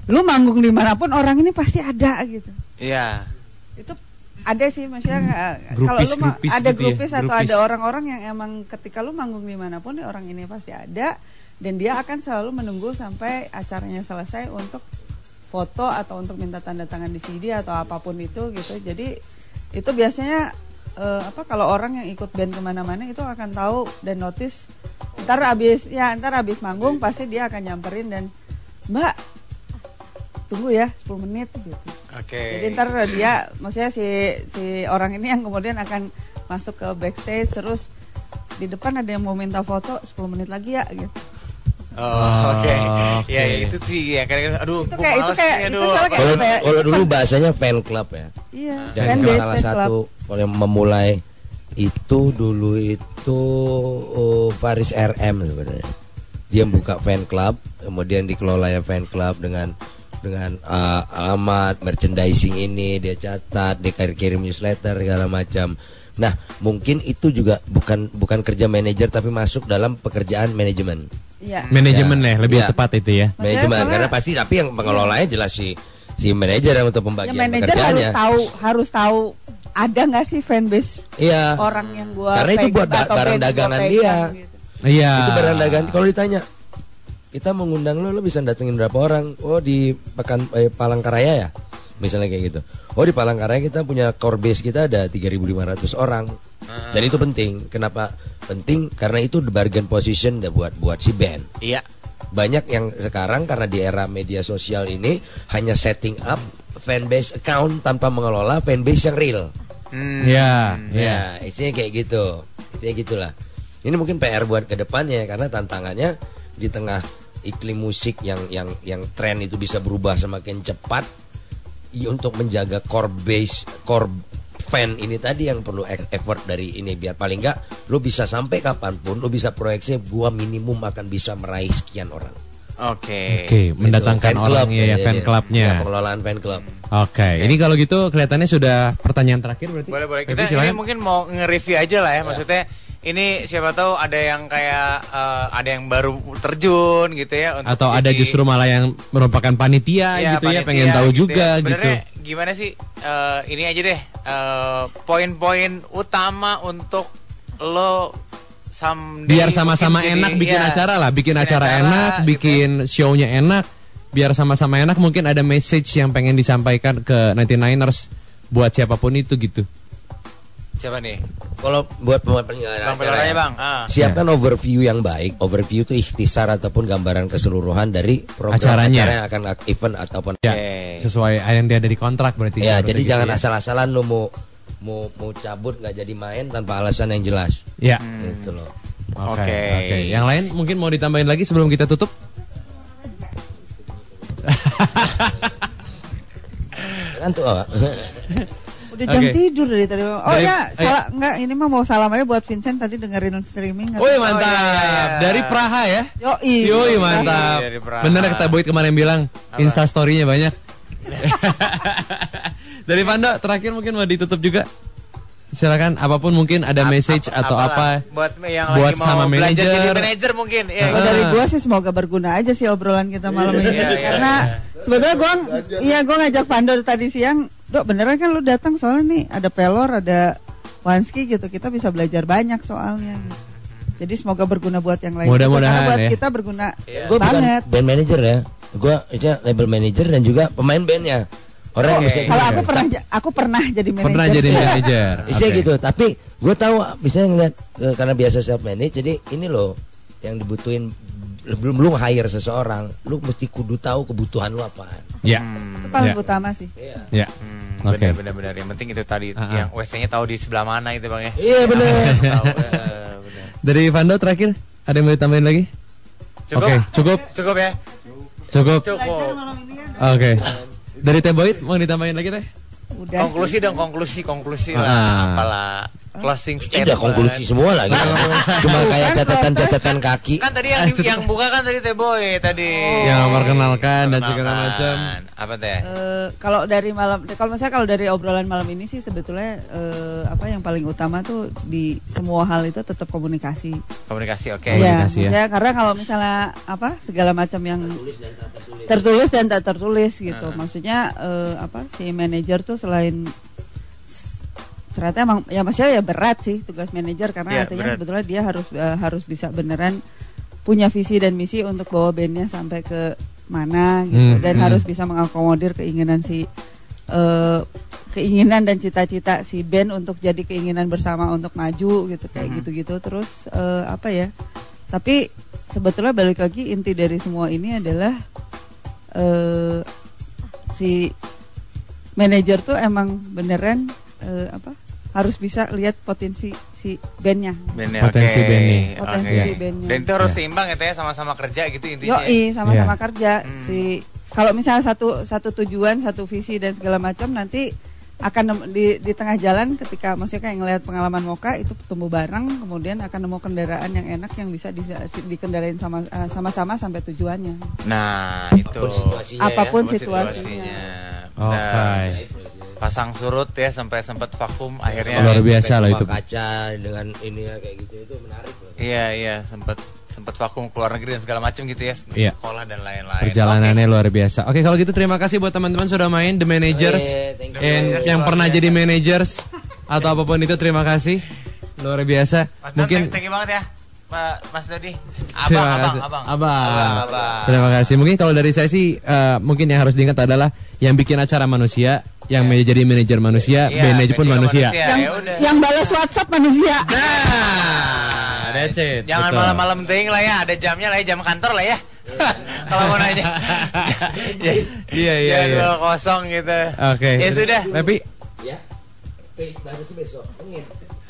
lu manggung di mana pun orang ini pasti ada gitu Iya. itu ada sih maksudnya eh, kalau Grupis- lu grupis ada gitu ya, grupis atau grupis. ada orang-orang yang emang ketika lu manggung di mana pun ya orang ini pasti ada dan dia akan selalu menunggu sampai acaranya selesai untuk foto atau untuk minta tanda tangan di CD atau apa pun itu gitu jadi itu biasanya eh, apa kalau orang yang ikut band ke mana-mana itu akan tahu dan notice ntar abis ya ntar abis manggung pasti dia akan nyamperin dan mbak tunggu ya 10 menit gitu Oke. jadi ntar dia, maksudnya si si orang ini yang kemudian akan masuk ke backstage terus di depan ada yang mau minta foto 10 menit lagi ya gitu. Oh, oke. oke. Ya itu sih ya kadang-kadang aduh Itu kayak- itu kayak- itu aduh. soalnya kayak- Kalau ya, kalau itu dulu bahasanya fan club ya. Iya, Dan fan itu base, salah fan satu kalau yang memulai itu dulu itu oh, Faris RM sebenarnya. Dia buka fan club, kemudian dikelola ya fan club dengan dengan uh, alamat merchandising ini dia catat, dia kirim newsletter segala macam. Nah, mungkin itu juga bukan bukan kerja manajer tapi masuk dalam pekerjaan manajemen. Iya. Manajemen Ya. lah lebih Ya. tepat itu ya. Manajemen soalnya- karena pasti tapi yang pengelolanya jelas si si manajer yang untuk Ya pembagian manajer harus pekerjaannya. tahu harus tahu ada nggak sih fanbase Iya. orang yang gua Karena itu buat atau barang dagangan pegang dia. gitu. Iya. Itu barang dagangan. Kalau ditanya kita mengundang lo, lo bisa datengin berapa orang? Oh di Pekan eh, Palangkaraya ya. Misalnya kayak gitu. Oh di Palangkaraya kita punya core base kita ada 3.500 orang. Dan itu penting. Kenapa penting? Karena itu the bargain position dah buat buat si band. Iya. Banyak yang sekarang karena di era media sosial ini hanya setting up fanbase account tanpa mengelola fanbase yang real. Hmm. Ya, ya. Ya, isinya kayak gitu. Isinya gitulah. Ini mungkin PR buat ke depannya karena tantangannya di tengah iklim musik yang yang yang tren itu bisa berubah semakin cepat. I- untuk menjaga core base, core fan ini tadi yang perlu e- effort dari ini biar paling enggak lo bisa sampai kapan pun lo bisa proyeksi gua minimum akan bisa meraih sekian orang. Oke. Oke, Gitu, mendatangkan fan club orangnya ya, jadi- fan clubnya. ya, pengelolaan fan club. Oke, ini kalau gitu kelihatannya sudah pertanyaan terakhir berarti. Boleh boleh. Kita ini silakan. mungkin mau nge-review aja lah ya. Maksudnya ini siapa tahu ada yang kayak eh, ada yang baru terjun gitu ya untuk atau ada jadi- justru malah yang merupakan panitia Iya, gitu ya, panitia pengen tahu gitu juga ya. gitu. Sebenarnya gimana sih eh, ini aja deh eh, poin-poin utama untuk lo someday Biar sama-sama mungkin jadi- enak bikin ya, acara lah, bikin, acara, acara enak, gitu bikin show-nya enak. Biar sama-sama enak mungkin ada message yang pengen disampaikan ke 99ers buat siapa pun itu gitu. Siapa nih? Kalau buat pemain penyelenggara Bang acara Peloranya ya, bang. Ah. Siapkan overview yang baik. Overview itu ikhtisar ataupun gambaran keseluruhan dari program Acaranya. acara yang akan event ataupun Ya, Oke. sesuai yang dia ada di kontrak berarti. ya. Jadi gitu jangan ya. asal-asalan lu mau mau mau cabut nggak jadi main tanpa alasan yang jelas. Ya. Gitu loh. Oke. Oke. Oke. Yang lain mungkin mau ditambahin lagi sebelum kita tutup? Kan tuh oh. Udah jam Oke. tidur dari tadi. Oh Dari- ya, eh. salah enggak ini mah mau salam aja buat Vincent tadi dengerin streaming. Woi mantap. iya, iya. Dari Praha ya. Yoi. Yoi mantap. Dari Praha. Bener kata Boyd kemarin bilang Insta story-nya banyak. Dari Pando terakhir mungkin mau ditutup juga. Silakan apa pun mungkin ada message atau apa buat yang buat lagi mau sama belajar jadi manajer. manajer mungkin ya. Kalau dari gua sih semoga berguna aja sih obrolan kita malam ini. Iya, iya, Karena sebetulnya gua iya gua ngajak Pando tadi siang, "Dok, beneran kan lu datang soalnya nih ada Pelor, ada Wanski gitu. Kita bisa belajar banyak soalnya." Jadi semoga berguna buat yang lain. Mudah-mudahan Karena buat ya. kita berguna Gue bukan banget. band manager ya. Gue itu label manager dan juga pemain bandnya. Orang yang bisa Kalau aku pernah aku pernah jadi manajer. Pernah jadi manajer. Isinya Oke. gitu, tapi gue tahu misalnya ngeliat eh, karena biasa self manage, jadi ini loh yang dibutuhin belum belum hire seseorang, lu mesti kudu tahu kebutuhan lu apaan. Ya. Itu paling Ya. utama sih. Ya. Hmm, Oke. benar benar benar. Yang penting itu tadi Ah, ah. yang WC-nya tahu di sebelah mana itu Bang ya. Iya bener. Tahu, eh, benar. Dari Pando terakhir ada yang mau ditambahin lagi? Cukup. Oke, cukup. Cukup ya. Cukup. Cukup. Oke. Dari Teh Boyd mau ditambahin lagi Teh? Udah. Konklusi dong, konklusi, konklusi Ah. lah. Apalah closing statement. udah konklusi semua lah gitu. Cuma kayak catatan-catatan kaki. Kan tadi yang, di- yang buka kan tadi Teh Boy tadi. Yang memperkenalkan dan segala macam. Apa teh? Eh, kalau dari malam kalau misalnya kalau dari obrolan malam ini sih sebetulnya eh, apa yang paling utama tuh di semua hal itu tetap komunikasi. Komunikasi, oke. Iya, Komunikasi ya. karena kalau misalnya apa segala macam yang tertulis dan tak tertulis gitu. Maksudnya eh, apa si manajer tuh selain ternyata emang ya maksudnya ya berat sih tugas manajer karena Iya, artinya berat. sebetulnya dia harus eh, harus bisa beneran punya visi dan misi untuk bawa bandnya sampai ke mana gitu Hmm, dan hmm. harus bisa mengakomodir keinginan si eh, keinginan dan cita-cita si band untuk jadi keinginan bersama untuk maju gitu kayak gitu-gitu terus eh, apa ya tapi sebetulnya balik lagi inti dari semua ini adalah eh si manajer tuh emang beneran eh, apa harus bisa lihat potensi si bandnya Bandnya, Potensi oke. bandnya. Potensi Oke. si bandnya. Dan itu harus Ya. seimbang ya teh sama-sama kerja gitu intinya. Yoi sama-sama Iya. kerja Hmm. si kalau misalnya satu satu tujuan satu visi dan segala macam nanti akan di, di tengah jalan ketika maksudnya kayak ngelihat pengalaman Moka itu tumbuh bareng kemudian akan nemu kendaraan yang enak yang bisa di, dikendarain sama eh, sama-sama sampai tujuannya Nah, itu. Apa pun situasinya apa pun Apa pun situasinya. Oke. Nah, pasang surut ya sampai sempat vakum akhirnya. Luar biasa loh itu. Kaca dengan ini ya kayak gitu itu menarik loh. Iya, iya, sempat sempat vakum keluar negeri dan segala macam gitu ya, Iya. sekolah dan lain-lain. Perjalanannya luar biasa. Oke, kalau gitu terima kasih buat teman-teman sudah main The Managers Eh, thank you. yang, pernah biasa. jadi managers atau apa pun itu terima kasih. Luar biasa. Mas Mungkin thank, thank you banget ya. Pak Mas Dodi. Abang, kasih. abang. Abang. Abang, abang. Terima kasih. Mungkin kalau dari saya sih eh, mungkin yang harus diingat adalah yang bikin acara manusia, yang jadi manajer manusia, Iya, manajer pun manusia. manusia. yang ya udah. yang balas WhatsApp manusia. Nah, that's it. Jangan malam-malam ting lah ya, ada jamnya lah ya, jam kantor lah ya. Kalau mau nanya. Iya, iya, Jangan iya. kosong gitu. Oke. Ya sudah. Tapi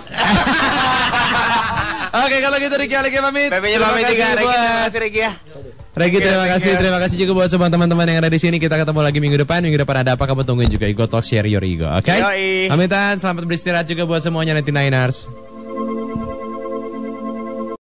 Oke, kalau gitu Riki Aliki pamit. Terima pamit kasih juga. Terima kasih Regi ya. Regi terima kasih, terima kasih juga buat semua teman-teman yang ada di sini. Kita ketemu lagi minggu depan. Minggu depan ada apa kamu tungguin juga Ego Talk Share Your Ego, oke? Yoi. Pamitan, selamat beristirahat juga buat semuanya 99ers.